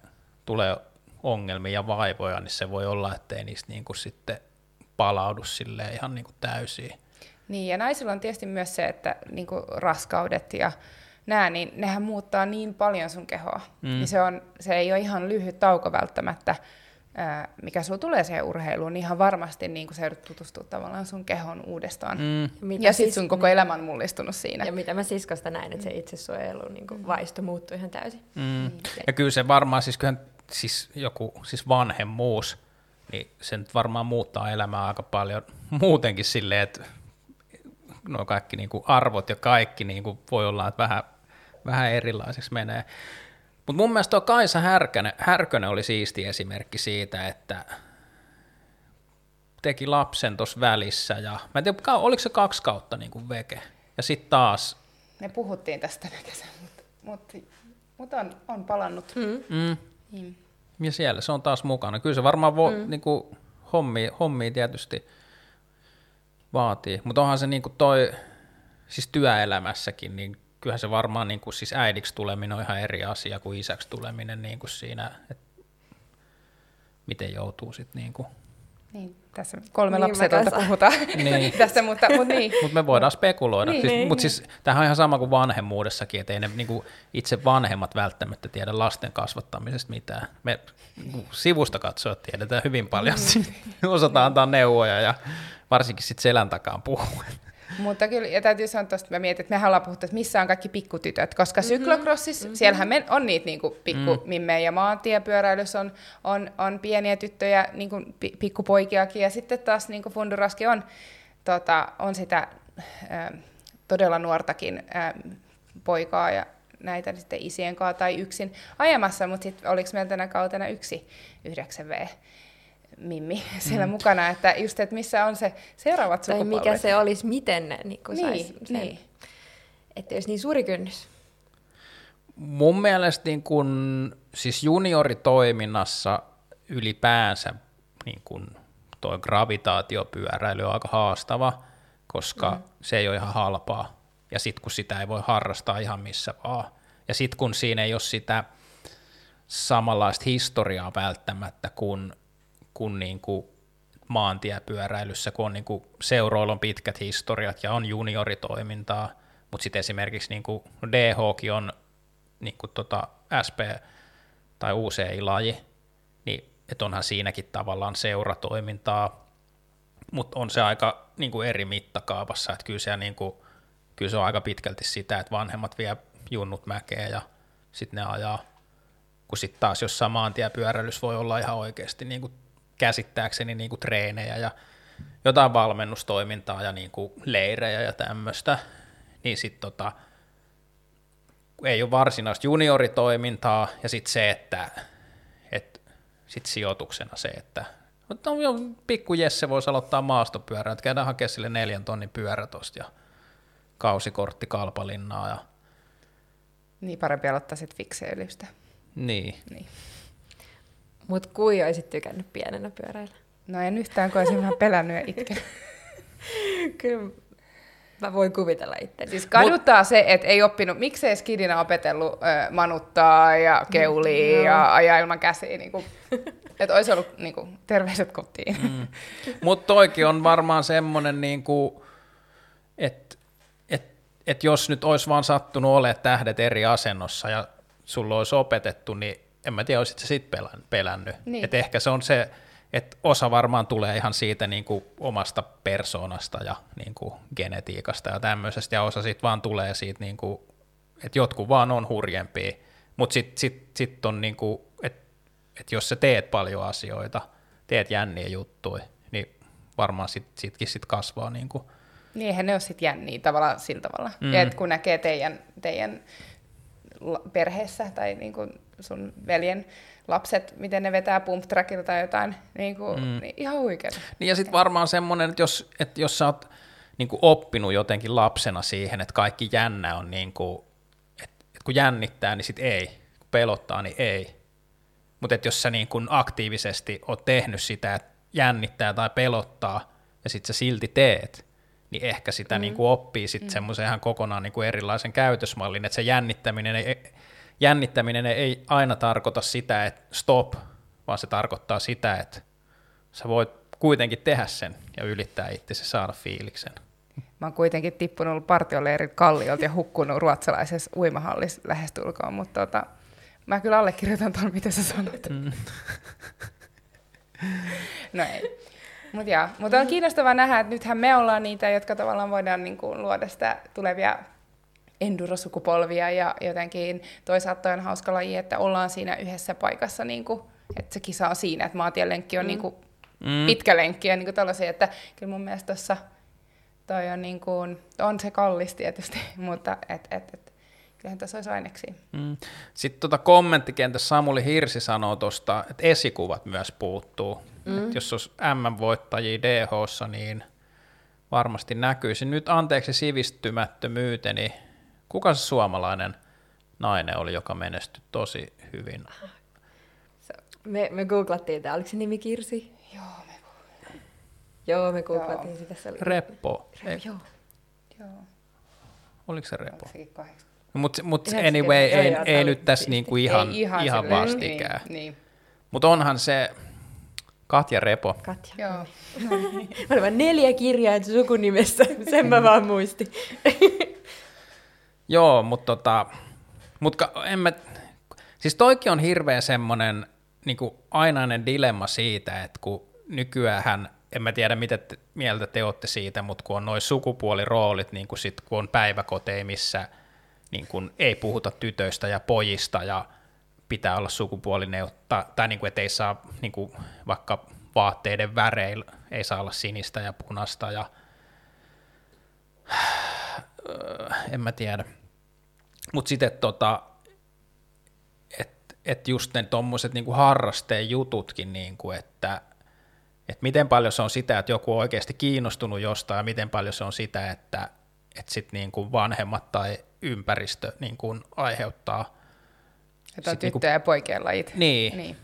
tulee ongelmia ja vaivoja, niin se voi olla, ettei niistä niin kuin sitten palaudu sille ihan niin kuin täysiin.
Niin, ja naisilla on tietysti myös se, että niin kuin raskaudet ja nämä, niin nehän muuttaa niin paljon sun kehoa. Mm. Niin se, on, se ei ole ihan lyhyt tauko välttämättä mikä sulla tulee siihen urheiluun, niin ihan varmasti niin sä joudut tutustua tavallaan sun kehon uudestaan. Mm. Ja, ja sitten sun koko elämä on mullistunut siinä.
Ja mitä mä siskosta näin, että se itsesuojelu niin kuin vaisto muuttui ihan täysin. Mm.
Niin. Ja kyllä se varmaan, siis, kyllähän, siis joku siis vanhemmuus, niin se nyt varmaan muuttaa elämää aika paljon muutenkin silleen, että nuo kaikki niin kuin arvot ja kaikki niin kuin voi olla, että vähän, vähän erilaiseksi menee. Mutta mun mielestä tuo Kaisa Härkönen, Härkönen oli siisti esimerkki siitä, että teki lapsen tuossa välissä ja mä en tiedä, oliko se kaksi kautta niin kuin veke. Ja sitten taas...
Me puhuttiin tästä kesän, mutta, mutta, mutta on, on palannut. Mm. Mm.
Niin. Ja siellä se on taas mukana. Kyllä se varmaan vo, mm. niin kuin, hommi, hommi tietysti vaatii, mutta onhan se niin kuin toi, siis työelämässäkin, niin kyllähän se varmaan niin kuin, siis äidiksi tuleminen on ihan eri asia kuin isäksi tuleminen niin kuin siinä, että miten joutuu sitten niin kuin
niin, tässä kolme niin, lapsetolta puhutaan niin. tässä, mutta, mutta niin.
Mut me voidaan spekuloida. Niin, siis, niin, mutta niin. siis tämähän on ihan sama kuin vanhemmuudessakin, että ei ne niin kuin itse vanhemmat välttämättä tiedä lasten kasvattamisesta mitään. Me niin sivusta katsoa tiedetään hyvin paljon, mm. osataan antaa neuvoja ja varsinkin sitten selän takaan puhua.
Mutta kyllä, ja täytyy sanoa tuosta, mä mietin, että mehän ollaan puhuttu, että missä on kaikki pikkutytöt, koska mm-hmm. syklokrossissa, mm-hmm. siellähän me, on niitä niin pikkumimmejä, mm. ja maantiepyöräilyssä on, on, on pieniä tyttöjä, niin kuin pikkupoikiakin, ja sitten taas niin kuin Funduraski on, tota, on sitä ä, todella nuortakin ä, poikaa, ja näitä sitten isien kanssa tai yksin ajamassa, mutta sitten oliko meillä tänä kautena yksi 9V Mimmi siellä mm. mukana, että just, että missä on se seuraavat sukupolvet.
Tai mikä se olisi, miten ne niin niin, sais sen, niin. että olisi niin suuri kynnys.
Mun mielestä niin kun, siis junioritoiminnassa ylipäänsä niin kun toi gravitaatiopyöräily on aika haastava, koska mm. se ei ole ihan halpaa. Ja sitten kun sitä ei voi harrastaa ihan missä vaan. Ja sitten kun siinä ei ole sitä samanlaista historiaa välttämättä kuin kuin, niin kuin maantiepyöräilyssä, kun on niin kuin seuroilla on pitkät historiat ja on junioritoimintaa, mutta sitten esimerkiksi niin kuin DH on niin kuin tota SP tai UCI-laji, niin että onhan siinäkin tavallaan seuratoimintaa, mutta on se aika niin kuin eri mittakaavassa, että kyllä se, niin kuin, kyllä se on aika pitkälti sitä, että vanhemmat vie junnut mäkeä ja sitten ne ajaa, kun sitten taas jossain maantiepyöräilyssä voi olla ihan oikeasti niin kuin käsittääkseni niin kuin treenejä ja jotain valmennustoimintaa ja niin kuin leirejä ja tämmöistä, niin sitten tota, ei ole varsinaista junioritoimintaa ja sitten se, että et, sit sijoituksena se, että no, pikku Jesse voisi aloittaa maastopyörää, että käydään hakemaan sille neljän tonnin pyörä tosta ja kausikortti kalpalinnaa. Ja...
Niin parempi aloittaa sitten fikseilystä.
Niin. niin.
Mutta kui olisit tykännyt pienenä pyöräillä?
No en yhtään, kun olisin vähän pelännyt ja itkenyt.
Kyllä mä voin kuvitella itse.
Siis kaduttaa Mut... se, että ei oppinut, miksei skidina opetellut ö, manuttaa ja keulii mm, ja ajaa ilman käsiä. Niin kuin, että olisi ollut niin kuin, terveiset kotiin. Mm.
Mutta toikin on varmaan semmoinen, niin että et, et jos nyt olisi vaan sattunut olemaan tähdet eri asennossa ja sulla olisi opetettu, niin en mä tiedä, olisit se sitten pelännyt. Niin. Et ehkä se on se, että osa varmaan tulee ihan siitä niin kuin omasta persoonasta ja niin kuin genetiikasta ja tämmöisestä, ja osa sitten vaan tulee siitä, niin kuin, että jotkut vaan on hurjempia, mutta sitten sit, sit on niin kuin, että et jos sä teet paljon asioita, teet jänniä juttuja, niin varmaan sit, sitkin sit kasvaa niin kuin.
Niin eihän ne ole sitten jänniä tavallaan sillä tavalla. Mm. Ja et kun näkee teidän, teidän perheessä tai niin kuin sun veljen lapset, miten ne vetää pump tai jotain, niin kuin, mm. niin ihan huikeaa.
Niin ja sitten varmaan semmoinen, että jos, että jos sä oot niin kuin oppinut jotenkin lapsena siihen, että kaikki jännä on niin kuin, että, että kun jännittää, niin sitten ei, kun pelottaa, niin ei. Mutta jos sä niin kuin aktiivisesti oot tehnyt sitä, että jännittää tai pelottaa, ja sitten sä silti teet, niin ehkä sitä mm. niin kuin oppii sitten mm. semmoisen ihan kokonaan niin kuin erilaisen käytösmallin, että se jännittäminen ei, jännittäminen ei aina tarkoita sitä, että stop, vaan se tarkoittaa sitä, että sä voit kuitenkin tehdä sen ja ylittää itse saada fiiliksen.
Mä oon kuitenkin tippunut partioleirin kalliolta ja hukkunut ruotsalaisessa uimahallissa lähestulkoon, mutta tota, mä kyllä allekirjoitan tuon, mitä sä sanoit. Mm. No ei. Mutta mut on kiinnostavaa nähdä, että nythän me ollaan niitä, jotka tavallaan voidaan niin kuin, luoda sitä tulevia endurosukupolvia ja jotenkin toisaalta on hauska laji, että ollaan siinä yhdessä paikassa, niin kuin, että se kisa on siinä, että maatielenkki on mm. niin kuin, mm. pitkä lenkki ja niin kuin tällaisia, että kyllä mun mielestä tuossa toi on, niin kuin, on se kallis tietysti, mutta et, et, et, kyllähän tässä olisi aineksia. Mm.
Sitten tuota kommenttikentässä Samuli Hirsi sanoo tuosta, että esikuvat myös puuttuu. Mm. Et jos olisi M-voittajia dh niin varmasti näkyisi. Nyt anteeksi sivistymättömyyteni, kuka se suomalainen nainen oli, joka menestyi tosi hyvin?
Me, me googlattiin tämä, oliko se nimi Kirsi?
Joo, me
Joo, me googlattiin Joo. sitä. Se oli...
Reppo.
Re- joo.
Joo.
Oliko se Reppo? Mutta mut anyway, ei, ei, ei nyt tässä niinku ihan, ei ihan, ihan vastikään. Niin, niin. Mutta onhan se Katja Repo.
Katja. Joo. mä olen neljä kirjaa sukunimessä, sen mä vaan muistin.
Joo, mutta tota, mut en mä, siis toikin on hirveä semmoinen niin ainainen dilemma siitä, että kun nykyään en mä tiedä mitä te, mieltä te olette siitä, mutta kun on noin sukupuoliroolit, niin kuin sit, kun on päiväkoteja, missä niin kun ei puhuta tytöistä ja pojista ja pitää olla sukupuolineutta, tai niin kuin, että ei saa niin kuin, vaikka vaatteiden väreillä, ei saa olla sinistä ja punasta ja en mä tiedä. Mutta sitten tota, että et just ne tuommoiset niinku harrasteen jututkin, niinku, että et miten paljon se on sitä, että joku on oikeasti kiinnostunut jostain, ja miten paljon se on sitä, että et sit niinku vanhemmat tai ympäristö niinku aiheuttaa.
Että on tyttöjä niinku, ja poikien lajit.
Niin. niin.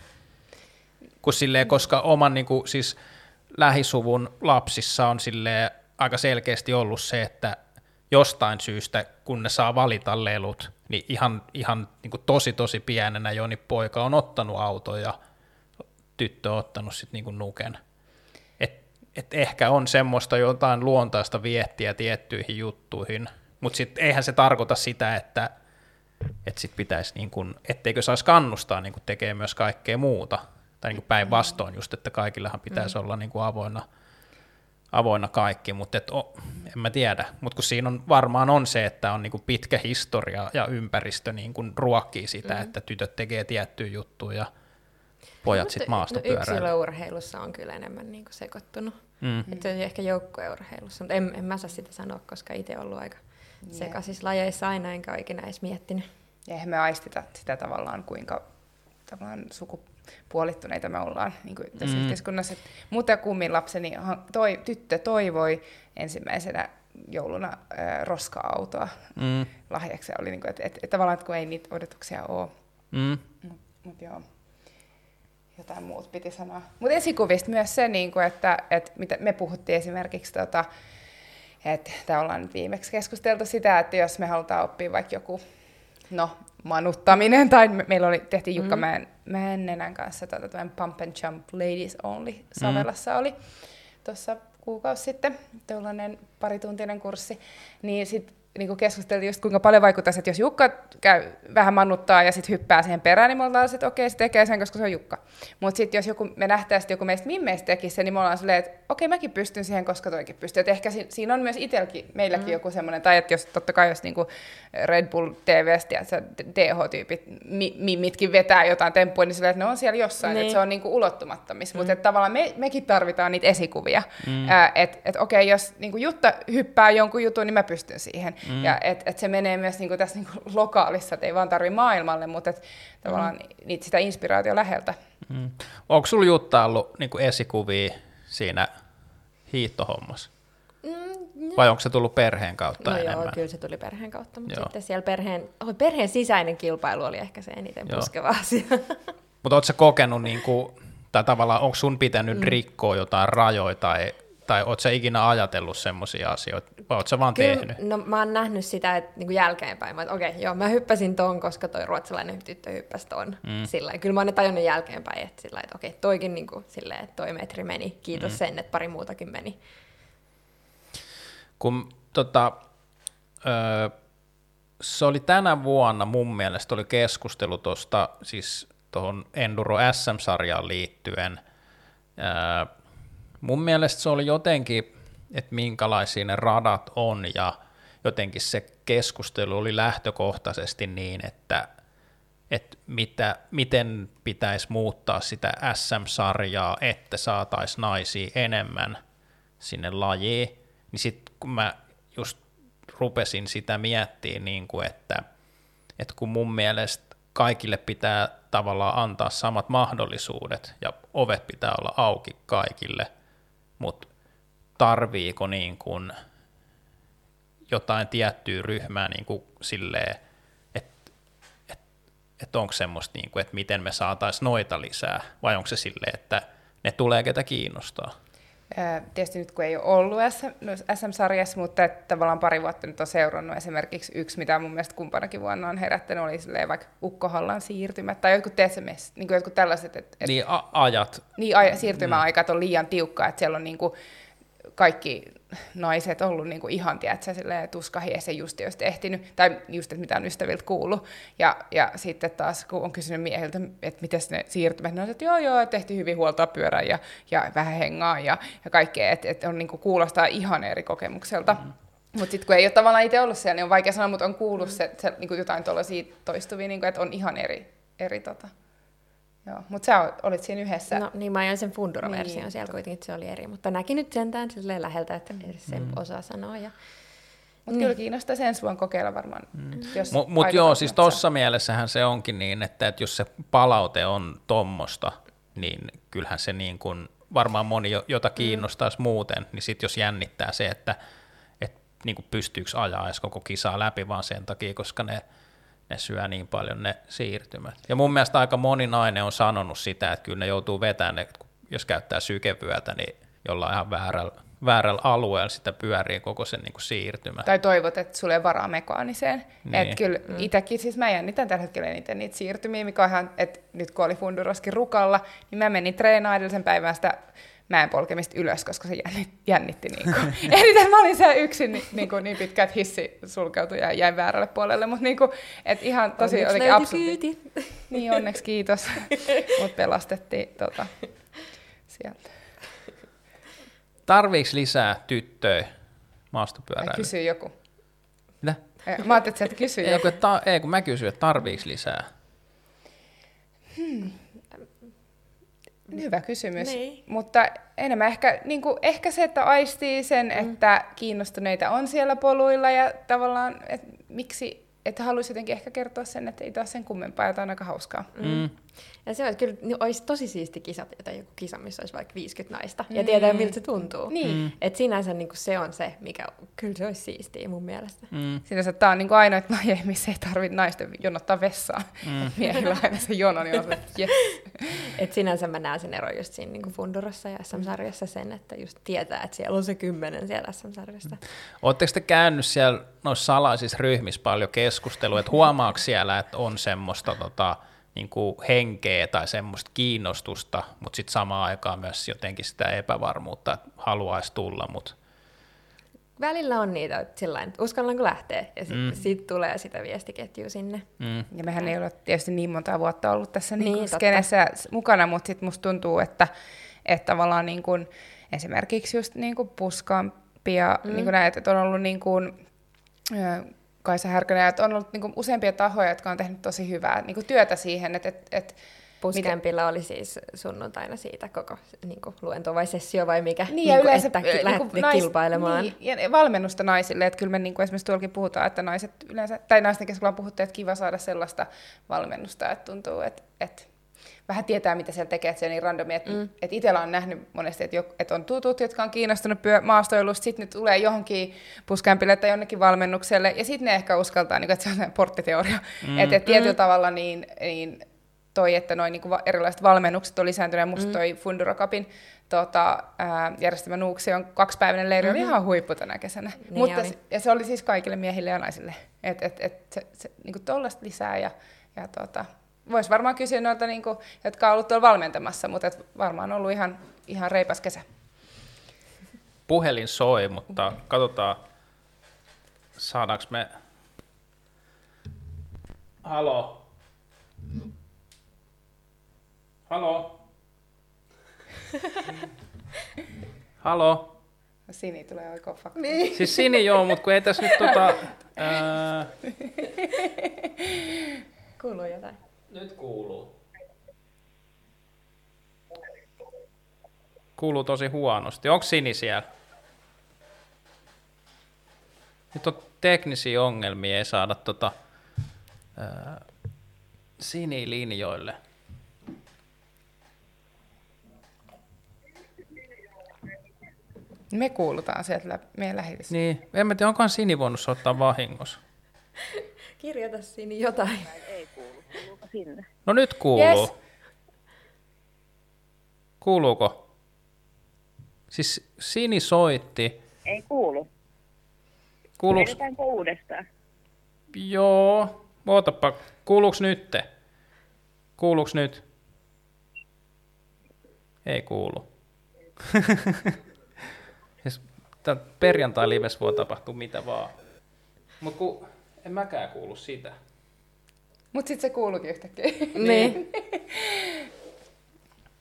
Kun silleen, koska oman niinku, siis lähisuvun lapsissa on silleen aika selkeästi ollut se, että jostain syystä, kun ne saa valita lelut, niin ihan, ihan niin kuin tosi tosi pienenä Joni poika on ottanut auton ja tyttö on ottanut sitten niin nuken. Et, et ehkä on semmoista jotain luontaista viettiä tiettyihin juttuihin, mutta sitten eihän se tarkoita sitä, että et sit pitäisi, niin kun, etteikö saisi kannustaa niin tekemään myös kaikkea muuta. Tai niin päinvastoin just, että kaikillahan pitäisi mm. olla niin avoinna – avoinna kaikki, mutta et, oh, en mä tiedä. Mutta kun siinä on, varmaan on se, että on niinku pitkä historia ja ympäristö niinku ruokkii sitä, mm. että tytöt tekee tiettyjä juttuja ja pojat sitten maastopyöräilee.
No yksilöurheilussa on kyllä enemmän niinku sekoittunut. Mm. Että se on ehkä joukkueurheilussa, mutta en, en mä saa sitä sanoa, koska itse ollut aika yeah. sekaisissa lajeissa aina, enkä ole ikinä edes miettinyt.
Eihän me aistita sitä tavallaan, kuinka tavallaan suku, puolittuneita me ollaan niin kuin tässä mm. yhteiskunnassa. Mutta kummin lapseni toi, tyttö toivoi ensimmäisenä jouluna äh, roska-autoa mm. lahjaksi. Oli niin kuin, että, että, että tavallaan, että kun ei niitä odotuksia ole. Mm. Mutta mut joo, jotain muuta piti sanoa. Mutta esikuvista myös se, niin kuin, että, että mitä me puhuttiin esimerkiksi, tota, että ollaan nyt viimeksi keskusteltu sitä, että jos me halutaan oppia vaikka joku no, manuttaminen, tai me, meillä oli, tehtiin Jukka mm. Männenän kanssa tuota, Pump and Jump Ladies Only-sovellassa mm. oli tuossa kuukausi sitten, tuollainen parituntinen kurssi, niin sitten niin keskusteltiin just kuinka paljon vaikuttaisi, että jos Jukka käy, vähän mannuttaa ja sitten hyppää siihen perään, niin me ollaan että okei, se tekee sen, koska se on Jukka. Mutta sitten jos joku, me nähtäisiin, että joku meistä mimmeistä tekisi sen, niin me ollaan silleen, että okei, mäkin pystyn siihen, koska toikin pystyy. Et ehkä si- siinä on myös itselläkin, meilläkin mm. joku semmoinen, tai että jos totta kai jos niinku Red Bull TVstä ja DH-tyypit, mi- mimitkin vetää jotain temppuja, niin silleen, että ne on siellä jossain, niin. että se on niinku ulottumattomissa. Mm. Mutta tavallaan me, mekin tarvitaan niitä esikuvia. Mm. Että et, okei, jos niinku Jutta hyppää jonkun jutun, niin mä pystyn siihen. Mm. Ja että et se menee myös niinku tässä niinku lokaalissa, että ei vaan tarvi maailmalle, mutta et tavallaan mm. niitä sitä inspiraatio läheltä. Mm.
Onko sulla Jutta ollut niinku esikuvia siinä hiittohommassa? Mm, Vai onko se tullut perheen kautta
no
enemmän?
joo, kyllä se tuli perheen kautta, mutta joo. sitten siellä perheen, oh, perheen sisäinen kilpailu oli ehkä se eniten joo. puskeva asia.
Mutta ootko kokenut, niinku, tai tavallaan onko sun pitänyt mm. rikkoa jotain rajoja tai tai ootko ikinä ajatellut semmoisia asioita, vai ootko vaan Kyllä, tehnyt?
No mä oon nähnyt sitä että, niin kuin jälkeenpäin, että okei, okay, joo, mä hyppäsin ton, koska toi ruotsalainen tyttö hyppäsi ton. Mm. Sillä, kyllä mä oon ne tajunnut jälkeenpäin, että, sillä, että okei, okay, toikin niin kuin, sillä, että toi metri meni, kiitos mm. sen, että pari muutakin meni.
Kun tota, öö, se oli tänä vuonna mun mielestä oli keskustelu tuosta, siis tuohon Enduro SM-sarjaan liittyen, öö, mun mielestä se oli jotenkin, että minkälaisia ne radat on ja jotenkin se keskustelu oli lähtökohtaisesti niin, että, että mitä, miten pitäisi muuttaa sitä SM-sarjaa, että saataisiin naisia enemmän sinne lajiin, niin sitten kun mä just rupesin sitä miettimään, niin kuin että, että kun mun mielestä kaikille pitää tavallaan antaa samat mahdollisuudet ja ovet pitää olla auki kaikille, mutta tarviiko niin kuin jotain tiettyä ryhmää niin kuin silleen, että et, onko semmoista, niin kuin, että miten me saataisiin noita lisää, vai onko se silleen, että ne tulee ketä kiinnostaa?
Tietysti nyt kun ei ole ollut SM-sarjassa, no, mutta että tavallaan pari vuotta nyt on seurannut esimerkiksi yksi, mitä mun mielestä kumpanakin vuonna on herättänyt, oli vaikka Ukkohallan siirtymät tai jotkut TSMS, niin kuin jotkut tällaiset. Et,
et, niin a- ajat.
Niin, aj- siirtymäaikat on liian tiukkaa, että siellä on niin kuin kaikki naiset ollut niin kuin ihan, tiedätkö, tuskahiessä just jos ehtinyt, tai just, että mitä on ystäviltä kuullut. Ja, ja sitten taas, kun on kysynyt miehiltä, että miten ne siirtymät, ne on että joo, joo, tehtiin hyvin huoltaa pyörän ja, ja vähän hengaa ja, ja kaikkea, että et on niin kuin, kuulostaa ihan eri kokemukselta. Mm-hmm. Mutta sitten kun ei ole tavallaan itse ollut siellä, niin on vaikea sanoa, mutta on kuullut se, se niin jotain tuollaisia toistuvia, niin kuin, että on ihan eri, eri tota, Joo, mutta sä olit siinä yhdessä.
No niin, mä ajan sen Fundura-version niin, siellä kuitenkin, että se oli eri. Mutta näki nyt sentään silleen läheltä, että se mm. osaa sanoa. Ja...
Mutta niin. kyllä kiinnostaa sen vuonna kokeilla varmaan. Mm.
Mutta mut joo, siis tuossa mielessähän se onkin niin, että, että jos se palaute on tommosta, niin kyllähän se niin kuin, varmaan moni, jota mm. kiinnostaisi mm. muuten, niin sitten jos jännittää se, että, että niin kuin pystyykö ajaa edes koko kisaa läpi vaan sen takia, koska ne ne syö niin paljon ne siirtymät. Ja mun mielestä aika moni nainen on sanonut sitä, että kyllä ne joutuu vetämään ne, jos käyttää sykevyötä, niin jollain ihan väärällä, väärällä alueella sitä pyörii koko sen niin kuin siirtymä.
Tai toivot, että sulle ei varaa mekaaniseen. Niin. Että kyllä mm. itsekin, siis mä jännitän tällä hetkellä eniten niitä siirtymiä, mikä on ihan, että nyt kun oli Funduroskin rukalla, niin mä menin treenaamaan edellisen päivän sitä mäen polkemista ylös, koska se jännitti, niin kuin. Eniten mä olin siellä yksin niin, niin, kuin, niin pitkä, että hissi sulkeutui ja jäi väärälle puolelle, mutta niin kuin, et ihan tosi onneksi jotenkin absurdi. Niin, onneksi kiitos. Mut pelastettiin tota, sieltä.
Tarviiko lisää tyttöjä maastopyöräilyä?
Kysyy joku.
Mitä?
Mä ajattelin, että kysyy
ei, joku. Kun, ta- ei, kun mä kysyin, että tarviiko lisää?
Hmm. Hyvä kysymys. Niin. Mutta enemmän ehkä, niin kuin, ehkä se, että aistii sen, mm. että kiinnostuneita on siellä poluilla ja tavallaan, että miksi, että haluaisi jotenkin ehkä kertoa sen, että ei taas sen kummempaa, jotain aika hauskaa. Mm.
Ja se olisi kyllä niin olisi tosi siisti kisa, tai joku kisa, missä olisi vaikka 50 naista, mm. ja tietää, miltä se tuntuu. Niin. Mm. Et sinänsä niin kuin se on se, mikä kyllä se olisi siistiä mun mielestä. Mm.
Sinänsä että tämä on niin kuin ainoa laji, missä ei tarvitse naisten jonottaa vessaa. Mm. Miehillä aina se jono, niin on yes.
Et sinänsä mä näen sen eron just siinä niin kuin Fundurassa ja SM-sarjassa sen, että just tietää, että siellä on se kymmenen siellä SM-sarjasta. Mm.
Oletteko te käynyt siellä noissa salaisissa ryhmissä paljon keskustelua, että huomaako siellä, että on semmoista tota, niin kuin henkeä tai semmoista kiinnostusta, mutta sitten samaan aikaan myös jotenkin sitä epävarmuutta, että haluaisi tulla, mutta
välillä on niitä että sillain, että uskallanko lähteä, ja sitten mm. sit tulee sitä viestiketjua sinne.
Mm. Ja mehän ei ole tietysti niin monta vuotta ollut tässä niin niin, skenessä mukana, mutta sitten musta tuntuu, että, että tavallaan niin kuin, esimerkiksi just niin kuin puskaampia, mm. niin kuin näet, että on ollut niin kuin, Kaisa Härkönen, että on ollut niin kuin, useampia tahoja, jotka on tehnyt tosi hyvää niin kuin, työtä siihen, että, että, että
Puskempilla oli siis sunnuntaina siitä koko niin kuin, luento vai sessio vai mikä,
niin, niin yleensä, että niin kuin, nais, kilpailemaan. Niin, ja valmennusta naisille, että kyllä me niin kuin, esimerkiksi tuollakin puhutaan, että naiset yleensä, tai naisten keskuudella on puhuttu, että kiva saada sellaista valmennusta, että tuntuu, että, että vähän tietää, mitä siellä tekee, että se on niin randomi. Että mm. et itsellä on nähnyt monesti, että, että on tutut, jotka on kiinnostunut pyö- maastoilusta, sitten ne tulee johonkin puskämpille tai jonnekin valmennukselle, ja sitten ne ehkä uskaltaa, niin kuin, että se on porttiteoria. Mm. Että et tietyllä mm. tavalla niin, niin toi, että noin niin erilaiset valmennukset on lisääntyneet, musta mm. toi Funduracapin tota, järjestämä Nuuksi on kaksipäiväinen leiri, mm-hmm. oli ihan huippu tänä kesänä. Niin Mutta, ja se oli siis kaikille miehille ja naisille. Että et, et, se, se, niin tollaista lisää ja, ja tota, Voisi varmaan kysyä noilta, niin kuin, jotka on ollut tuolla valmentamassa, mutta et varmaan on ollut ihan, ihan reipas kesä.
Puhelin soi, mutta katsotaan, saadaanko me... Halo? Halo? Halo?
Sini tulee oikein fakta.
Niin. Siis Sini joo, mutta kun ei tässä nyt tota... Ää...
Kuuluu jotain.
Nyt kuuluu. Kuuluu tosi huonosti. Onko Sini siellä? Nyt on teknisiä ongelmia, ei saada tota, ää, Sini-linjoille.
Me kuulutaan sieltä meidän lähetys.
Niin, en mä tiedä, onkohan Sini voinut soittaa vahingossa.
Kirjoita Sini jotain.
Ei kuulu. Kuuluuko sinne?
No nyt kuuluu.
Yes.
Kuuluuko? Siis Sini soitti.
Ei kuulu.
Kuuluuko?
Yritetäänkö uudestaan?
Joo. Ootapa, kuuluuks nyt? Kuuluuks nyt? Ei kuulu. siis tää perjantai lives voi tapahtua mitä vaan. Mut ku, en mäkään kuulu sitä.
Mut sit se kuuluukin yhtäkkiä.
Niin.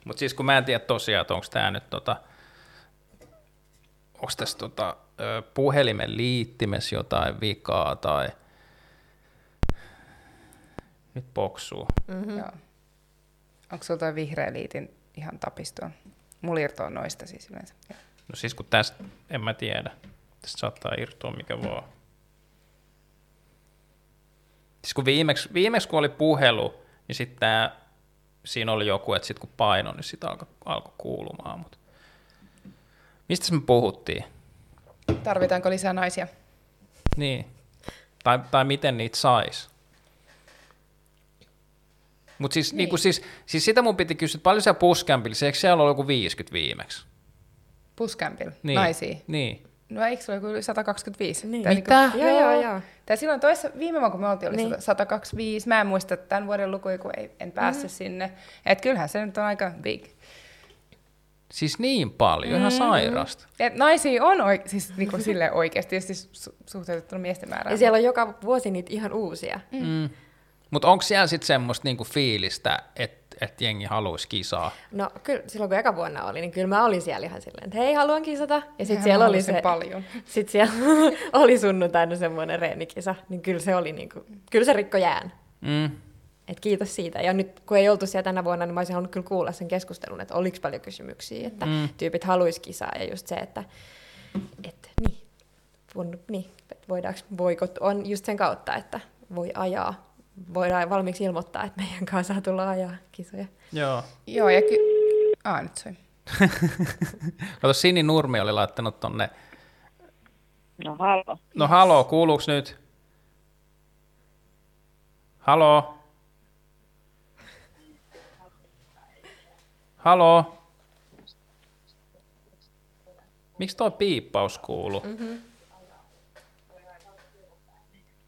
Mut siis kun mä en tiedä tosiaan, että onko tää nyt tota, onko tässä tota, puhelimen liittimessä jotain vikaa tai nyt poksuu.
Mm-hmm. Joo. Onko sulla toi vihreä liitin ihan tapistoon? Mulla irtoaa noista siis yleensä.
No siis kun tästä, en mä tiedä. Tästä saattaa irtoa mikä vaan. Siis kun viimeksi, viimeksi kun oli puhelu, niin sitten siinä oli joku, että sitten kun paino, niin sitä alkoi alko kuulumaan. Mut. Mistä me puhuttiin?
Tarvitaanko lisää naisia?
Niin. Tai, tai miten niitä sais. Mutta siis, niin. Niinku siis, siis, sitä mun piti kysyä, että paljon siellä puskämpillä, eikö siellä ole joku 50 viimeksi?
Puskämpillä,
Niin.
naisia.
Niin.
No eikö se ole joku 125?
Niin.
Tai
Mitä?
Joo, joo, joo.
Tai silloin toissa, viime vuonna kun me oltiin, oli
Niin.
niin. 125. Mä en muista tämän vuoden lukuja, kun ei, en päässyt mm. sinne. Et kyllähän se nyt on aika big.
Siis niin paljon, ihan sairasta.
Et naisia on oike- siis niinku sille oikeasti, siis su- suhteutettuna miesten määrään.
Ja siellä on joka vuosi niitä ihan uusia.
Mm. Mutta onko siellä sitten semmoista niinku fiilistä, että et jengi haluaisi kisaa?
No kyllä silloin kun eka vuonna oli, niin kyllä mä olin siellä ihan silleen, että hei, haluan kisata. Ja sitten siellä oli se,
paljon.
sit siellä oli sunnuntaina semmoinen reenikisa, niin kyllä se oli niinku, kyllä se rikko jään.
Mm.
Et kiitos siitä. Ja nyt kun ei oltu siellä tänä vuonna, niin mä olisin halunnut kyllä kuulla sen keskustelun, että oliko paljon kysymyksiä, että mm. tyypit haluaisi kisaa ja just se, että, että niin, niin, että voidaanko, voikot on just sen kautta, että voi ajaa. Voidaan valmiiksi ilmoittaa, että meidän kanssa saa tulla ajaa kisoja.
Joo.
Joo, ja ky... Aa, nyt soi.
Kato, Sini Nurmi oli laittanut tonne.
No halo.
No haloo, kuuluuks nyt? Haloo? Haloo? Miksi toi piippaus kuuluu? Mm-hmm.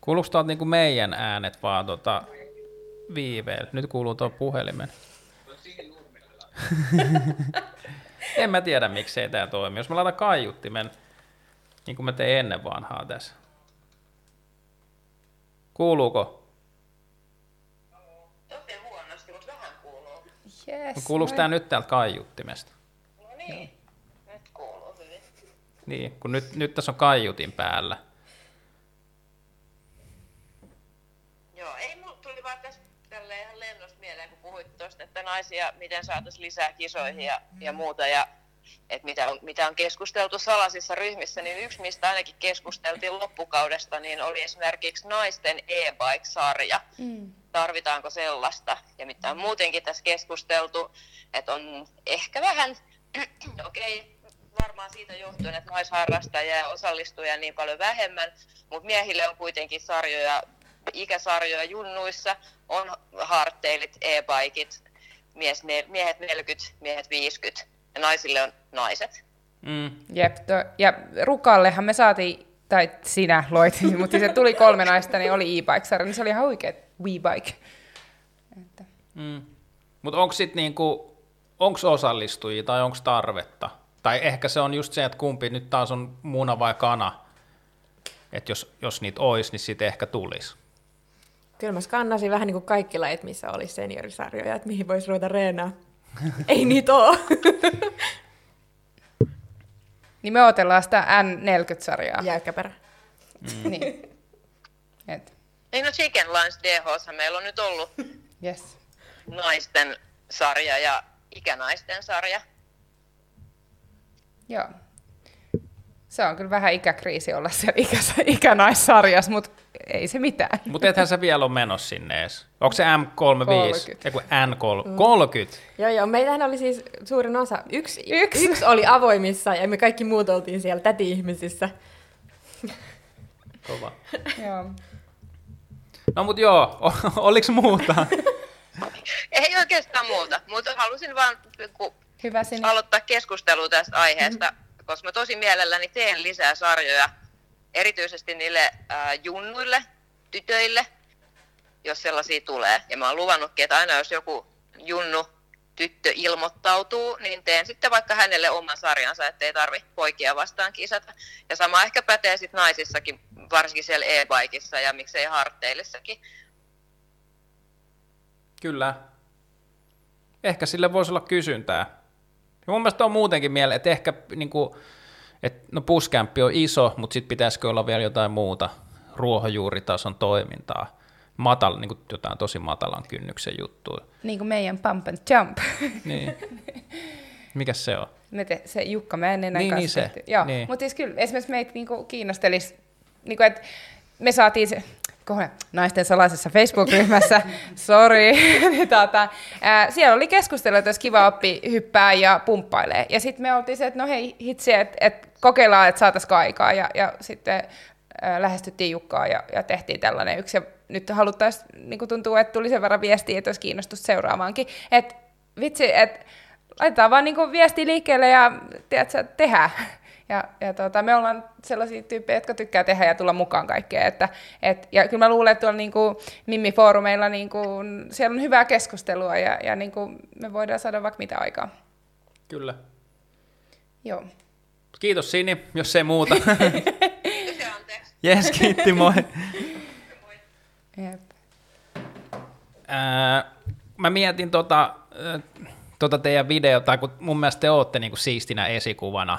Kuuluuko tuolta niinku meidän äänet vaan tota viiveellä? Nyt kuuluu tuo puhelimen. en mä tiedä, miksei tämä toimi. Jos mä laitan kaiuttimen, niin kuin mä tein ennen vanhaa tässä. Kuuluuko?
Tosi huonosti, mutta vähän kuuluu.
Yes,
Kuuluuko tämä nyt täältä kaiuttimesta?
No niin, nyt kuuluu hyvin.
Niin, kun nyt, nyt tässä on kaiutin päällä.
Joo, ei mulla tuli vaan tässä tälleen ihan lennosta mieleen, kun puhuit tuosta, että naisia, miten saataisiin lisää kisoihin ja, ja muuta, ja että mitä on, mitä on keskusteltu salaisissa ryhmissä, niin yksi, mistä ainakin keskusteltiin loppukaudesta, niin oli esimerkiksi naisten e-bike-sarja. Mm. Tarvitaanko sellaista? Ja mitä on muutenkin tässä keskusteltu, että on ehkä vähän, okei, okay, varmaan siitä johtuen, että naisharrastajia ja osallistujia niin paljon vähemmän, mutta miehille on kuitenkin sarjoja, ikäsarjoja junnuissa, on hardtailit, e-bikit, mies, ne- miehet 40, miehet 50 ja naisille on naiset.
Mm.
Jep, to, ja Rukallehan me saatiin, tai sinä loit, mutta se tuli kolme naista, niin oli e-bike-sarja, niin se oli ihan oikea we-bike. Että.
Mm. Mutta onko sitten niinku, onko osallistujia tai onko tarvetta? Tai ehkä se on just se, että kumpi nyt taas on muna vai kana. Että jos, jos niitä olisi, niin sitten ehkä tulisi.
Kyllä mä skannasin vähän niin kuin kaikki lajit, missä olisi seniorisarjoja, että mihin voisi ruveta reenaa. Ei niitä ole.
niin me otellaan sitä N40-sarjaa.
Jäykkäperä.
Mm. niin. Et.
Ei no Chicken Lines DH, meillä on nyt ollut
yes.
naisten sarja ja ikänaisten sarja.
Joo. Se on kyllä vähän ikäkriisi olla siellä ikä, ikänaissarjassa, mutta ei se mitään.
Mutta ethän sä vielä ole menossa sinne edes. Onko se M35? Eiku N30? Mm. 30?
Joo, joo. Meitähän oli siis suurin osa. Yksi, yksi. yksi oli avoimissa ja me kaikki muut oltiin siellä täti-ihmisissä.
Kova. joo. No mut joo, oliko muuta?
Ei oikeastaan muuta, mutta halusin vaan Hyvä aloittaa keskustelua tästä aiheesta, mm-hmm. koska mä tosi mielelläni teen lisää sarjoja, erityisesti niille äh, junnuille, tytöille, jos sellaisia tulee. Ja mä oon luvannutkin, että aina jos joku junnu tyttö ilmoittautuu, niin teen sitten vaikka hänelle oman sarjansa, ettei tarvi poikia vastaan kisata. Ja sama ehkä pätee sitten naisissakin, varsinkin siellä e-bikeissa ja miksei harteilissakin.
Kyllä. Ehkä sille voisi olla kysyntää. Ja mun mielestä on muutenkin mieleen, että ehkä niin kuin, että no puskämppi on iso, mutta sitten pitäisikö olla vielä jotain muuta ruohonjuuritason toimintaa matal, niin kuin jotain tosi matalan kynnyksen juttua.
Niin kuin meidän Pump and Jump.
niin. Mikäs se on?
Me te, se Jukka Männinen
niin,
kanssa.
Niin se.
Joo,
niin.
mutta siis kyllä esimerkiksi meitä niinku kiinnostelisi, niinku, että me saatiin se, kohde, naisten salaisessa Facebook-ryhmässä, sorry, tota, ää, siellä oli keskustelu, että olisi kiva oppi hyppää ja pumppailee. Ja sitten me oltiin se, että no hei hitsi, että et kokeillaan, että saataisiin aikaa. Ja, ja sitten ää, lähestyttiin Jukkaa ja, ja tehtiin tällainen yksi. Ja nyt haluttaisiin, niin tuntuu, että tuli sen verran viestiä, että olisi kiinnostus seuraavaankin. Että vitsi, että laitetaan vaan niin viesti liikkeelle ja tiedätkö, tehdään. Ja, ja tota, me ollaan sellaisia tyyppejä, jotka tykkää tehdä ja tulla mukaan kaikkeen. Että, et, ja kyllä mä luulen, että tuolla niinku Mimmi-foorumeilla niinku, siellä on hyvää keskustelua ja, ja niinku, me voidaan saada vaikka mitä aikaa.
Kyllä.
Joo.
Kiitos Sini, jos ei muuta. Jes, kiitti, moi. Jep. Ää, mä mietin tota, tota teidän videota, kun mun mielestä te ootte niinku siistinä esikuvana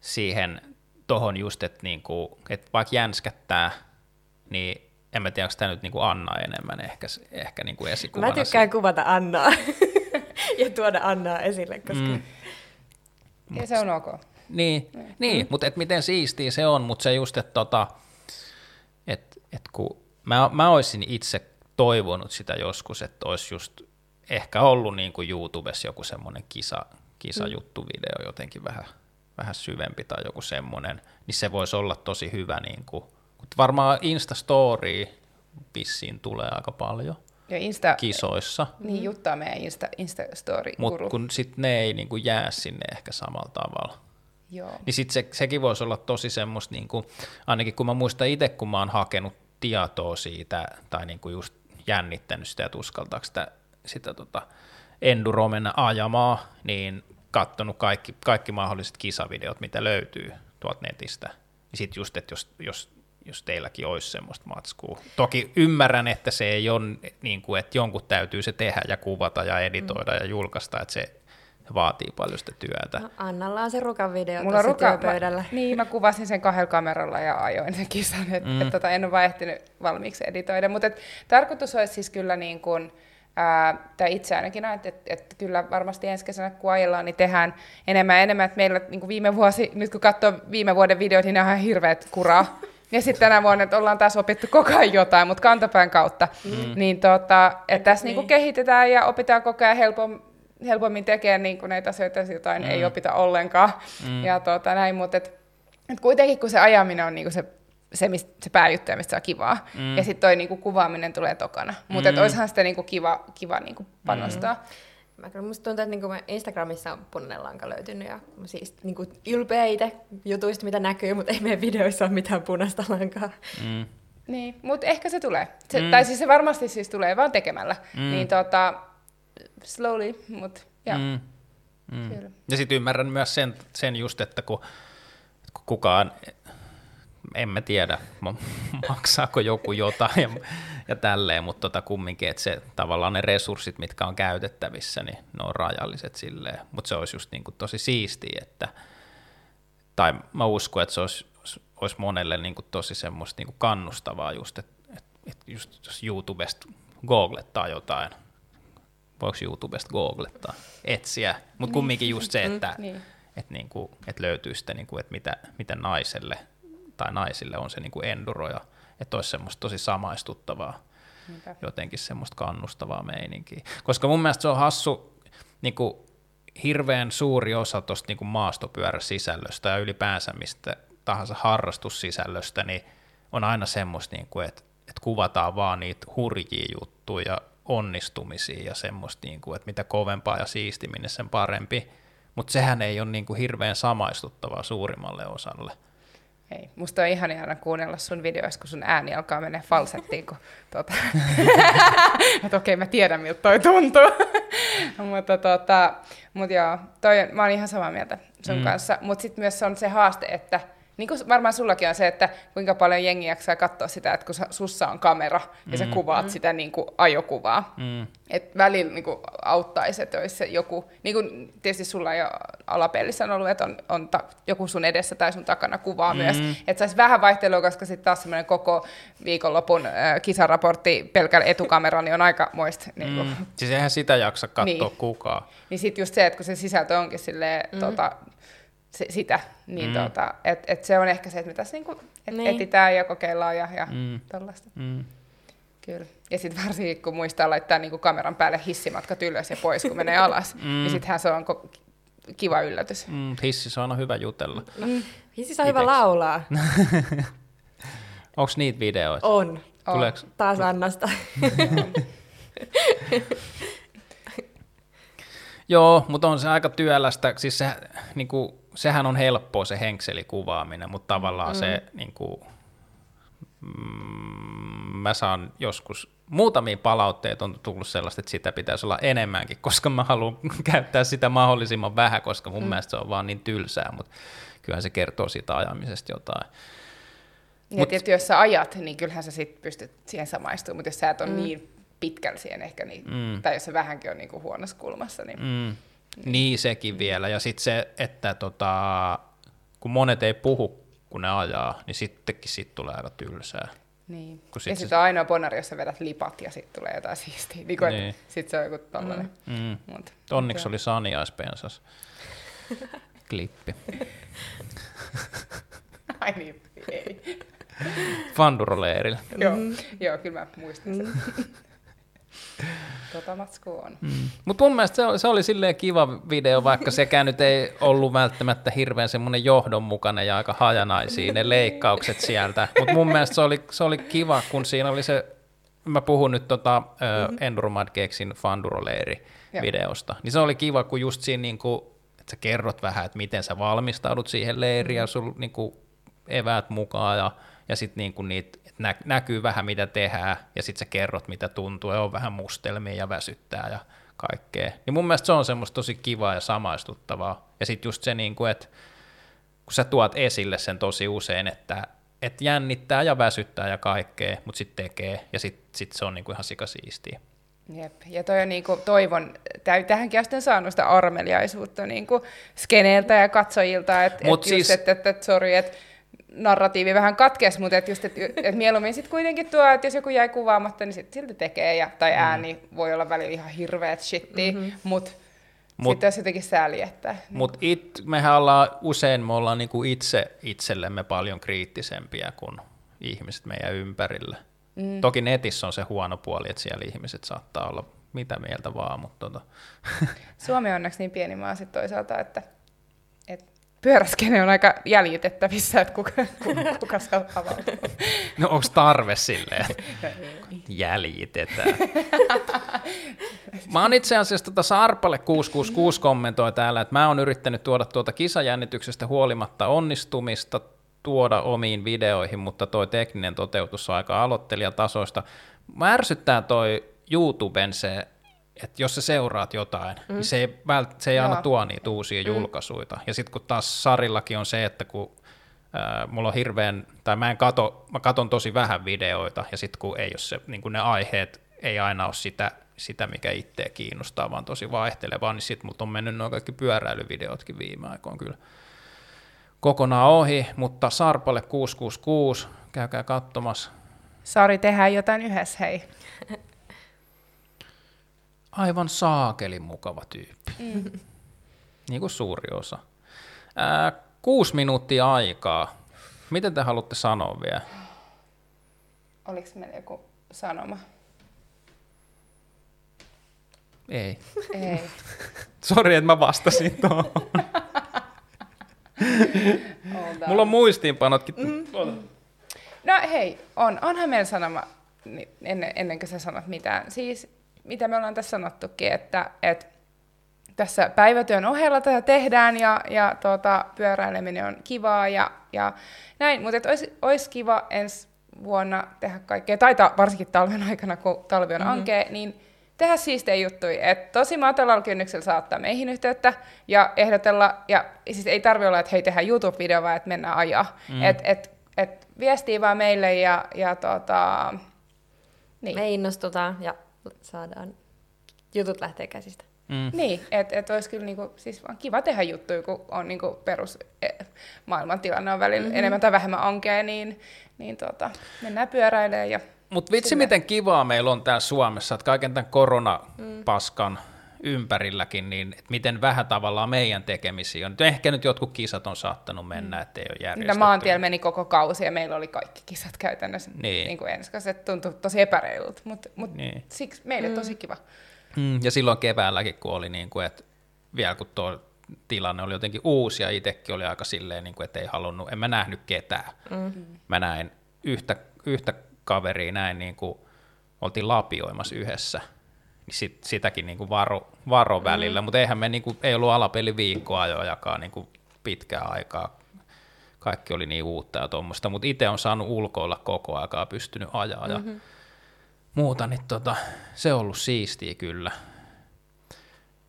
siihen tohon just, että niinku, et vaikka jänskättää, niin en mä tiedä, onko tämä nyt niinku Anna enemmän ehkä, ehkä niinku esikuvana.
Mä tykkään kuvata Annaa ja tuoda Annaa esille, koska... Mm.
Ja se on ok.
Niin, mm. niin mutta et miten siistiä se on, mutta se just, että tota, et, et kun mä, mä olisin itse toivonut sitä joskus, että olisi just ehkä ollut niin kuin YouTubessa joku semmoinen kisa, kisajuttuvideo jotenkin vähän, vähän syvempi tai joku semmoinen, niin se voisi olla tosi hyvä. Niin kuin, varmaan Insta-story vissiin tulee aika paljon ja Insta, kisoissa.
Niin, juttaa meidän Insta, Insta-story
Mutta kun sitten ne ei niin kuin jää sinne ehkä samalla tavalla.
Joo.
Niin sitten se, sekin voisi olla tosi semmoista, niin kuin, ainakin kun mä muistan itse, kun mä oon hakenut tietoa siitä, tai niin kuin just jännittänyt sitä, että uskaltaako sitä, sitä tota enduro mennä ajamaan, niin katsonut kaikki, kaikki mahdolliset kisavideot, mitä löytyy tuolta netistä. Niin sitten just, että jos, jos, jos teilläkin olisi semmoista matskua. Toki ymmärrän, että se ei ole niin kuin, että jonkun täytyy se tehdä ja kuvata ja editoida mm. ja julkaista, että se vaatii paljon sitä työtä. No,
Annalla on se rukan video Mulla ruka, työpöydällä.
Mä, niin, mä kuvasin sen kahdella kameralla ja ajoin sen kisan, että mm. et, tota, en ole vaan ehtinyt valmiiksi editoida. Mutta tarkoitus olisi siis kyllä niin kuin, ää, tai itse ainakin että et, et kyllä varmasti ensi kesänä kun ajellaan, niin tehdään enemmän ja enemmän. Että meillä niin kuin viime vuosi, nyt kun katsoo viime vuoden videot, niin ne on ihan hirveät kuraa. Ja sitten tänä vuonna, että ollaan taas opittu koko ajan jotain, mutta kantapään kautta. Mm. Niin tota, että tässä niin. Niin kehitetään ja opitaan koko ajan helpommin helpommin tekee niin kuin näitä asioita, jotain mm. ei opita ollenkaan. Mm. Ja tuota, näin, mutta et, et kuitenkin kun se ajaminen on niin kuin se, se, mistä, se pääjuttu, mistä saa kivaa. Mm. Ja sitten toi niin kuin kuvaaminen tulee tokana. Mutta mm. olisihan sitä niin kuin kiva, kiva niin kuin panostaa. Mm.
Mä kyllä musta tuntuu, että niinku Instagramissa on punainen lanka löytynyt ja siis niinku ylpeä itse jutuista, mitä näkyy, mutta ei meidän videoissa ole mitään punaista lankaa.
Mm.
Niin, mutta ehkä se tulee. Se, mm. Tai siis se varmasti siis tulee vaan tekemällä. Mm. Niin tota, slowly, mutta ja. Mm.
Mm. Ja sitten ymmärrän myös sen, sen just, että kun kukaan, emme tiedä, maksaako joku jotain ja, ja tälleen, mutta tota kumminkin, että se tavallaan ne resurssit, mitkä on käytettävissä, niin ne on rajalliset silleen, mutta se olisi just niin kuin tosi siistiä, että tai mä uskon, että se olisi, olisi monelle niin kuin tosi semmoista niin kuin kannustavaa just, että, että just jos YouTubesta googlettaa jotain, voiko YouTubesta googlettaa, etsiä, mutta niin. kumminkin just se, että, niin. että, niin kuin, että löytyy sitten, niin kuin, että mitä, mitä naiselle tai naisille on se niin kuin enduro ja että olisi semmoista tosi samaistuttavaa, Mitä? jotenkin semmoista kannustavaa meininkiä. Koska mun mielestä se on hassu, niin kuin hirveän suuri osa tuosta niin maastopyöräsisällöstä ja ylipäänsä mistä tahansa harrastussisällöstä, niin on aina semmoista, niin kuin, että, että kuvataan vaan niitä hurjia juttuja, onnistumisia ja semmoista, niin kuin, että mitä kovempaa ja siistiminen sen parempi, mutta sehän ei ole niin kuin hirveän samaistuttavaa suurimmalle osalle.
Ei. Musta on ihan ihana kuunnella sun videoissa, kun sun ääni alkaa mennä falsettiin, kun tota... että okei, okay, mä tiedän, miltä toi tuntuu. mutta tota, mut joo, toi, mä oon ihan samaa mieltä sun mm. kanssa. Mutta sitten myös on se haaste, että niin kuin varmaan sullakin on se, että kuinka paljon jengi jaksaa katsoa sitä, että kun sussa on kamera ja sä mm. kuvaat mm. sitä niin kuin ajokuvaa. Mm. Et välillä niin kuin auttaisi, että olisi se joku, niin kuin tietysti sulla jo alapelissä on ollut, että on, on ta, joku sun edessä tai sun takana kuvaa mm. myös, että saisi vähän vaihtelua, koska sitten taas semmoinen koko viikonlopun äh, kisaraportti pelkällä etukameralla niin on aika moista. Niin kuin. Mm.
Siis eihän sitä jaksa katsoa niin. kukaan.
Niin sitten just se, että kun se sisältö onkin silleen, mm. tota, se, sitä, niin mm. tota, et, et se on ehkä se, että me tässä niinku, et niin. etitään ja kokeillaan ja, ja mm. tällaista. Mm. Kyllä. Ja sitten varsinkin, kun muistaa laittaa niinku kameran päälle hissimatkat ylös ja pois, kun menee alas, mm. niin sittenhän se on ko- kiva yllätys.
Mm, hississä on hyvä jutella.
Mm. Hississä on hyvä laulaa.
Onko niitä videoita?
On. Tuleeko? Taas Annasta.
Joo, mutta on se aika työlästä. Siis se, niin kuin, sehän on helppoa se henkselikuvaaminen, mutta tavallaan mm. se, niin kuin, mm, mä saan joskus, muutamia palautteita on tullut sellaista, että sitä pitäisi olla enemmänkin, koska mä haluan käyttää sitä mahdollisimman vähän, koska mun mm. mielestä se on vaan niin tylsää, mutta kyllähän se kertoo siitä ajamisesta jotain.
Niin, Mut, että jos sä ajat, niin kyllähän sä sit pystyt siihen samaistumaan, mutta jos sä et ole mm. niin pitkällä siihen ehkä, niin, mm. tai jos se vähänkin on niin kuin huonossa kulmassa. Niin, mm.
Niin. sekin vielä. Ja sitten se, että tota, kun monet ei puhu, kun ne ajaa, niin sittenkin siitä tulee aika tylsää.
Niin. Kun sit ja sitten se... on ainoa ponari, jos sä vedät lipat ja sitten tulee jotain siistiä. Niin niin. Sitten se on joku tollainen. Mm. Mm.
Mut, Onneksi oli saniaispensas klippi.
Ai niin, ei.
Fanduroleerillä.
Joo, mm. joo, kyllä mä muistan sen. Tota matsku on. Mm.
Mutta mun mielestä se oli, se oli silleen kiva video, vaikka sekään nyt ei ollut välttämättä hirveän semmoinen johdonmukainen ja aika hajanaisia ne leikkaukset sieltä. Mutta mun mielestä se oli, se oli kiva, kun siinä oli se, mä puhun nyt tota, mm-hmm. uh, Enduromad Keksin Fanduroleeri videosta, niin se oli kiva, kun just siinä niinku, että sä kerrot vähän, että miten sä valmistaudut siihen leiriin ja sulla niinku eväät mukaan ja, ja sitten niinku niitä nä- näkyy vähän mitä tehdään, ja sitten sä kerrot mitä tuntuu, ja on vähän mustelmia ja väsyttää ja kaikkea. Niin mun mielestä se on semmoista tosi kivaa ja samaistuttavaa. Ja sitten just se, niin kuin, että kun sä tuot esille sen tosi usein, että et jännittää ja väsyttää ja kaikkea, mutta sitten tekee, ja sitten sit se on niin kuin ihan sikasiistiä.
Jep. Ja toi on niin kuin, toivon, tähänkin asti on saanut sitä armeliaisuutta niin kuin skeneiltä ja katsojilta, että et siis... että et, et, et, sorry, että narratiivi vähän katkes, mutta et just, et, et mieluummin sitten kuitenkin tuo, että jos joku jäi kuvaamatta, niin sitten silti tekee, ja, tai mm. ääni mm. voi olla välillä ihan hirveät shitti, mm-hmm. mutta Mut, sitten jos jotenkin sääli, että...
Mutta it, mehän ollaan usein, me ollaan niinku itse itsellemme paljon kriittisempiä kuin ihmiset meidän ympärillä. Mm. Toki netissä on se huono puoli, että siellä ihmiset saattaa olla mitä mieltä vaan, mutta tota.
Suomi on onneksi niin pieni maa sitten toisaalta, että pyöräskene on aika jäljitettävissä, että kuka, kuka, kuka saa avautua.
No onko tarve silleen, jäljitetään? Mä oon itse asiassa tota Sarpalle 666 kommentoi täällä, että mä oon yrittänyt tuoda tuota kisajännityksestä huolimatta onnistumista tuoda omiin videoihin, mutta toi tekninen toteutus on aika aloittelijatasoista. Mä ärsyttää toi YouTuben se että jos sä seuraat jotain, niin mm. niin se ei, vält, se ei aina tuo niitä uusia mm. julkaisuja. Ja sitten kun taas Sarillakin on se, että kun äh, mulla on hirveän, tai mä en kato, mä katon tosi vähän videoita, ja sitten kun ei ole se, niin kun ne aiheet ei aina ole sitä, sitä mikä itseä kiinnostaa, vaan tosi vaihtelevaa, niin sitten mut on mennyt nuo kaikki pyöräilyvideotkin viime aikoina kyllä kokonaan ohi, mutta Sarpalle 666, käykää katsomassa.
Sari, tehdään jotain yhdessä, hei.
Aivan saakelin mukava tyyppi. Mm. Niin kuin suuri osa. Ää, kuusi minuuttia aikaa. Miten te haluatte sanoa vielä?
Oliko meillä joku sanoma?
Ei.
Ei.
Sori, että mä vastasin tuohon. Mulla on muistiinpanotkin. Mm.
No hei, on, onhan meillä sanoma, ennen, ennen kuin sä sanot mitään. Siis, mitä me ollaan tässä sanottukin, että, että tässä päivätyön ohella tätä tehdään ja, ja tuota, pyöräileminen on kivaa ja, ja näin, mutta olisi, olisi kiva ensi vuonna tehdä kaikkea, tai ta, varsinkin talven aikana, kun talvi on mm-hmm. ankea, niin tehdä siistejä juttuja. Et tosi matalalla kynnyksellä saattaa meihin yhteyttä ja ehdotella, ja siis ei tarvi olla, että hei tehdään YouTube-video, vaan että mennään ajaa. Mm. Et, et, et viestii vaan meille ja, ja tota,
niin. Me innostutaan ja saadaan jutut lähteä käsistä.
Mm. Niin, että et olisi kyllä niinku, siis vaan kiva tehdä juttuja, kun on niinku perus e, maailmantilanne on välillä mm-hmm. enemmän tai vähemmän ankea, niin, niin tota, mennään pyöräilemään ja
mutta vitsi, Sille. miten kivaa meillä on täällä Suomessa, että kaiken tämän koronapaskan mm. Ympärilläkin, niin että miten vähän tavallaan meidän tekemisiä on. Ehkä nyt jotkut kisat on saattanut mennä, mm. ettei ole järjestetty.
Maantiellä meni koko kausi ja meillä oli kaikki kisat käytännössä niin. Niin kuin ensin, se tuntui tosi epäreilut, mutta mut niin. siksi meille mm. tosi kiva.
Mm, ja silloin keväälläkin, kun oli niin kuin, että vielä kun tuo tilanne oli jotenkin uusi ja itsekin oli aika silleen, niin kuin, että ei halunnut, en mä nähnyt ketään. Mm. Mä näin yhtä, yhtä kaveria näin niin kuin oltiin lapioimassa yhdessä, sit, sitäkin niin kuin varo, varo mm. välillä, mutta eihän me niin kuin, ei ollut alapeli viikkoajojakaan niin kuin pitkää aikaa. Kaikki oli niin uutta ja tuommoista, mutta itse on saanut ulkoilla koko aikaa, pystynyt ajaa ja mm-hmm. muuta, niin tota, se on ollut siistiä kyllä.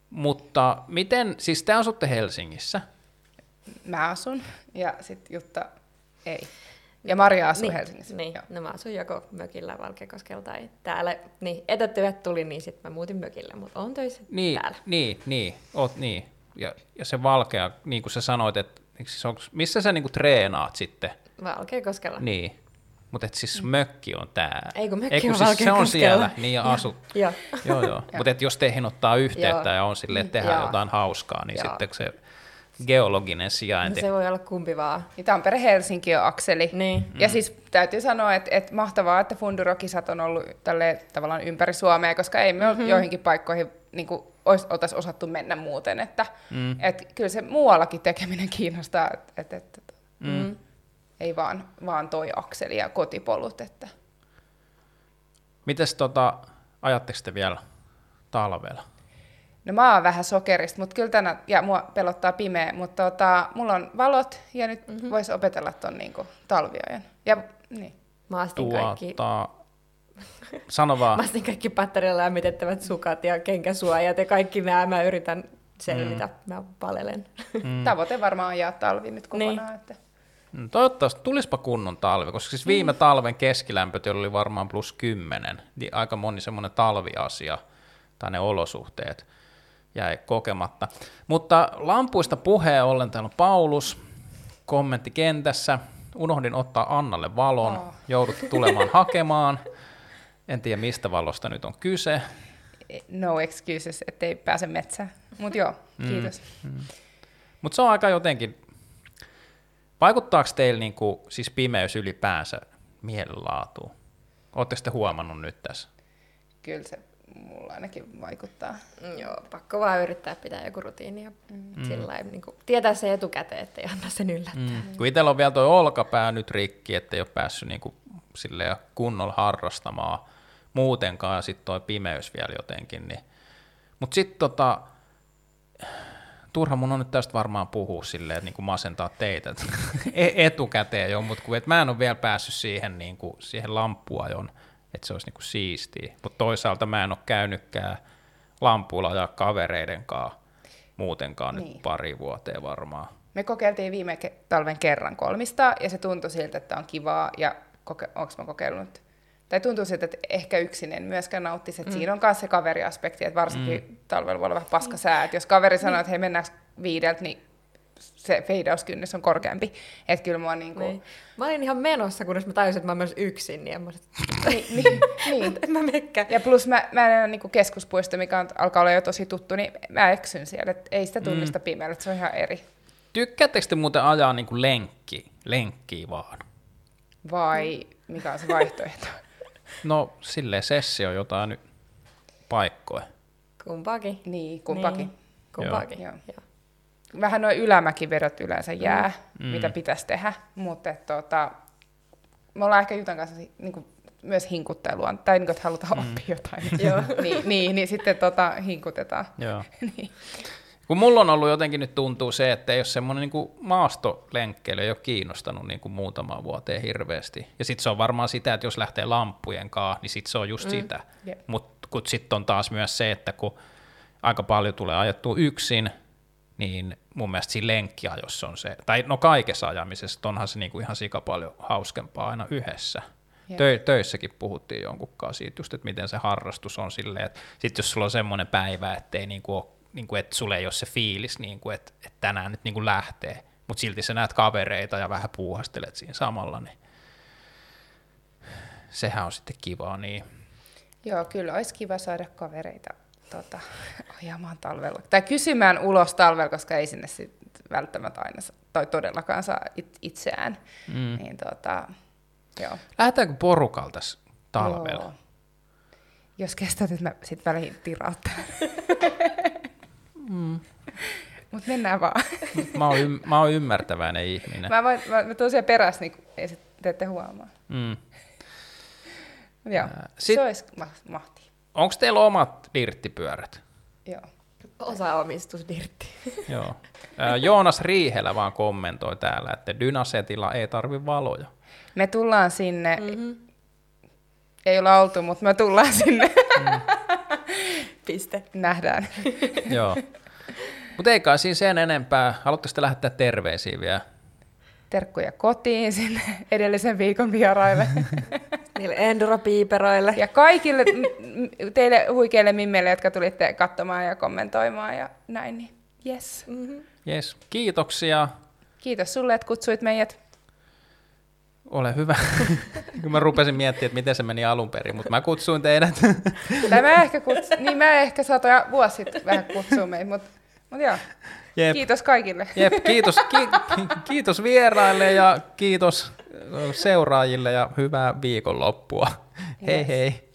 Mutta miten, siis te asutte Helsingissä?
Mä asun ja sitten Jutta ei. Ja Maria asuu
niin,
Helsingissä.
Niin, Joo. no mä asun joko mökillä Valkeakoskella tai täällä. Niin, etätyöt tuli, niin sitten mä muutin mökille, mutta on töissä
niin,
täällä.
Niin, niin, oot niin. Ja, ja se Valkea, niin kuin sä sanoit, että onks, missä sä niinku treenaat sitten?
Valkeakoskella.
Niin, mutta et siis mökki on tää.
Ei kun mökki Ei, kun on
siis se on siellä, niin ja asut. joo, joo. joo. Mutta jos teihin ottaa yhteyttä ja on silleen, että tehdään jotain hauskaa, niin sitten se geologinen sijainti.
No se voi olla kumpi vaan.
Ja Tampere-Helsinki on akseli. Niin. Ja mm. siis täytyy sanoa, että, että mahtavaa, että Fundurokisat on ollut tälle tavallaan ympäri Suomea, koska ei me mm-hmm. joihinkin paikkoihin niin kuin, oltaisiin osattu mennä muuten. Että, mm. että kyllä se muuallakin tekeminen kiinnostaa, että, että, että mm. mm. ei vaan, vaan toi akseli ja kotipolut. Että.
Mites tota, ajatteko te vielä talvella?
No mä oon vähän sokerista, mutta kyllä tänä, ja mua pelottaa pimeä, mutta tota, mulla on valot ja nyt mm-hmm. voisi opetella ton niinku talviajan. Ja niin.
Mä astin tuota, kaikki...
Sano vaan.
mä astin kaikki patterilla lämmitettävät sukat ja kenkäsuojat ja kaikki nämä mä yritän selvitä, mm. mä palelen.
Mm. Tavoite varmaan on jää talvi nyt kokonaan. Niin. Että...
Mm, toivottavasti tulispa kunnon talvi, koska siis viime mm. talven keskilämpöt oli varmaan plus 10, niin aika moni semmoinen talviasia tai ne olosuhteet jäi kokematta. Mutta lampuista puheen ollen täällä on Paulus, kommentti kentässä. Unohdin ottaa Annalle valon, oh. joudut tulemaan hakemaan. En tiedä, mistä valosta nyt on kyse.
No excuses, ettei pääse metsään. Mutta joo, mm, kiitos. Mm, mm.
Mutta se on aika jotenkin, vaikuttaako teillä niinku, siis pimeys ylipäänsä mielenlaatuun? Oletteko te huomannut nyt tässä?
Kyllä se mulla ainakin vaikuttaa.
Mm, joo, pakko vaan yrittää pitää joku rutiini ja mm. sillä niin kuin, tietää se etukäteen, ettei anna sen yllättää. Mm.
Kun itsellä on vielä tuo olkapää nyt rikki, ettei ole päässyt niin kuin, kunnolla harrastamaan muutenkaan, ja sitten tuo pimeys vielä jotenkin. Niin. Mutta sitten tota, turha mun on nyt tästä varmaan puhua silleen, että niin masentaa teitä e-, etukäteen jo, mutta kun, mä en ole vielä päässyt siihen, niin kuin, siihen lamppuajon että se olisi niinku siistiä. Mutta toisaalta mä en ole käynytkään lampuilla ja kavereiden kanssa muutenkaan niin. nyt pari vuoteen varmaan.
Me kokeiltiin viime ke- talven kerran kolmista ja se tuntui siltä, että on kivaa ja koke- onko mä kokeillut tai tuntuu siltä, että ehkä yksin en myöskään nauttisi, että mm. siinä on myös se kaveriaspekti, että varsinkin mm. talvella voi olla vähän paska sää, että jos kaveri sanoo, että hei mennäänkö viideltä, niin se feidauskynnys on korkeampi. Että kyllä mua niinku...
Niin. Mä olin ihan menossa, kunnes mä tajusin, että mä myös yksin, niin mä
niin, niin, niin.
en mä.
Ja plus mä, mä en ole niinku keskuspuisto, mikä on, alkaa olla jo tosi tuttu, niin mä eksyn siellä, että ei sitä tunnista mm. pimeällä, se on ihan eri.
Tykkäättekö te muuten ajaa niinku lenkki, lenkkiä vaan?
Vai mikä on se vaihtoehto?
no silleen sessio jotain nyt paikkoja.
Kumpaakin.
Niin, kumpaakin. Niin.
Kumpaakin, joo. joo.
Vähän noin ylämäkiverot yleensä jää, mm. mitä pitäisi tehdä, mutta tota, me ollaan ehkä Jutan kanssa niin kuin, myös hinkuttelua, tai niin kuin, että halutaan mm. oppia jotain. niin, niin, niin, sitten tota, hinkutetaan.
Joo. niin. Kun mulla on ollut jotenkin nyt tuntuu se, että jos semmoinen niin maastolenkkeily ei ole kiinnostanut niin kuin muutamaan vuoteen hirveästi. Ja sitten se on varmaan sitä, että jos lähtee lampujen kanssa, niin sitten se on just mm. sitä. Yeah. Mutta kun sitten on taas myös se, että kun aika paljon tulee ajettua yksin, niin mun mielestä siinä lenkkiajossa on se, tai no kaikessa ajamisessa, onhan se niinku ihan sika paljon hauskempaa aina yhdessä. Tö, töissäkin puhuttiin jonkun kanssa siitä just, että miten se harrastus on silleen, että sit jos sulla on semmoinen päivä, ettei niinku ole, niinku, että sulle ei ole se fiilis, niinku, että, että tänään nyt niinku lähtee, mutta silti sä näet kavereita ja vähän puuhastelet siinä samalla, niin sehän on sitten kivaa. Niin.
Joo, kyllä olisi kiva saada kavereita tota, ajamaan talvella. Tai kysymään ulos talvella, koska ei sinne sit välttämättä aina tai todellakaan saa it, itseään. Mm. Niin, tota, joo.
Lähdetäänkö porukalta talvella? Joo.
Jos kestät, että mä sitten väliin tirauttelen. mm. Mutta mennään vaan.
mä, oon ym- mä oon ymmärtäväinen ihminen.
Mä, voin, mä, mä tuun siellä perässä, niin ei sit, te ette huomaa. Mm. Joo, Sit, se olisi mahti.
Onko teillä omat dirttipyörät?
Joo.
Osaomistus dirtti.
Joo. Joonas Riihelä vaan kommentoi täällä, että Dynasetilla ei tarvi valoja.
Me tullaan sinne, mm-hmm. ei olla oltu, mutta me tullaan sinne. Mm.
Piste.
Nähdään.
Joo. Mutta ei kai siinä sen enempää. Haluatteko lähettää terveisiä vielä?
Terkkuja kotiin sinne edellisen viikon vieraille.
Niille endurapiiperoille.
Ja kaikille teille huikeille mimmeille, jotka tulitte katsomaan ja kommentoimaan ja näin, niin yes.
Mm-hmm. Yes, kiitoksia.
Kiitos sulle, että kutsuit meidät.
Ole hyvä. Kun mä rupesin miettimään, että miten se meni alun perin, mutta mä kutsuin teidät.
tai mä ehkä, kutsu, niin mä ehkä saatoin vuosi sitten vähän kutsua meitä, mutta, mutta joo. Jep. Kiitos kaikille.
Jep, kiitos, ki, kiitos vieraille ja kiitos seuraajille ja hyvää viikonloppua. Yes. Hei hei.